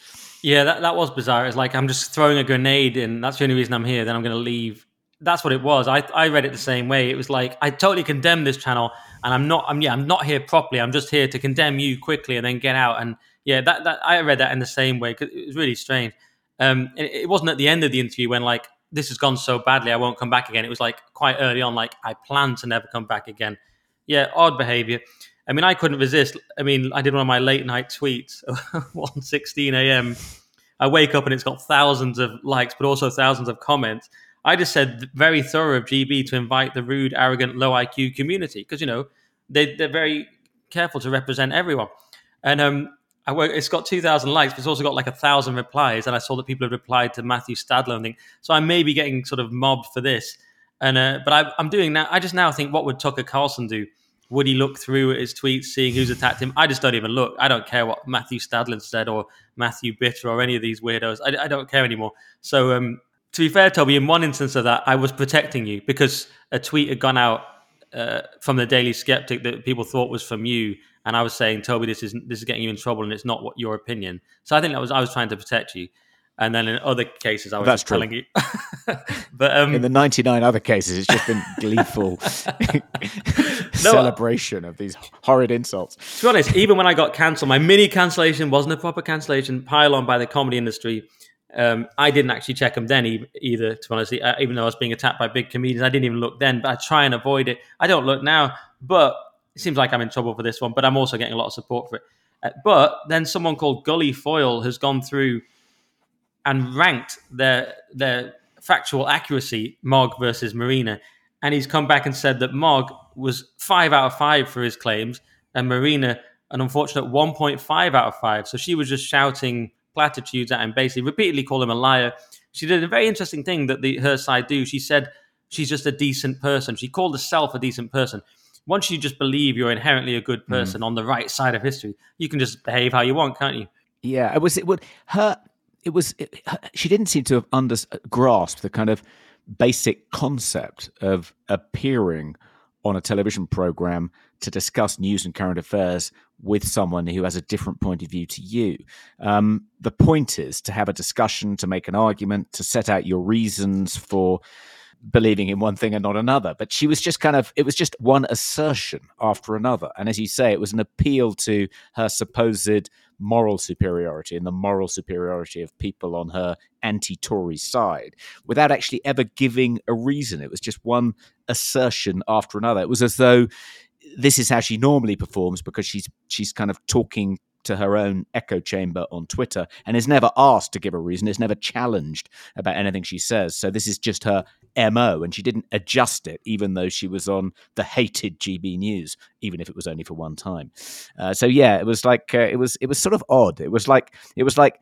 Yeah, that, that was bizarre. It's like I'm just throwing a grenade in. That's the only reason I'm here. Then I'm going to leave. That's what it was. I, I read it the same way. It was like I totally condemn this channel, and I'm not. I'm yeah. I'm not here properly. I'm just here to condemn you quickly and then get out. And yeah, that, that I read that in the same way because it was really strange. Um, it, it wasn't at the end of the interview when like this has gone so badly, I won't come back again. It was like quite early on, like I plan to never come back again. Yeah, odd behavior. I mean, I couldn't resist. I mean, I did one of my late night tweets, [LAUGHS] 1.16 a.m. I wake up and it's got thousands of likes, but also thousands of comments. I just said very thorough of GB to invite the rude, arrogant, low IQ community because you know they, they're very careful to represent everyone. And um, It's got 2,000 likes, but it's also got like a thousand replies. And I saw that people had replied to Matthew Stadlen and think, so I may be getting sort of mobbed for this. And, uh, but I, I'm doing now, I just now think, what would Tucker Carlson do? Would he look through his tweets, seeing who's attacked him? I just don't even look. I don't care what Matthew Stadlen said or Matthew Bitter or any of these weirdos. I, I don't care anymore. So, um, to be fair, Toby, in one instance of that, I was protecting you because a tweet had gone out uh, from the Daily Sceptic that people thought was from you, and I was saying, Toby, this is this is getting you in trouble, and it's not what your opinion. So I think that was I was trying to protect you. And then in other cases, I was That's telling you. [LAUGHS] but um, in the ninety-nine other cases, it's just been gleeful [LAUGHS] celebration of these horrid insults. To be honest, even when I got cancelled, my mini cancellation wasn't a proper cancellation. Pile on by the comedy industry. Um, I didn't actually check them then either. To be honest, uh, even though I was being attacked by big comedians, I didn't even look then. But I try and avoid it. I don't look now, but it seems like I'm in trouble for this one, but I'm also getting a lot of support for it. Uh, but then someone called Gully Foyle has gone through and ranked their their factual accuracy, Mogg versus Marina, and he's come back and said that Mogg was five out of five for his claims, and Marina an unfortunate 1.5 out of 5. So she was just shouting platitudes at him, basically, repeatedly call him a liar. She did a very interesting thing that the, her side do. She said she's just a decent person. She called herself a decent person. Once you just believe you're inherently a good person mm. on the right side of history, you can just behave how you want, can't you? Yeah, it was. It would her. It was. It, her, she didn't seem to have under grasped the kind of basic concept of appearing on a television program to discuss news and current affairs with someone who has a different point of view to you. Um, the point is to have a discussion, to make an argument, to set out your reasons for believing in one thing and not another. But she was just kind of, it was just one assertion after another. And as you say, it was an appeal to her supposed moral superiority and the moral superiority of people on her anti Tory side without actually ever giving a reason. It was just one assertion after another. It was as though this is how she normally performs because she's she's kind of talking to her own echo chamber on Twitter and is never asked to give a reason, is never challenged about anything she says. So this is just her MO, and she didn't adjust it, even though she was on the hated GB News, even if it was only for one time. Uh, so yeah, it was like uh, it was it was sort of odd. It was like it was like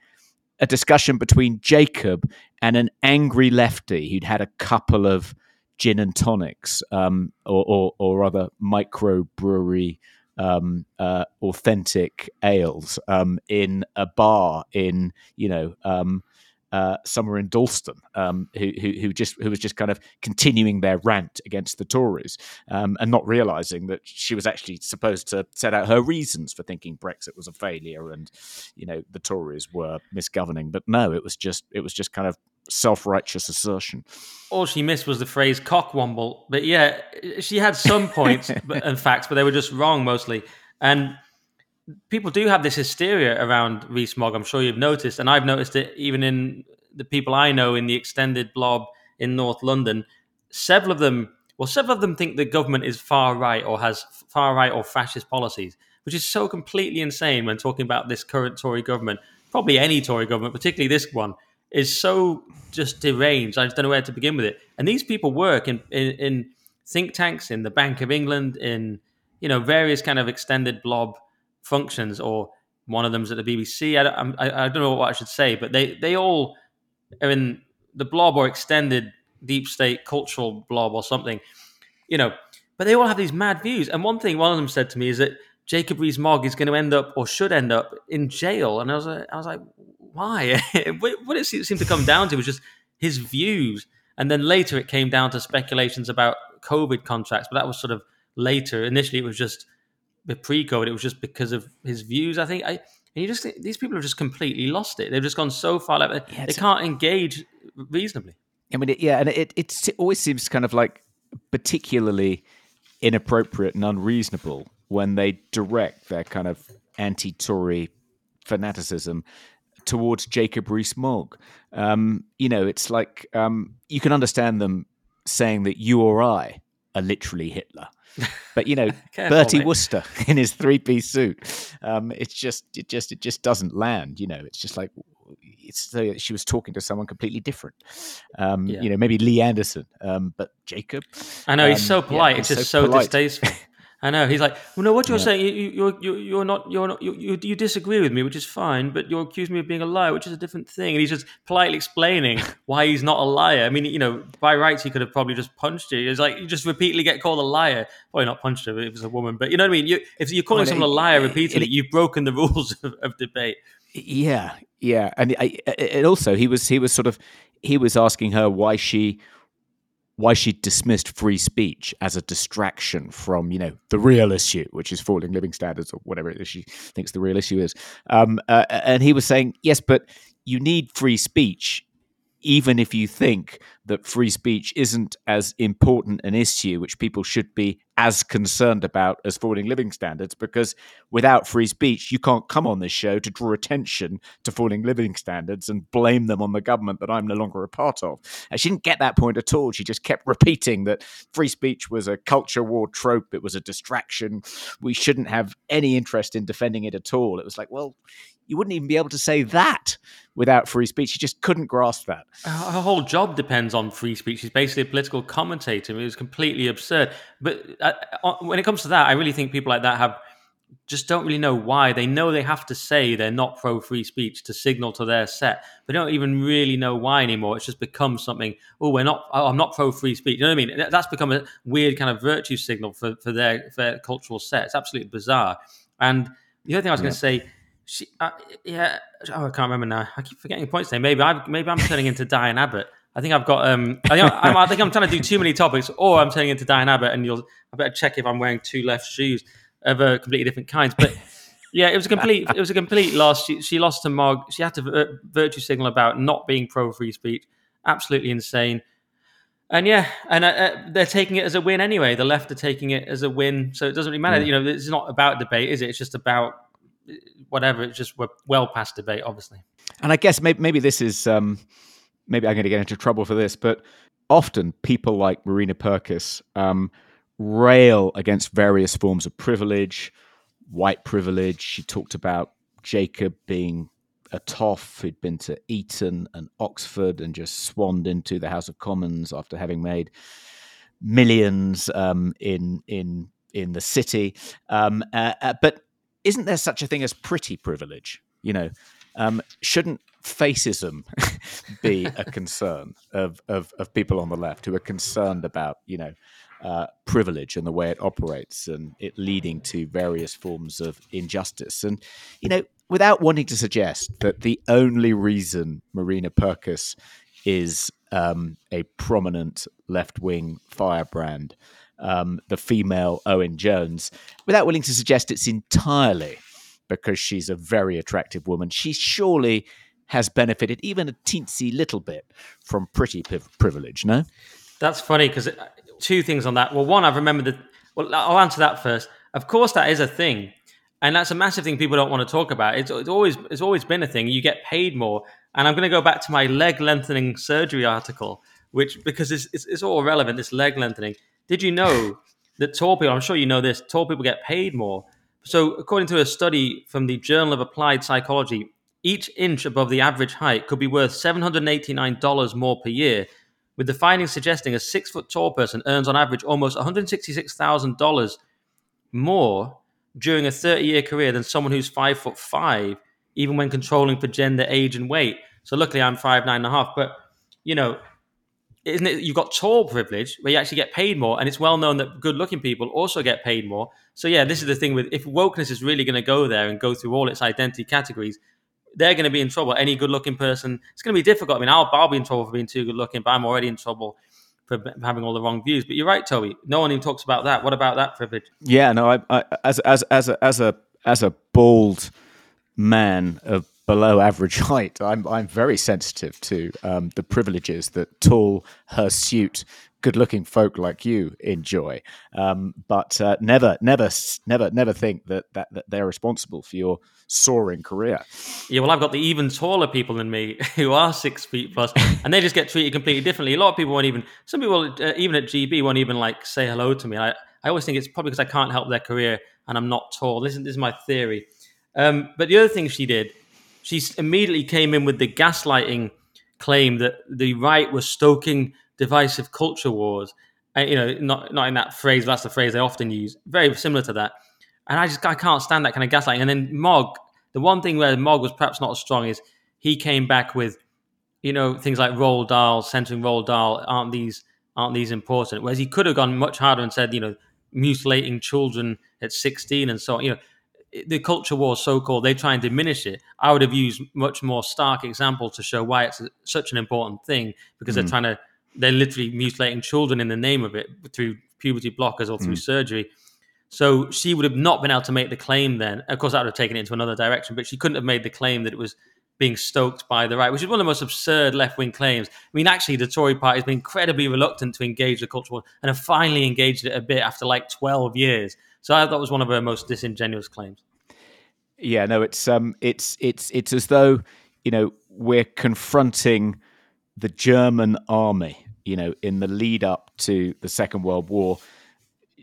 a discussion between Jacob and an angry lefty who'd had a couple of gin and tonics um, or, or, or other microbrewery um, uh, authentic ales um, in a bar in you know um, uh, somewhere in Dalston, um, who, who, who just who was just kind of continuing their rant against the Tories um, and not realizing that she was actually supposed to set out her reasons for thinking Brexit was a failure and you know the Tories were misgoverning. But no, it was just it was just kind of self-righteous assertion. All she missed was the phrase "cockwomble," but yeah, she had some points [LAUGHS] and facts, but they were just wrong mostly. And people do have this hysteria around Rees-Mogg. I'm sure you've noticed, and I've noticed it even in the people I know in the extended blob in North London. Several of them, well, several of them think the government is far right or has far right or fascist policies, which is so completely insane when talking about this current Tory government. Probably any Tory government, particularly this one, is so just deranged. I just don't know where to begin with it. And these people work in, in, in think tanks, in the Bank of England, in you know various kind of extended blob functions, or one of them's at the BBC. I, I, I don't know what I should say, but they they all are in the blob or extended deep state cultural blob or something, you know. But they all have these mad views. And one thing one of them said to me is that Jacob Rees-Mogg is going to end up or should end up in jail. And I was like, I was like, why? [LAUGHS] what it seemed to come down to was just his views. And then later it came down to speculations about COVID contracts, but that was sort of later. Initially, it was just pre-COVID. It was just because of his views. I think. I, and you just these people have just completely lost it. They've just gone so far left. Yeah, they can't engage reasonably. I mean, it, yeah, and it, it always seems kind of like particularly inappropriate and unreasonable when they direct their kind of anti-Tory fanaticism towards Jacob Rees-Mogg. Um, you know, it's like um, you can understand them saying that you or I are literally Hitler. But you know, [LAUGHS] Bertie Wooster [LAUGHS] in his three-piece suit, um, it's just, it just, it just doesn't land. You know, it's just like it's she was talking to someone completely different. Um, yeah. You know, maybe Lee Anderson, um, but Jacob. I know he's so um, polite. Yeah, it's just so, so distasteful. [LAUGHS] I know. He's like, well, no, what you're yeah. saying, you, you're, you're, you're not, you're not, you, you, you disagree with me, which is fine, but you're accusing me of being a liar, which is a different thing. And he's just politely explaining [LAUGHS] why he's not a liar. I mean, you know, by rights, he could have probably just punched you. It's like you just repeatedly get called a liar. Probably not punched her if it was a woman, but you know what I mean? You, if you're calling well, someone a liar repeatedly, it, you've broken the [LAUGHS] rules of, of debate. Yeah, yeah, and I, it also he was he was sort of he was asking her why she why she dismissed free speech as a distraction from, you know, the real issue, which is falling living standards or whatever it is she thinks the real issue is. Um, uh, and he was saying, yes, but you need free speech even if you think that free speech isn't as important an issue which people should be as concerned about as falling living standards, because without free speech, you can't come on this show to draw attention to falling living standards and blame them on the government that I'm no longer a part of. And she didn't get that point at all. She just kept repeating that free speech was a culture war trope, it was a distraction. We shouldn't have any interest in defending it at all. It was like, well, you wouldn't even be able to say that without free speech. You just couldn't grasp that. Her whole job depends on free speech. She's basically a political commentator. It was completely absurd. But uh, uh, when it comes to that, I really think people like that have just don't really know why. They know they have to say they're not pro free speech to signal to their set. They don't even really know why anymore. It's just become something. Oh, we're not. Oh, I'm not pro free speech. You know what I mean? That's become a weird kind of virtue signal for, for their for their cultural set. It's absolutely bizarre. And the other thing I was yeah. going to say, she, uh, yeah, oh, I can't remember now. I keep forgetting points there. Maybe I maybe I'm turning into [LAUGHS] Diane Abbott. I think I've got. Um, I think I'm, I think I'm trying to do too many topics, or I'm turning into Diane Abbott, and you'll. I better check if I'm wearing two left shoes of a completely different kinds. But yeah, it was a complete it was a complete loss. She, she lost to Mogg. She had to virtue signal about not being pro free speech. Absolutely insane. And yeah, and uh, uh, they're taking it as a win anyway. The left are taking it as a win, so it doesn't really matter. Mm. You know, it's not about debate, is it? It's just about uh, whatever. It's just we're well past debate, obviously. And I guess maybe, maybe this is um, maybe I'm going to get into trouble for this, but often people like Marina Purkiss um, rail against various forms of privilege, white privilege. She talked about Jacob being a toff who'd been to Eton and Oxford and just swanned into the House of Commons after having made millions um, in in in the city. Um, uh, uh, but isn't there such a thing as pretty privilege? You know, um, shouldn't facism [LAUGHS] be a concern of, of, of people on the left who are concerned about you know uh, privilege and the way it operates and it leading to various forms of injustice. And, you know, without wanting to suggest that the only reason Marina Purkiss is um, a prominent left wing firebrand, um, the female Owen Jones, without willing to suggest it's entirely because she's a very attractive woman, she surely has benefited even a teensy little bit from pretty privilege, no? That's funny because two things on that. Well, one, I've remembered that. Well, I'll answer that first. Of course, that is a thing, and that's a massive thing people don't want to talk about. It's, it's always it's always been a thing. You get paid more, and I'm going to go back to my leg lengthening surgery article, which because it's, it's, it's all relevant. This leg lengthening. Did you know that tall people? I'm sure you know this. Tall people get paid more. So, according to a study from the Journal of Applied Psychology, each inch above the average height could be worth $789 more per year with the findings suggesting a six foot tall person earns on average almost $166,000 more during a 30 year career than someone who's five foot five, even when controlling for gender, age, and weight. So luckily I'm five, nine and a half. But, you know, isn't it? You've got tall privilege where you actually get paid more, and it's well known that good looking people also get paid more. So, yeah, this is the thing with if wokeness is really going to go there and go through all its identity categories, they're going to be in trouble. Any good looking person, it's going to be difficult. I mean, I'll, I'll be in trouble for being too good looking, but I'm already in trouble for having all the wrong views. But you're right, Toby. No one even talks about that. What about that privilege? Yeah, no. I, I as as as a as a as a bald man of below average [LAUGHS] height, I'm I'm very sensitive to um, the privileges that tall, hirsute, good-looking folk like you enjoy. Um, but uh, never, never, never, never think that, that that they're responsible for your soaring career. Yeah, well, I've got the even taller people than me [LAUGHS] who are six feet plus, and they just get treated completely differently. A lot of people won't even. Some people, uh, even at GB, won't even like say hello to me. I, I always think it's probably because I can't help their career and I'm not tall. This, this is my theory. Um, but the other thing she did, she immediately came in with the gaslighting claim that the right was stoking divisive culture wars. And, you know, not not in that phrase, that's the phrase they often use. Very similar to that. And I just I can't stand that kind of gaslighting. And then Mogg, the one thing where Mogg was perhaps not as strong is he came back with, you know, things like Roald Dahl, centering Roald Dahl. aren't these aren't these important? Whereas he could have gone much harder and said, you know, mutilating children at 16 and so on. You know, the culture war, so called, they try and diminish it. I would have used much more stark example to show why it's such an important thing because mm. they're trying to, they're literally mutilating children in the name of it through puberty blockers or through mm. surgery. So she would have not been able to make the claim then. Of course, that would have taken it into another direction, but she couldn't have made the claim that it was being stoked by the right, which is one of the most absurd left wing claims. I mean, actually, the Tory party has been incredibly reluctant to engage the culture war and have finally engaged it a bit after like 12 years. So that was one of her most disingenuous claims. Yeah, no, it's um, it's it's it's as though you know we're confronting the German army. You know, in the lead up to the Second World War,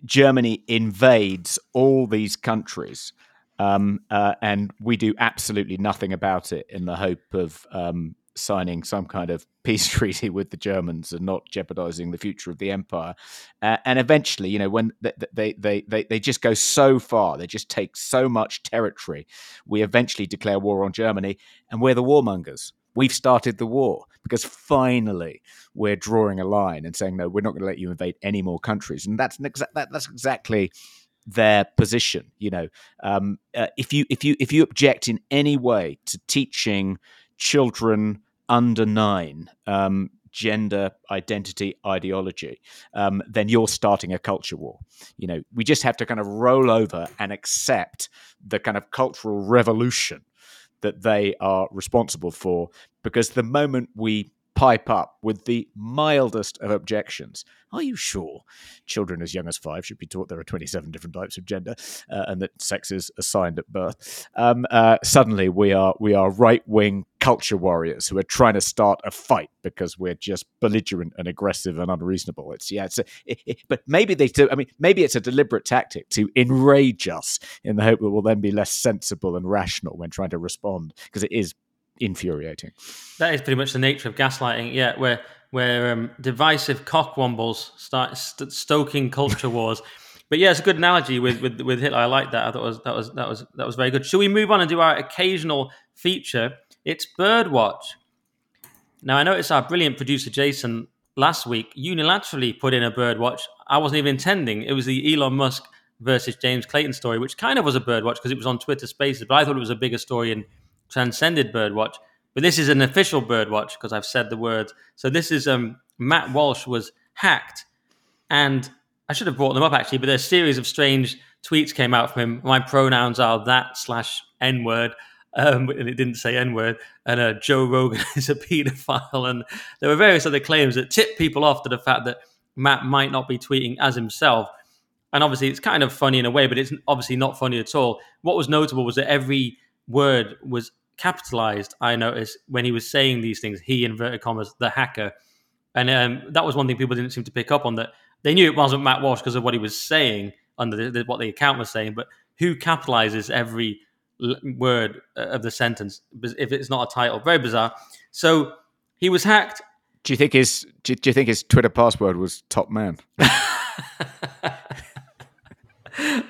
Germany invades all these countries, um, uh, and we do absolutely nothing about it in the hope of um, signing some kind of [LAUGHS] peace treaty with the Germans and not jeopardizing the future of the empire. Uh, and eventually, you know, when they, they, they, they just go so far, they just take so much territory, we eventually declare war on Germany and we're the warmongers. We've started the war because finally we're drawing a line and saying, no, we're not going to let you invade any more countries. And that's, exa- that, that's exactly their position. You know, um, uh, if you if you if you object in any way to teaching children under nine um, gender identity ideology, um, then you're starting a culture war. You know, we just have to kind of roll over and accept the kind of cultural revolution that they are responsible for, because the moment we pipe up with the mildest of objections. Are you sure children as young as five should be taught there are 27 different types of gender uh, and that sex is assigned at birth? Um, uh, suddenly, we are we are right wing culture warriors who are trying to start a fight because we're just belligerent and aggressive and unreasonable. It's yeah, it's a, it, it, but maybe they do. I mean, maybe it's a deliberate tactic to enrage us in the hope that we'll then be less sensible and rational when trying to respond because it is infuriating. That is pretty much the nature of gaslighting. Yeah, where where um, divisive cockwombles start st- stoking culture [LAUGHS] wars. but yeah, it's a good analogy with, with with Hitler. I like that. I thought was that was that was that was very good. Should we move on and do our occasional feature? It's Birdwatch. Now I noticed our brilliant producer Jason last week unilaterally put in a Birdwatch. I wasn't even intending. It was the Elon Musk versus James Clayton story, which kind of was a Birdwatch because it was on Twitter Spaces, but I thought it was a bigger story and transcended birdwatch. But this is an official birdwatch because I've said the words. So this is um, Matt Walsh was hacked, and I should have brought them up actually. But a series of strange tweets came out from him. My pronouns are that slash n word. Um, [LAUGHS] and it didn't say N word, and uh, Joe Rogan [LAUGHS] is a paedophile, and there were various other claims that tipped people off to the fact that Matt might not be tweeting as himself. And obviously, it's kind of funny in a way, but it's obviously not funny at all. What was notable was that every word was capitalized, I noticed, when he was saying these things, he inverted commas, the hacker. And um, that was one thing people didn't seem to pick up on that they knew it wasn't Matt Walsh because of what he was saying under the, the, what the account was saying, but who capitalizes every l- word uh, of the sentence if it's not a title? Very bizarre. So he was hacked. Do you think his do you think his Twitter password was top man? [LAUGHS]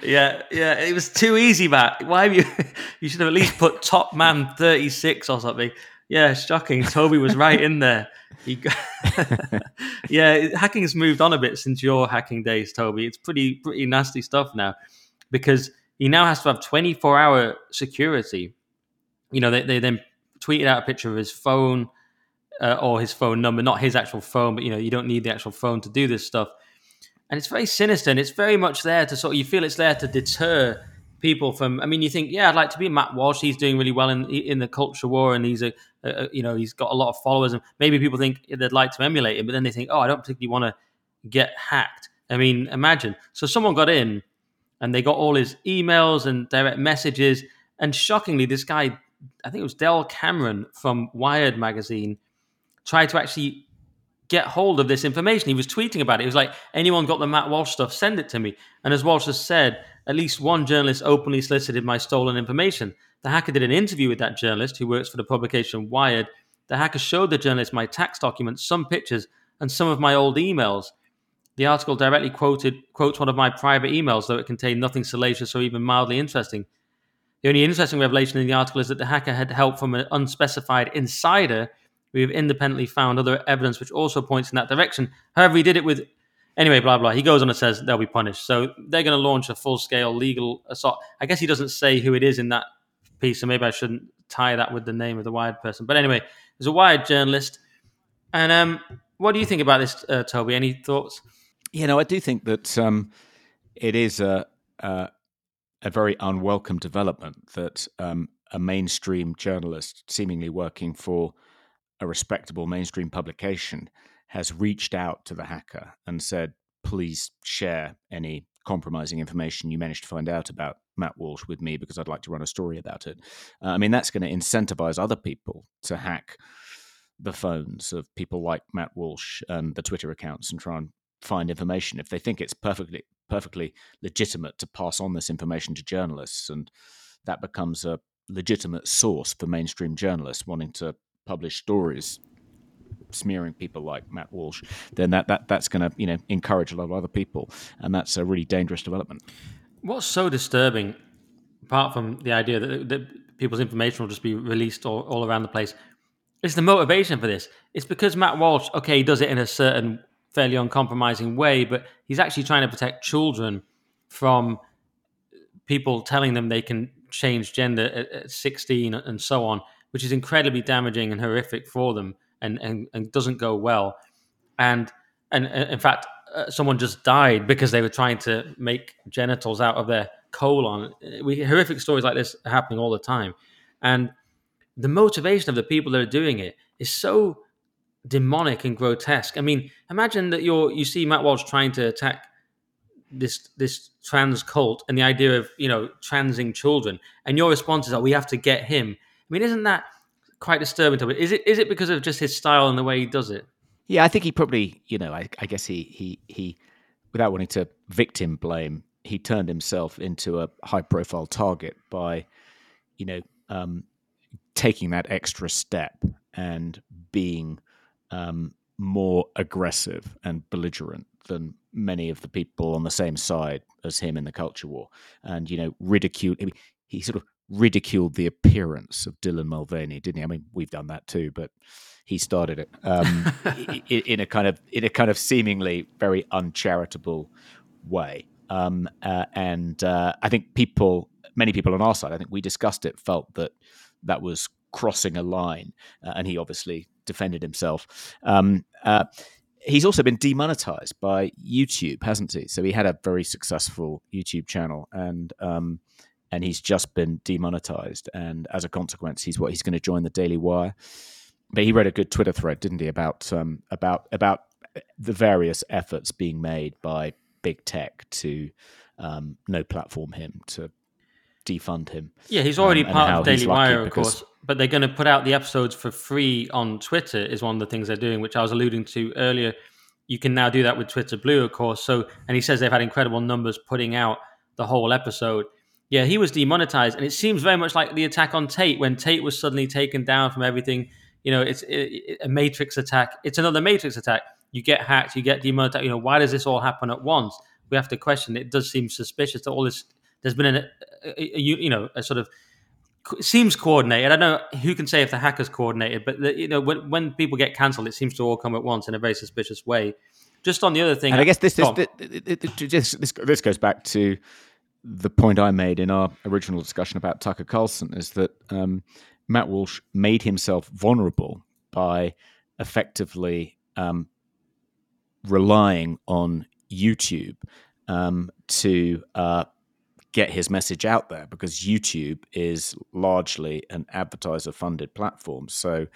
yeah, yeah. It was too easy, Matt. Why have you? [LAUGHS] You should have at least put top man thirty six or something. Yeah, shocking. Toby was right in there. He [LAUGHS] yeah, hacking has moved on a bit since your hacking days, Toby. It's pretty pretty nasty stuff now because he now has to have twenty four hour security. You know, they, they then tweeted out a picture of his phone uh, or his phone number, not his actual phone, but you know, you don't need the actual phone to do this stuff and it's very sinister and it's very much there to sort of you feel it's there to deter people from i mean you think yeah i'd like to be matt walsh. He's doing really well in in the culture war and he's a, a you know he's got a lot of followers. And maybe people think they'd like to emulate him but then they think oh i don't particularly want to get hacked. I mean imagine. So someone got in and they got all his emails and direct messages and shockingly this guy i think it was dell cameron from wired magazine tried to actually get hold of this information. He was tweeting about it. He was like, anyone got the Matt Walsh stuff, send it to me. And as Walsh has said, at least one journalist openly solicited my stolen information. The hacker did an interview with that journalist who works for the publication Wired. The hacker showed the journalist my tax documents, some pictures, and some of my old emails. The article directly quoted quotes one of my private emails, though it contained nothing salacious or even mildly interesting. The only interesting revelation in the article is that the hacker had help from an unspecified insider we have independently found other evidence which also points in that direction. However, he did it with anyway, blah blah. He goes on and says they'll be punished. So they're going to launch a full scale legal assault. I guess he doesn't say who it is in that piece, so maybe I shouldn't tie that with the name of the Wired person. But anyway, there's a Wired journalist. And um, what do you think about this, uh, Toby? Any thoughts? You know, I do think that um, it is a, a, a very unwelcome development that um, a mainstream journalist, seemingly working for a respectable mainstream publication has reached out to the hacker and said, please share any compromising information you managed to find out about Matt Walsh with me because I'd like to run a story about it. Uh, I mean, that's going to incentivize other people to hack the phones of people like Matt Walsh and the Twitter accounts and try and find information if they think it's perfectly perfectly legitimate to pass on this information to journalists and that becomes a legitimate source for mainstream journalists wanting to publish stories smearing people like Matt Walsh, then that, that that's going to you know encourage a lot of other people, and that's a really dangerous development. What's so disturbing, apart from the idea that, that people's information will just be released all, all around the place, is the motivation for this. It's because Matt Walsh, okay, he does it in a certain fairly uncompromising way, but he's actually trying to protect children from people telling them they can change gender at, at 16 and so on, which is incredibly damaging and horrific for them and, and, and doesn't go well. And, and, and in fact, uh, someone just died because they were trying to make genitals out of their colon. We horrific stories like this are happening all the time, and the motivation of the people that are doing it is so demonic and grotesque. I mean, imagine that you're you see Matt Walsh trying to attack this this trans cult and the idea of you know transing children, and your response is that we have to get him. I mean, isn't that quite disturbing to me? Is it is it because of just his style and the way he does it? Yeah, I think he probably, you know, I, I guess he he he, without wanting to victim blame, he turned himself into a high profile target by, you know, um, taking that extra step and being um, more aggressive and belligerent than many of the people on the same side as him in the culture war, and you know, ridicule. He sort of ridiculed the appearance of Dylan Mulvaney, didn't he? I mean, we've done that too, but he started it um, in, in, a kind of in a kind of seemingly very uncharitable way. Um, uh, and uh, I think people, many people on our side, I think we discussed it, felt that that was crossing a line, uh, and he obviously defended himself. Um, uh, he's also been demonetized by YouTube, hasn't he? So he had a very successful YouTube channel, and um, and he's just been demonetized, and as a consequence, he's what he's going to join the Daily Wire but he wrote a good Twitter thread, didn't he, about um, about about the various efforts being made by big tech to um, no platform him to defund him. Yeah, he's already um, part of Daily Wire, of course. But they're going to put out the episodes for free on Twitter. Is one of the things they're doing, which I was alluding to earlier. You can now do that with Twitter Blue, of course. So, and he says they've had incredible numbers putting out the whole episode. Yeah, he was demonetized, and it seems very much like the attack on Tate when Tate was suddenly taken down from everything you know, it's it, a matrix attack. It's another matrix attack. You get hacked, you get demonetized. You know, why does this all happen at once? We have to question. It does seem suspicious that all this. There's been a, a, a you know a sort of seems coordinated. I don't know who can say if the hackers coordinated, but the, you know when when people get cancelled, it seems to all come at once in a very suspicious way. Just on the other thing, and I guess this this, this, this, this goes back to the point I made in our original discussion about Tucker Carlson is that um, Matt Walsh made himself vulnerable by effectively um, relying on YouTube um, to uh, get his message out there because YouTube is largely an advertiser funded platform. So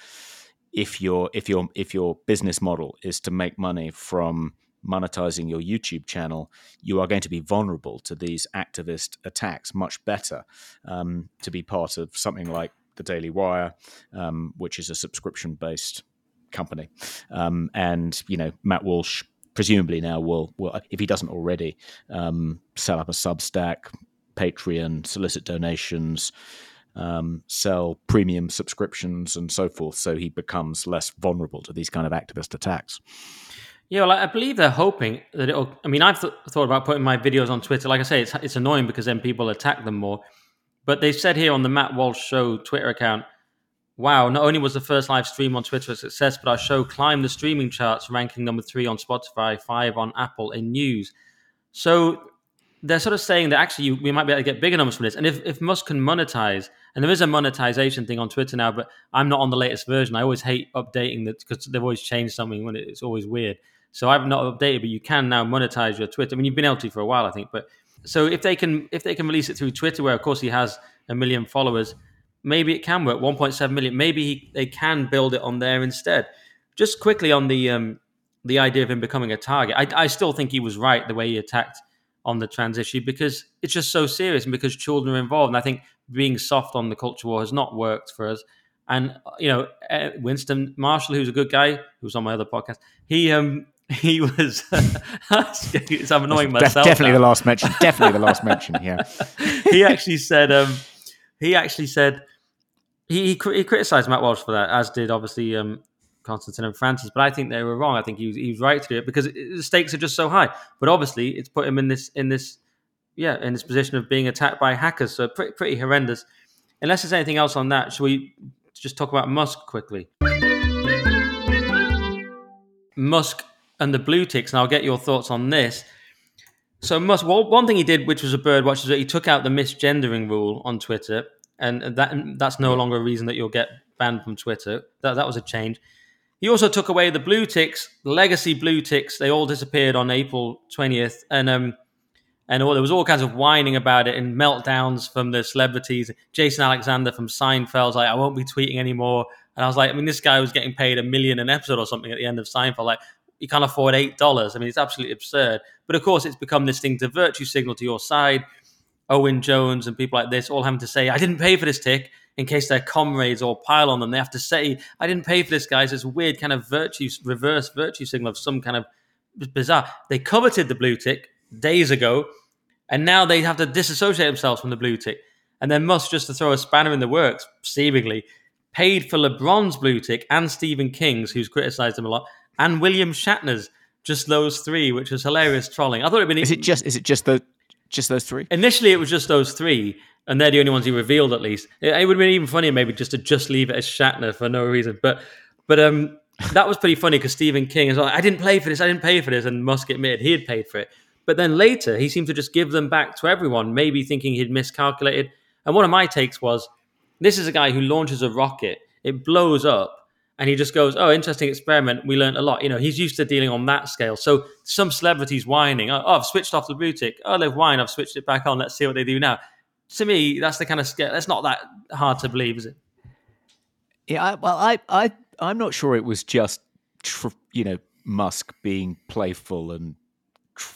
if your if your if your business model is to make money from monetizing your YouTube channel, you are going to be vulnerable to these activist attacks much better um, to be part of something like the Daily Wire, um, which is a subscription based company. Um, and, you know, Matt Walsh presumably now will, will if he doesn't already, um, set up a Substack, Patreon, solicit donations, um, sell premium subscriptions, and so forth. So he becomes less vulnerable to these kind of activist attacks. Yeah, well, I believe they're hoping that it'll. I mean, I've th- thought about putting my videos on Twitter. Like I say, it's it's annoying because then people attack them more. But they said here on the Matt Walsh Show Twitter account, wow, not only was the first live stream on Twitter a success, but our show climbed the streaming charts, ranking number three on Spotify, five on Apple in news. So they're sort of saying that actually we might be able to get bigger numbers from this. And if, if Musk can monetize, and there is a monetization thing on Twitter now, but I'm not on the latest version. I always hate updating that because they've always changed something when it's always weird. So I've not updated, but you can now monetize your Twitter. I mean, you've been able to for a while, I think, but so if they can if they can release it through Twitter, where of course he has a million followers, maybe it can work. 1.7 million. Maybe he, they can build it on there instead. Just quickly on the um, the idea of him becoming a target, I, I still think he was right the way he attacked on the trans issue because it's just so serious and because children are involved. And I think being soft on the culture war has not worked for us. And you know, eh, Winston Marshall, who's a good guy, who's on my other podcast, he um [LAUGHS] he was. [LAUGHS] I'm annoying myself. Definitely now. the last mention. Definitely the last mention. [LAUGHS] Yeah. he actually said. Um, he actually said he, he, he criticized Matt Walsh for that, as did obviously um, Konstantin and Francis. But I think they were wrong. I think he was, he was right to do it because it, the stakes are just so high. But obviously, it's put him in this in this yeah in this position of being attacked by hackers. So pretty, pretty horrendous. Unless there's anything else on that, should we just talk about Musk quickly? Musk and the blue ticks, and I'll get your thoughts on this. So Musk, well, one thing he did, which was a bird watch, is that he took out the misgendering rule on Twitter, and that that's no longer a reason that you'll get banned from Twitter. That that was a change. He also took away the blue ticks, the legacy blue ticks. They all disappeared on April twentieth, and um, and all, there was all kinds of whining about it and meltdowns from the celebrities. Jason Alexander from Seinfeld's like, I won't be tweeting anymore. And I was like, I mean, this guy was getting paid a million an episode or something at the end of Seinfeld. Like, you can't afford eight dollars. I mean, it's absolutely absurd. But of course, it's become this thing to virtue signal to your side. Owen Jones and people like this all having to say, I didn't pay for this tick in case their comrades all pile on them. They have to say, I didn't pay for this, guys. It's weird kind of virtue, reverse virtue signal of some kind of bizarre. They coveted the blue tick days ago, and now they have to disassociate themselves from the blue tick. And then Musk, just to throw a spanner in the works, seemingly, paid for LeBron's blue tick and Stephen King's, who's criticized him a lot, and William Shatner's. Just those three, which was hilarious trolling. I thought it'd been. Is it just? Is it just the? Just those three? Initially, it was just those three, and they're the only ones he revealed. At least it, it would have been even funnier, maybe just to just leave it as Shatner for no reason. But, but um, that was pretty funny because Stephen King is like, I didn't pay for this, I didn't pay for this, and Musk admitted he had paid for it. But then later, he seemed to just give them back to everyone, maybe thinking he'd miscalculated. And one of my takes was, this is a guy who launches a rocket, it blows up, and he just goes, "Oh, interesting experiment. We learned a lot." You know, he's used to dealing on that scale. So some celebrities whining, "Oh, I've switched off the blue tick. Oh, they've whined. I've switched it back on. Let's see what they do now." To me, that's the kind of scale. That's not that hard to believe, is it? Yeah. I, well, I, I, I'm not sure it was just, tr- you know, Musk being playful and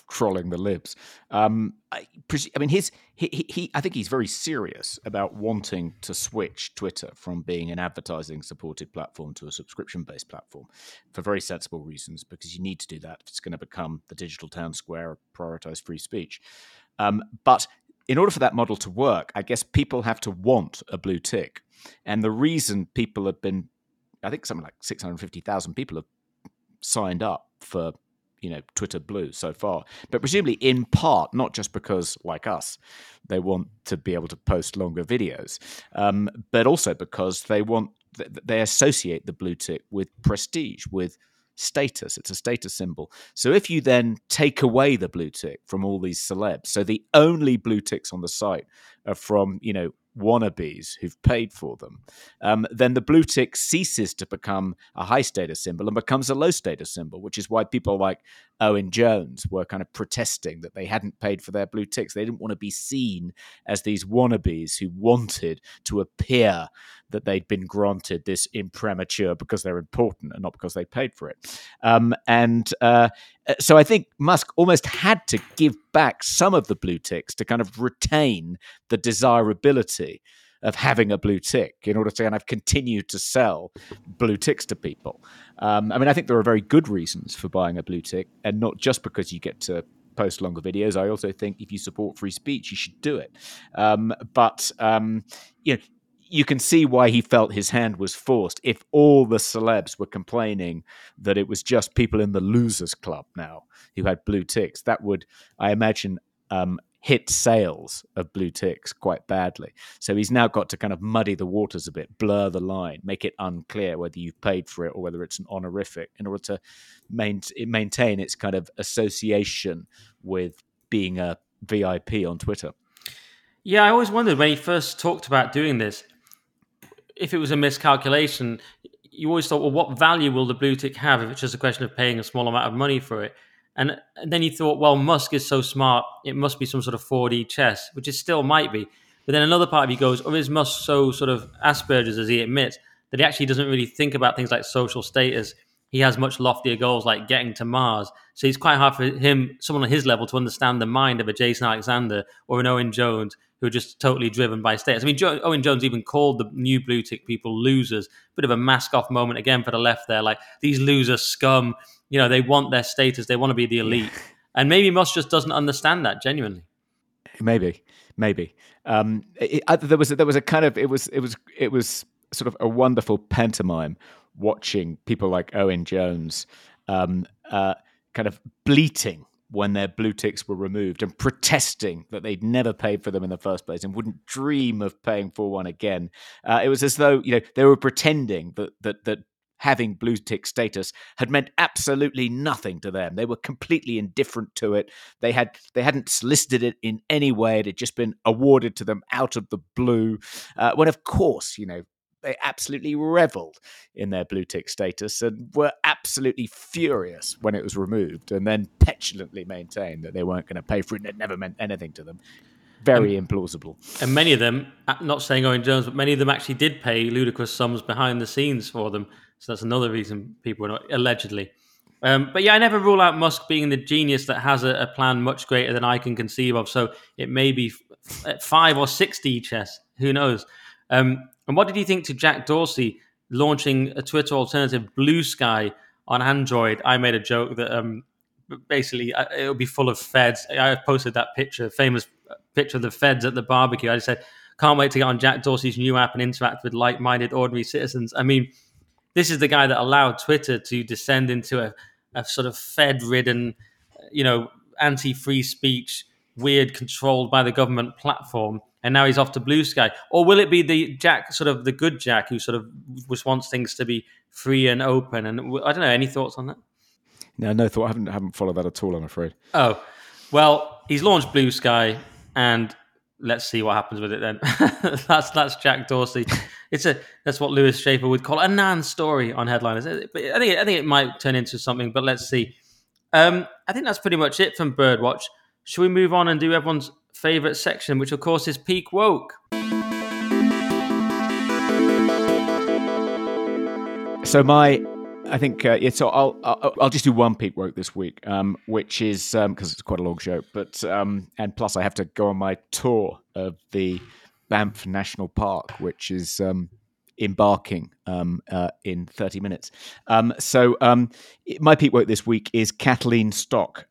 trolling the libs. Um, I, I, mean, his he, he, I think he's very serious about wanting to switch Twitter from being an advertising-supported platform to a subscription-based platform, for very sensible reasons. Because you need to do that if it's going to become the digital town square, prioritize free speech. Um, but in order for that model to work, I guess people have to want a blue tick, and the reason people have been, I think something like six hundred fifty thousand people have signed up for you know Twitter Blue so far, but presumably in part not just because, like us, they want to be able to post longer videos, um, but also because they want they associate the blue tick with prestige, with status. It's a status symbol. So if you then take away the blue tick from all these celebs, so the only blue ticks on the site are from you know wannabes who've paid for them, um, then the blue tick ceases to become a high status symbol and becomes a low status symbol, which is why people like Owen Jones were kind of protesting that they hadn't paid for their blue ticks. They didn't want to be seen as these wannabes who wanted to appear that they'd been granted this imprimatur because they're important and not because they paid for it. Um, and uh, so I think Musk almost had to give back some of the blue ticks to kind of retain the desirability of having a blue tick in order to kind of continue to sell blue ticks to people. Um, I mean, I think there are very good reasons for buying a blue tick, and not just because you get to post longer videos. I also think if you support free speech, you should do it. Um, but um, you know, you can see why he felt his hand was forced if all the celebs were complaining that it was just people in the losers club now who had blue ticks that would i imagine um, hit sales of blue ticks quite badly so he's now got to kind of muddy the waters a bit blur the line make it unclear whether you've paid for it or whether it's an honorific in order to main- maintain its kind of association with being a vip on twitter yeah, I always wondered when he first talked about doing this if it was a miscalculation, you always thought, well, what value will the blue tick have if it's just a question of paying a small amount of money for it? And, and then you thought, well, Musk is so smart, it must be some sort of 4D chess, which it still might be. But then another part of you goes, oh, is Musk so sort of Asperger's as he admits that he actually doesn't really think about things like social status? He has much loftier goals like getting to Mars. So it's quite hard for him, someone on his level, to understand the mind of a Jason Alexander or an Owen Jones who are just totally driven by status. I mean, jo- Owen Jones even called the new blue tick people losers. Bit of a mask off moment again for the left there. Like these loser scum, you know, they want their status, they want to be the elite. And maybe Musk just doesn't understand that genuinely. Maybe, maybe. Um, it, there was there was a kind of it was it was it was sort of a wonderful pantomime watching people like Owen Jones um, uh, kind of bleating when their blue ticks were removed and protesting that they'd never paid for them in the first place and wouldn't dream of paying for one again. Uh, it was as though you know they were pretending that that that having blue tick status had meant absolutely nothing to them. They were completely indifferent to it. They had they hadn't solicited it in any way. It had just been awarded to them out of the blue. Uh, when of course, you know, they absolutely reveled in their blue tick status and were absolutely furious when it was removed and then petulantly maintained that they weren't going to pay for it and it never meant anything to them. Very um, implausible. And many of them, uh, not saying Owen Jones, but many of them actually did pay ludicrous sums behind the scenes for them. So that's another reason people are not, allegedly. Um, but yeah, I never rule out Musk being the genius that has a, a, plan much greater than I can conceive of. So it may be f- five or sixty chess. Who knows? Um, and what did you think to Jack Dorsey launching a Twitter alternative, Bluesky, on Android? I made a joke that um, basically uh, it'll be full of feds. I posted that picture, famous picture of the feds at the barbecue. I just said, can't wait to get on Jack Dorsey's new app and interact with like-minded ordinary citizens. I mean, this is the guy that allowed Twitter to descend into a, a sort of Fed-ridden, you know, anti-free speech, weird, controlled by the government platform and now he's off to Bluesky. Or will it be the Jack, sort of the good Jack, who sort of just wants things to be free and open? And I don't know. Any thoughts on that? No, no thought. I haven't haven't followed that at all. I'm afraid. Oh, well, he's launched Bluesky and let's see what happens with it. Then [LAUGHS] that's that's Jack Dorsey. It's a that's what Lewis Schaffer would call a nan story on headliners. But I think I think it might turn into something. But let's see. Um, I think that's pretty much it from Birdwatch. Should we move on and do everyone's favorite section, which of course is Peak Woke. So my, I think uh, yeah. So I'll, I'll, I'll just do one peak woke this week, um, which is because um, it's quite a long show, but um, and plus I have to go on my tour of the Banff National Park, which is um, embarking um, uh, in 30 minutes. Um, so um, my peak woke this week is Kathleen Stock.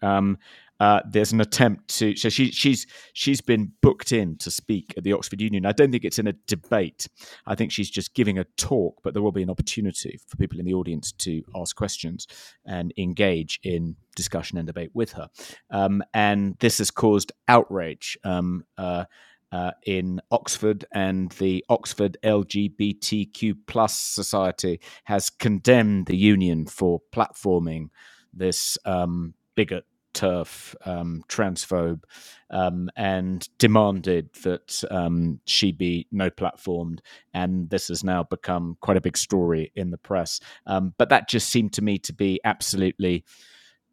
Uh, there's an attempt to so she, she's she's been booked in to speak at the Oxford Union. I don't think it's in a debate. I think she's just giving a talk, but there will be an opportunity for people in the audience to ask questions and engage in discussion and debate with her. Um, and this has caused outrage. Um, uh, uh, in Oxford, and the Oxford LGBTQ plus society has condemned the union for platforming this um, bigot TERF, um, transphobe, um, and demanded that um, she be no platformed. And this has now become quite a big story in the press. Um, but that just seemed to me to be absolutely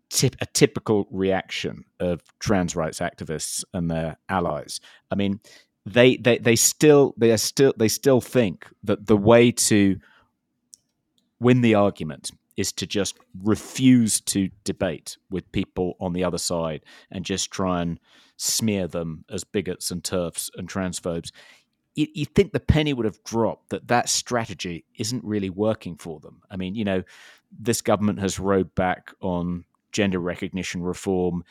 tip- a typical reaction of trans rights activists and their allies. I mean, they they they still they are still they still think that the way to win the argument is to just refuse to debate with people on the other side and just try and smear them as bigots and turfs and transphobes. You, you think the penny would have dropped that that strategy isn't really working for them. I mean, you know, this government has rode back on gender recognition reform.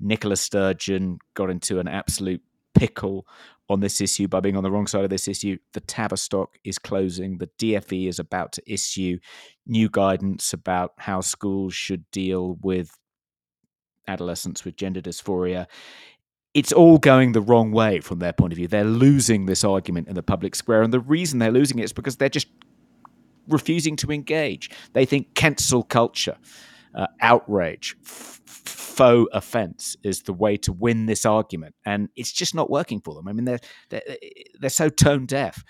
Nicola Sturgeon got into an absolute pickle on this issue by being on the wrong side of this issue. The Tavistock is closing. The DFE is about to issue new guidance about how schools should deal with adolescents with gender dysphoria. It's all going the wrong way from their point of view. They're losing this argument in the public square. And the reason they're losing it is because they're just refusing to engage. They think cancel culture, uh, outrage, faux offence is the way to win this argument, and it's just not working for them. I mean, they're they're, they're so tone deaf.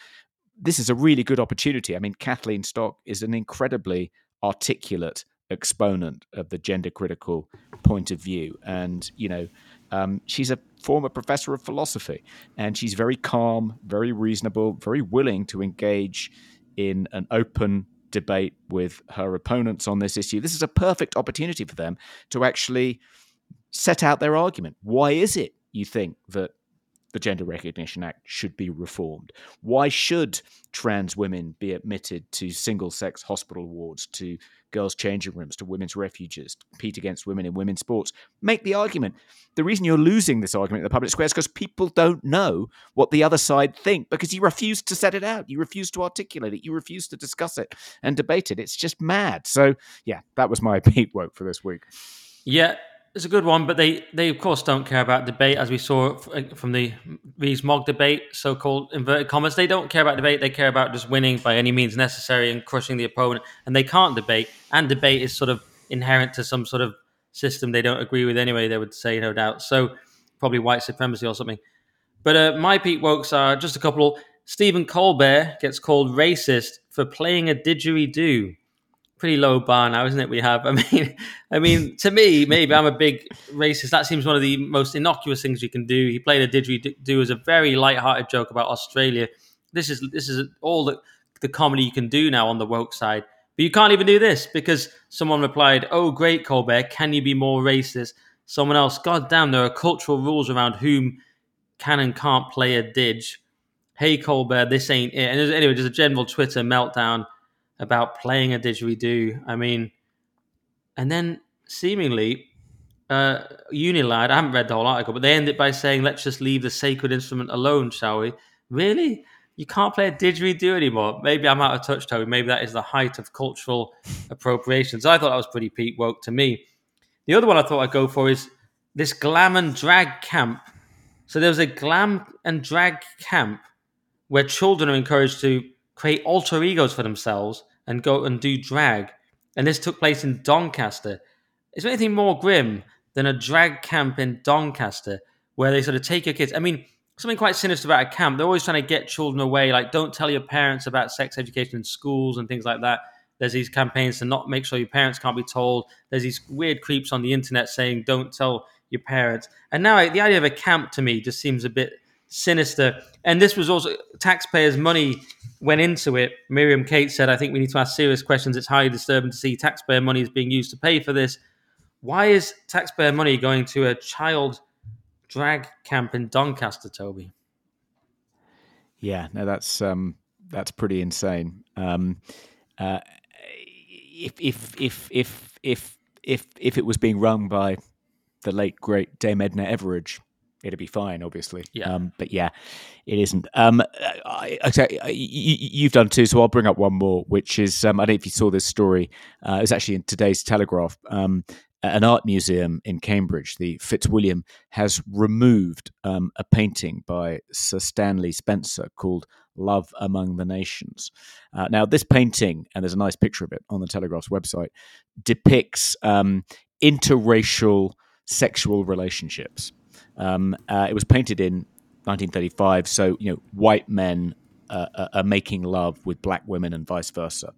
This is a really good opportunity. I mean, Kathleen Stock is an incredibly articulate exponent of the gender critical point of view, and you know, um, she's a former professor of philosophy, and she's very calm, very reasonable, very willing to engage in an open debate with her opponents on this issue. This is a perfect opportunity for them to actually set out their argument. Why is it you think that the Gender Recognition Act should be reformed? Why should trans women be admitted to single sex hospital wards, to girls' changing rooms to women's refuges, compete against women in women's sports. Make the argument. The reason you're losing this argument in the public square is because people don't know what the other side think because you refuse to set it out. You refuse to articulate it. You refuse to discuss it and debate it. It's just mad. So, yeah, that was my [LAUGHS] Peak woke for this week. Yeah, it's a good one, but they, they of course don't care about debate, as we saw from the Rees-Mogg debate, so-called inverted commas. They don't care about debate; they care about just winning by any means necessary and crushing the opponent. And they can't debate, and debate is sort of inherent to some sort of system they don't agree with anyway. They would say, no doubt. So probably white supremacy or something. But uh, my Peak Wokes are just a couple. Stephen Colbert gets called racist for playing a didgeridoo pretty low bar now, isn't it? We have. [LAUGHS] I mean, I mean, to me, maybe I'm a big racist. That seems one of the most innocuous things you can do. He played a didgeridoo as a very light-hearted joke about Australia. This is this is all the the comedy you can do now on the woke side. But you can't even do this because someone replied, "Oh, great, Colbert, can you be more racist?" Someone else, God damn, there are cultural rules around whom can and can't play a didge. Hey, Colbert, this ain't it. And anyway, just a general Twitter meltdown about playing a didgeridoo. I mean, and then seemingly, uh, Unilad, I haven't read the whole article, but they end it by saying, let's just leave the sacred instrument alone, shall we? Really? You can't play a didgeridoo anymore. Maybe I'm out of touch, Toby. Maybe that is the height of cultural [LAUGHS] appropriation. So I thought that was pretty Peak woke to me. The other one I thought I'd go for is this glam and drag camp. So there was a glam and drag camp where children are encouraged to create alter egos for themselves and go and do drag. And this took place in Doncaster. Is there anything more grim than a drag camp in Doncaster where they sort of take your kids? I mean, something quite sinister about a camp. They're always trying to get children away. Like, don't tell your parents about sex education in schools and things like that. There's these campaigns to not make sure your parents can't be told. There's these weird creeps on the internet saying, don't tell your parents. And now the idea of a camp to me just seems a bit sinister. And this was also taxpayers' money went into it. Miriam Cates said, I think we need to ask serious questions. It's highly disturbing to see taxpayer money is being used to pay for this. Why is taxpayer money going to a child drag camp in Doncaster, Toby? Yeah, no, that's um, that's pretty insane. Um, uh, if if if if if if if it was being run by the late great Dame Edna Everage, it'd be fine, obviously. Yeah. Um, but yeah, it isn't. Um, I, I, you, have done two, so I'll bring up one more, which is um, I don't know if you saw this story. Uh, it was actually in today's Telegraph. Um, an art museum in Cambridge, the Fitzwilliam, has removed um, a painting by Sir Stanley Spencer called Love Among the Nations. Uh, now, this painting, and there's a nice picture of it on the Telegraph's website, depicts um, interracial sexual relationships. Um, uh, it was painted in 1935, so you know white men uh, uh, are making love with black women and vice versa,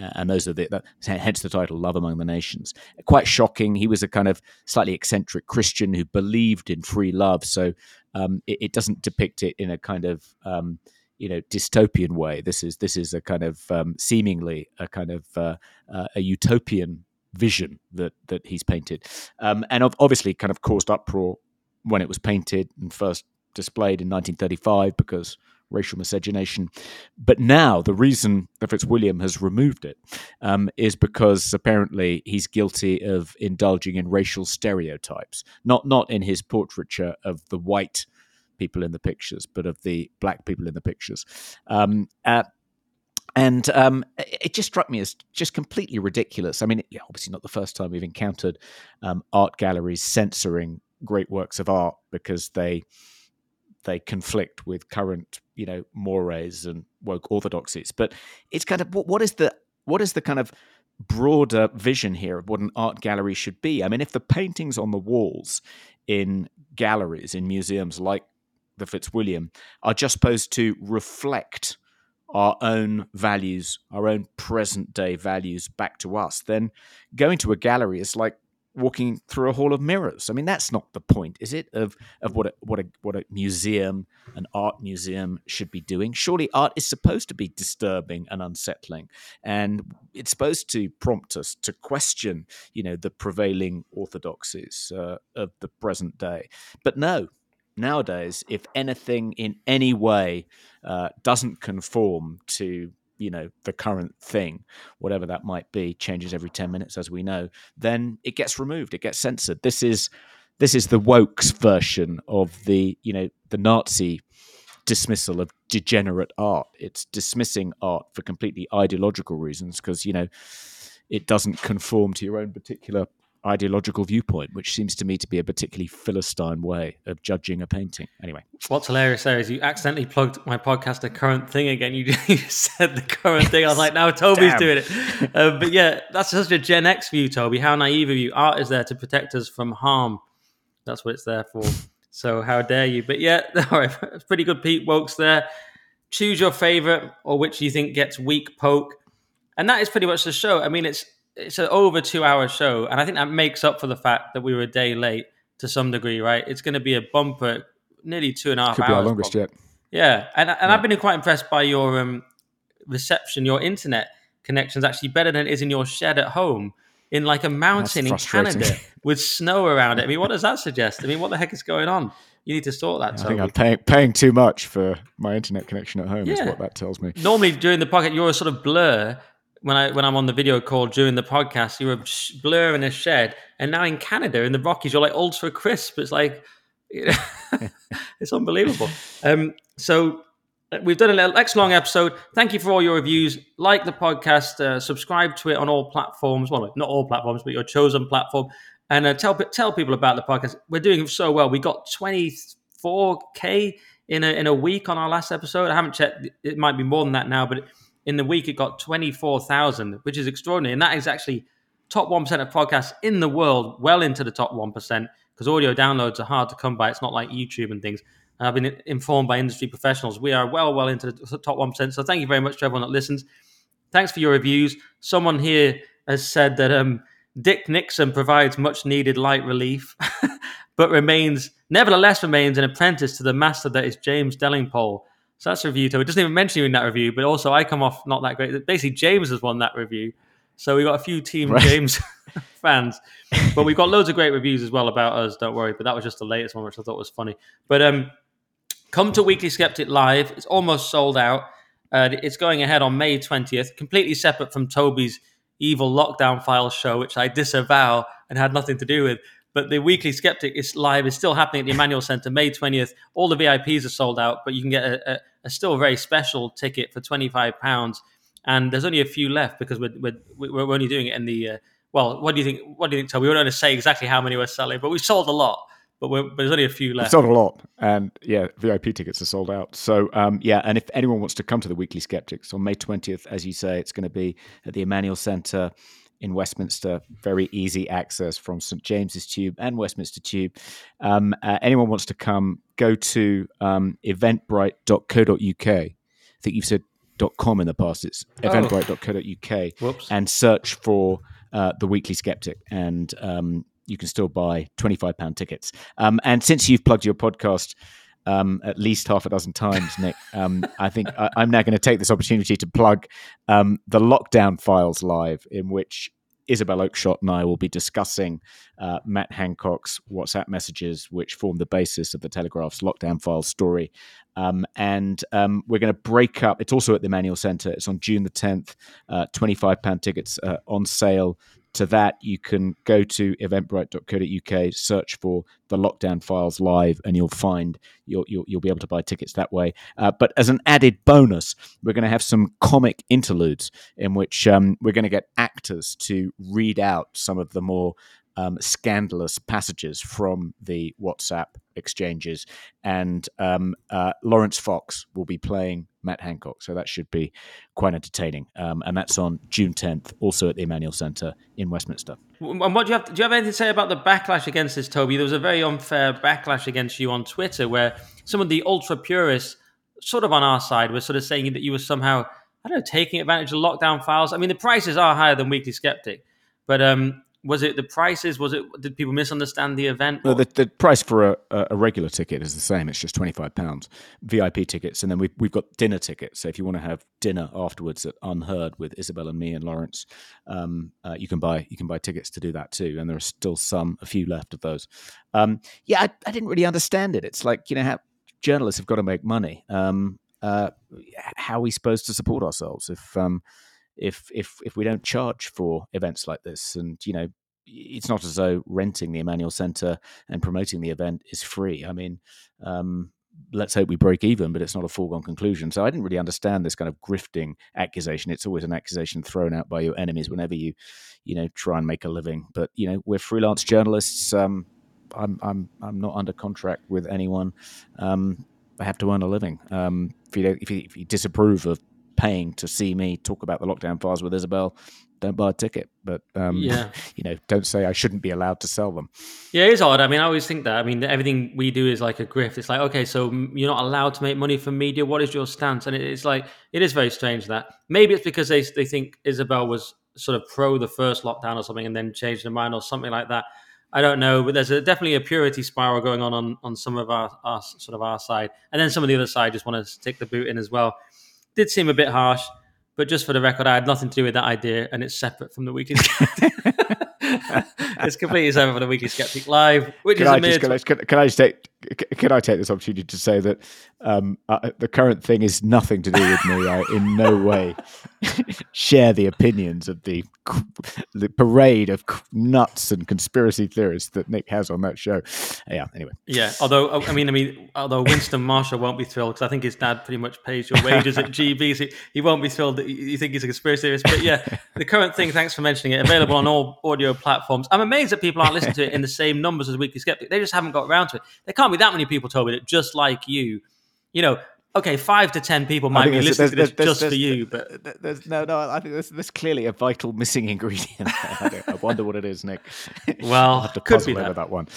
uh, and those are the that, hence the title "Love Among the Nations." Quite shocking. He was a kind of slightly eccentric Christian who believed in free love, so um, it, it, doesn't depict it in a kind of um, you know dystopian way. This is this is a kind of um, seemingly a kind of uh, uh, a utopian vision that that he's painted, um, and obviously kind of caused uproar when it was painted and first displayed in 1935 because racial miscegenation. But now the reason that Fitzwilliam has removed it um, is because apparently he's guilty of indulging in racial stereotypes, not not in his portraiture of the white people in the pictures, but of the black people in the pictures. Um, uh, and um, it just struck me as just completely ridiculous. I mean, obviously not the first time we've encountered um, art galleries censoring great works of art because they they conflict with current you know mores and woke orthodoxies. But it's kind of what is the what is the kind of broader vision here of what an art gallery should be? I mean if the paintings on the walls in galleries in museums like the fitzwilliam are just supposed to reflect our own values our own present day values back to us then going to a gallery is like walking through a hall of mirrors. I mean, that's not the point, is it? Of of what a, what a what a museum, an art museum, should be doing. Surely, art is supposed to be disturbing and unsettling, and it's supposed to prompt us to question, you know, the prevailing orthodoxies uh, of the present day. But no, nowadays, if anything in any way uh, doesn't conform to you know the current thing whatever that might be changes every 10 minutes as we know then it gets removed it gets censored. This is this is the woke's version of the you know the nazi dismissal of degenerate art. It's dismissing art for completely ideological reasons because you know it doesn't conform to your own particular ideological viewpoint, which seems to me to be a particularly philistine way of judging a painting. Anyway, what's hilarious there is you accidentally plugged my podcast "The Current Thing" again. You, [LAUGHS] you said the current thing. I was like, now Toby's Damn. doing it. Uh, but yeah, that's such a Gen X view, Toby. How naive of you! Art is there to protect us from harm. That's what it's there for. So how dare you? But yeah, [LAUGHS] all right, it's pretty good. Peak Wokes there. Choose your favorite or which you think gets weak poke, and that is pretty much the show. I mean, it's it's an over two hour show, and I think that makes up for the fact that we were a day late to some degree, right? It's going to be a bumper, nearly two and a half Could hours. Could be our longest yet. Yeah, and and yeah. I've been quite impressed by your um, reception. Your internet connection is actually better than it is in your shed at home in like a mountain in Canada [LAUGHS] with snow around it. I mean, what does that [LAUGHS] suggest? I mean, what the heck is going on? You need to sort that. I think I'm paying, paying too much for my internet connection at home. Yeah. Is what that tells me. Normally, during the pocket, you're a sort of blur when I when I'm on the video call during the podcast, you were a blur in a shed, and now in Canada in the Rockies, you're like ultra crisp. It's like you know, [LAUGHS] it's unbelievable. Um, so uh, we've done a little X long episode. Thank you for all your reviews. Like the podcast, uh, subscribe to it on all platforms. Well, not all platforms, but your chosen platform, and uh, tell tell people about the podcast. We're doing so well. We got 24k in a in a week on our last episode. I haven't checked. It might be more than that now, but. It, in the week, it got 24,000, which is extraordinary. And that is actually top 1% of podcasts in the world, well into the top 1%, because audio downloads are hard to come by. It's not like YouTube and things. And I've been informed by industry professionals. We are well, well into the top 1%. So thank you very much to everyone that listens. Thanks for your reviews. Someone here has said that um, Dick Nixon provides much needed light relief, [LAUGHS] but remains, nevertheless, remains an apprentice to the master that is James Delingpole. So that's a review. So it doesn't even mention you in that review, but also I come off not that great. Basically, James has won that review. So we got a few Team right. James [LAUGHS] fans, but we've got loads of great reviews as well about us. Don't worry. But that was just the latest one, which I thought was funny. But um, come to Weekly Sceptic Live. It's almost sold out. Uh, it's going ahead on May 20th, completely separate from Toby's evil lockdown files show, which I disavow and had nothing to do with. But the Weekly Sceptic is live is still happening at the Emmanuel Center May 20th. All the VIPs are sold out, but you can get a, a, a still very special ticket for 25 pounds. And there's only a few left because we're, we're, we're only doing it in the. Uh, well, what do you think? What do you think, Toby? We don't want to say exactly how many we're selling, but we sold a lot. But, but, there's only a few left. Sold a lot, and yeah, VIP tickets are sold out. So um, yeah, and if anyone wants to come to the Weekly Sceptics on May 20th, as you say, it's going to be at the Emmanuel Centre in Westminster. Very easy access from St James's Tube and Westminster Tube. Um, uh, anyone wants to come, go to um, eventbrite.co.uk. I think you've said .com in the past. It's oh. eventbrite.co.uk Whoops. and search for uh, the Weekly Sceptic, and um, you can still buy twenty-five pound tickets. Um, and since you've plugged your podcast. Um, at least half a dozen times, Nick. Um, I think I, am now going to take this opportunity to plug um, the Lockdown Files live, in which Isabel Oakeshott and I will be discussing uh, Matt Hancock's WhatsApp messages, which form the basis of the Telegraph's lockdown file story. Um, and um, we're going to break up. It's also at the Emmanuel Centre. It's on June the 10th. Uh, £25 tickets uh, on sale to that, you can go to eventbrite.co.uk, search for the lockdown files live, and you'll find you'll you'll, you'll be able to buy tickets that way. Uh, but as an added bonus, we're going to have some comic interludes in which um, we're going to get actors to read out some of the more um, scandalous passages from the WhatsApp exchanges. And um, uh, Laurence Fox will be playing Matt Hancock. So that should be quite entertaining. Um, and that's on June 10th, also at the Emmanuel Centre in Westminster. And what do you have? Do you have anything to say about the backlash against this, Toby? There was a very unfair backlash against you on Twitter, where some of the ultra purists, sort of on our side, were sort of saying that you were somehow, I don't know, taking advantage of lockdown files. I mean, the prices are higher than Weekly Sceptic, but um, was it the prices? Was it did people misunderstand the event? Well, the, the price for a, a regular ticket is the same. It's just twenty five pounds. VIP tickets, and then we've we've got dinner tickets. So if you want to have dinner afterwards at UnHerd with Isabel and me and Laurence, um, uh, you can buy you can buy tickets to do that too. And there are still some, a few left of those. Um, yeah, I, I, didn't really understand it. It's like you know how journalists have got to make money. Um, uh, how are we supposed to support ourselves if um, if if if we don't charge for events like this? And you know, it's not as though renting the Emmanuel Centre and promoting the event is free. I mean, um, let's hope we break even, but it's not a foregone conclusion. So I didn't really understand this kind of grifting accusation. It's always an accusation thrown out by your enemies whenever you, you know, try and make a living. But you know, we're freelance journalists. Um, I'm I'm I'm not under contract with anyone. Um, I have to earn a living. Um, if you if you, if you disapprove of paying to see me talk about the lockdown files with Isabel, don't buy a ticket. But um, yeah, [LAUGHS] you know, don't say I shouldn't be allowed to sell them. Yeah, it is odd. I mean, I always think that. I mean, everything we do is like a grift. It's like, okay, so you're not allowed to make money from media. What is your stance? And it's like it is very strange that maybe it's because they they think Isabel was sort of pro the first lockdown or something, and then changed their mind or something like that. I don't know, but there's a, definitely a purity spiral going on, on on some of our, our sort of our side, and then some of the other side just want to stick the boot in as well. Did seem a bit harsh. But just for the record, I had nothing to do with that idea, and it's separate from the Weekly [LAUGHS] [LAUGHS] it's completely separate from the Weekly Sceptic Live, which can is I a just, can, I, can I just take can I take this opportunity to say that um, uh, the current thing is nothing to do with me. I in no way [LAUGHS] share the opinions of the the parade of nuts and conspiracy theorists that Nick has on that show. Yeah. Anyway. Yeah. Although I mean, I mean, although Winston Marshall won't be thrilled because I think his dad pretty much pays your wages at GB, so he won't be thrilled that you think he's a conspiracy theorist. But yeah, the current thing. Thanks for mentioning it. Available on all audio platforms. I'm amazed that people aren't listening to it in the same numbers as Weekly Sceptic. They just haven't got around to it. They can't can't be that many people told me that just like you, you know, okay, five to ten people might be listening there's, to this there's, just there's, for you, but there's no, no. I think there's, clearly a vital missing ingredient. I, I, wonder what it is, Nick. [LAUGHS] Well, I'll have to could be that. that one.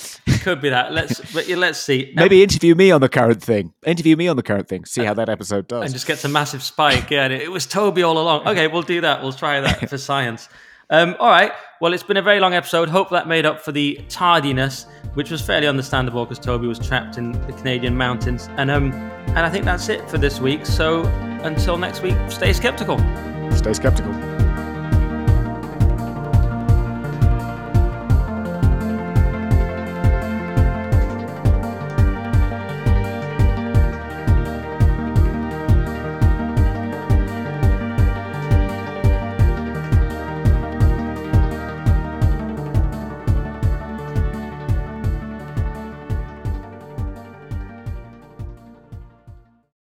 Could be that. Let's, [LAUGHS] but yeah, let's see. Maybe interview me on the current thing. Interview me on the current thing. See how that episode does, and just gets a massive spike. Yeah, it was Toby all along. Okay, we'll do that. We'll try that for [LAUGHS] science. Um, all right. Well, it's been a very long episode. Hope that made up for the tardiness, which was fairly understandable because Toby was trapped in the Canadian mountains. And um, and I think that's it for this week. So until next week, stay skeptical. Stay skeptical.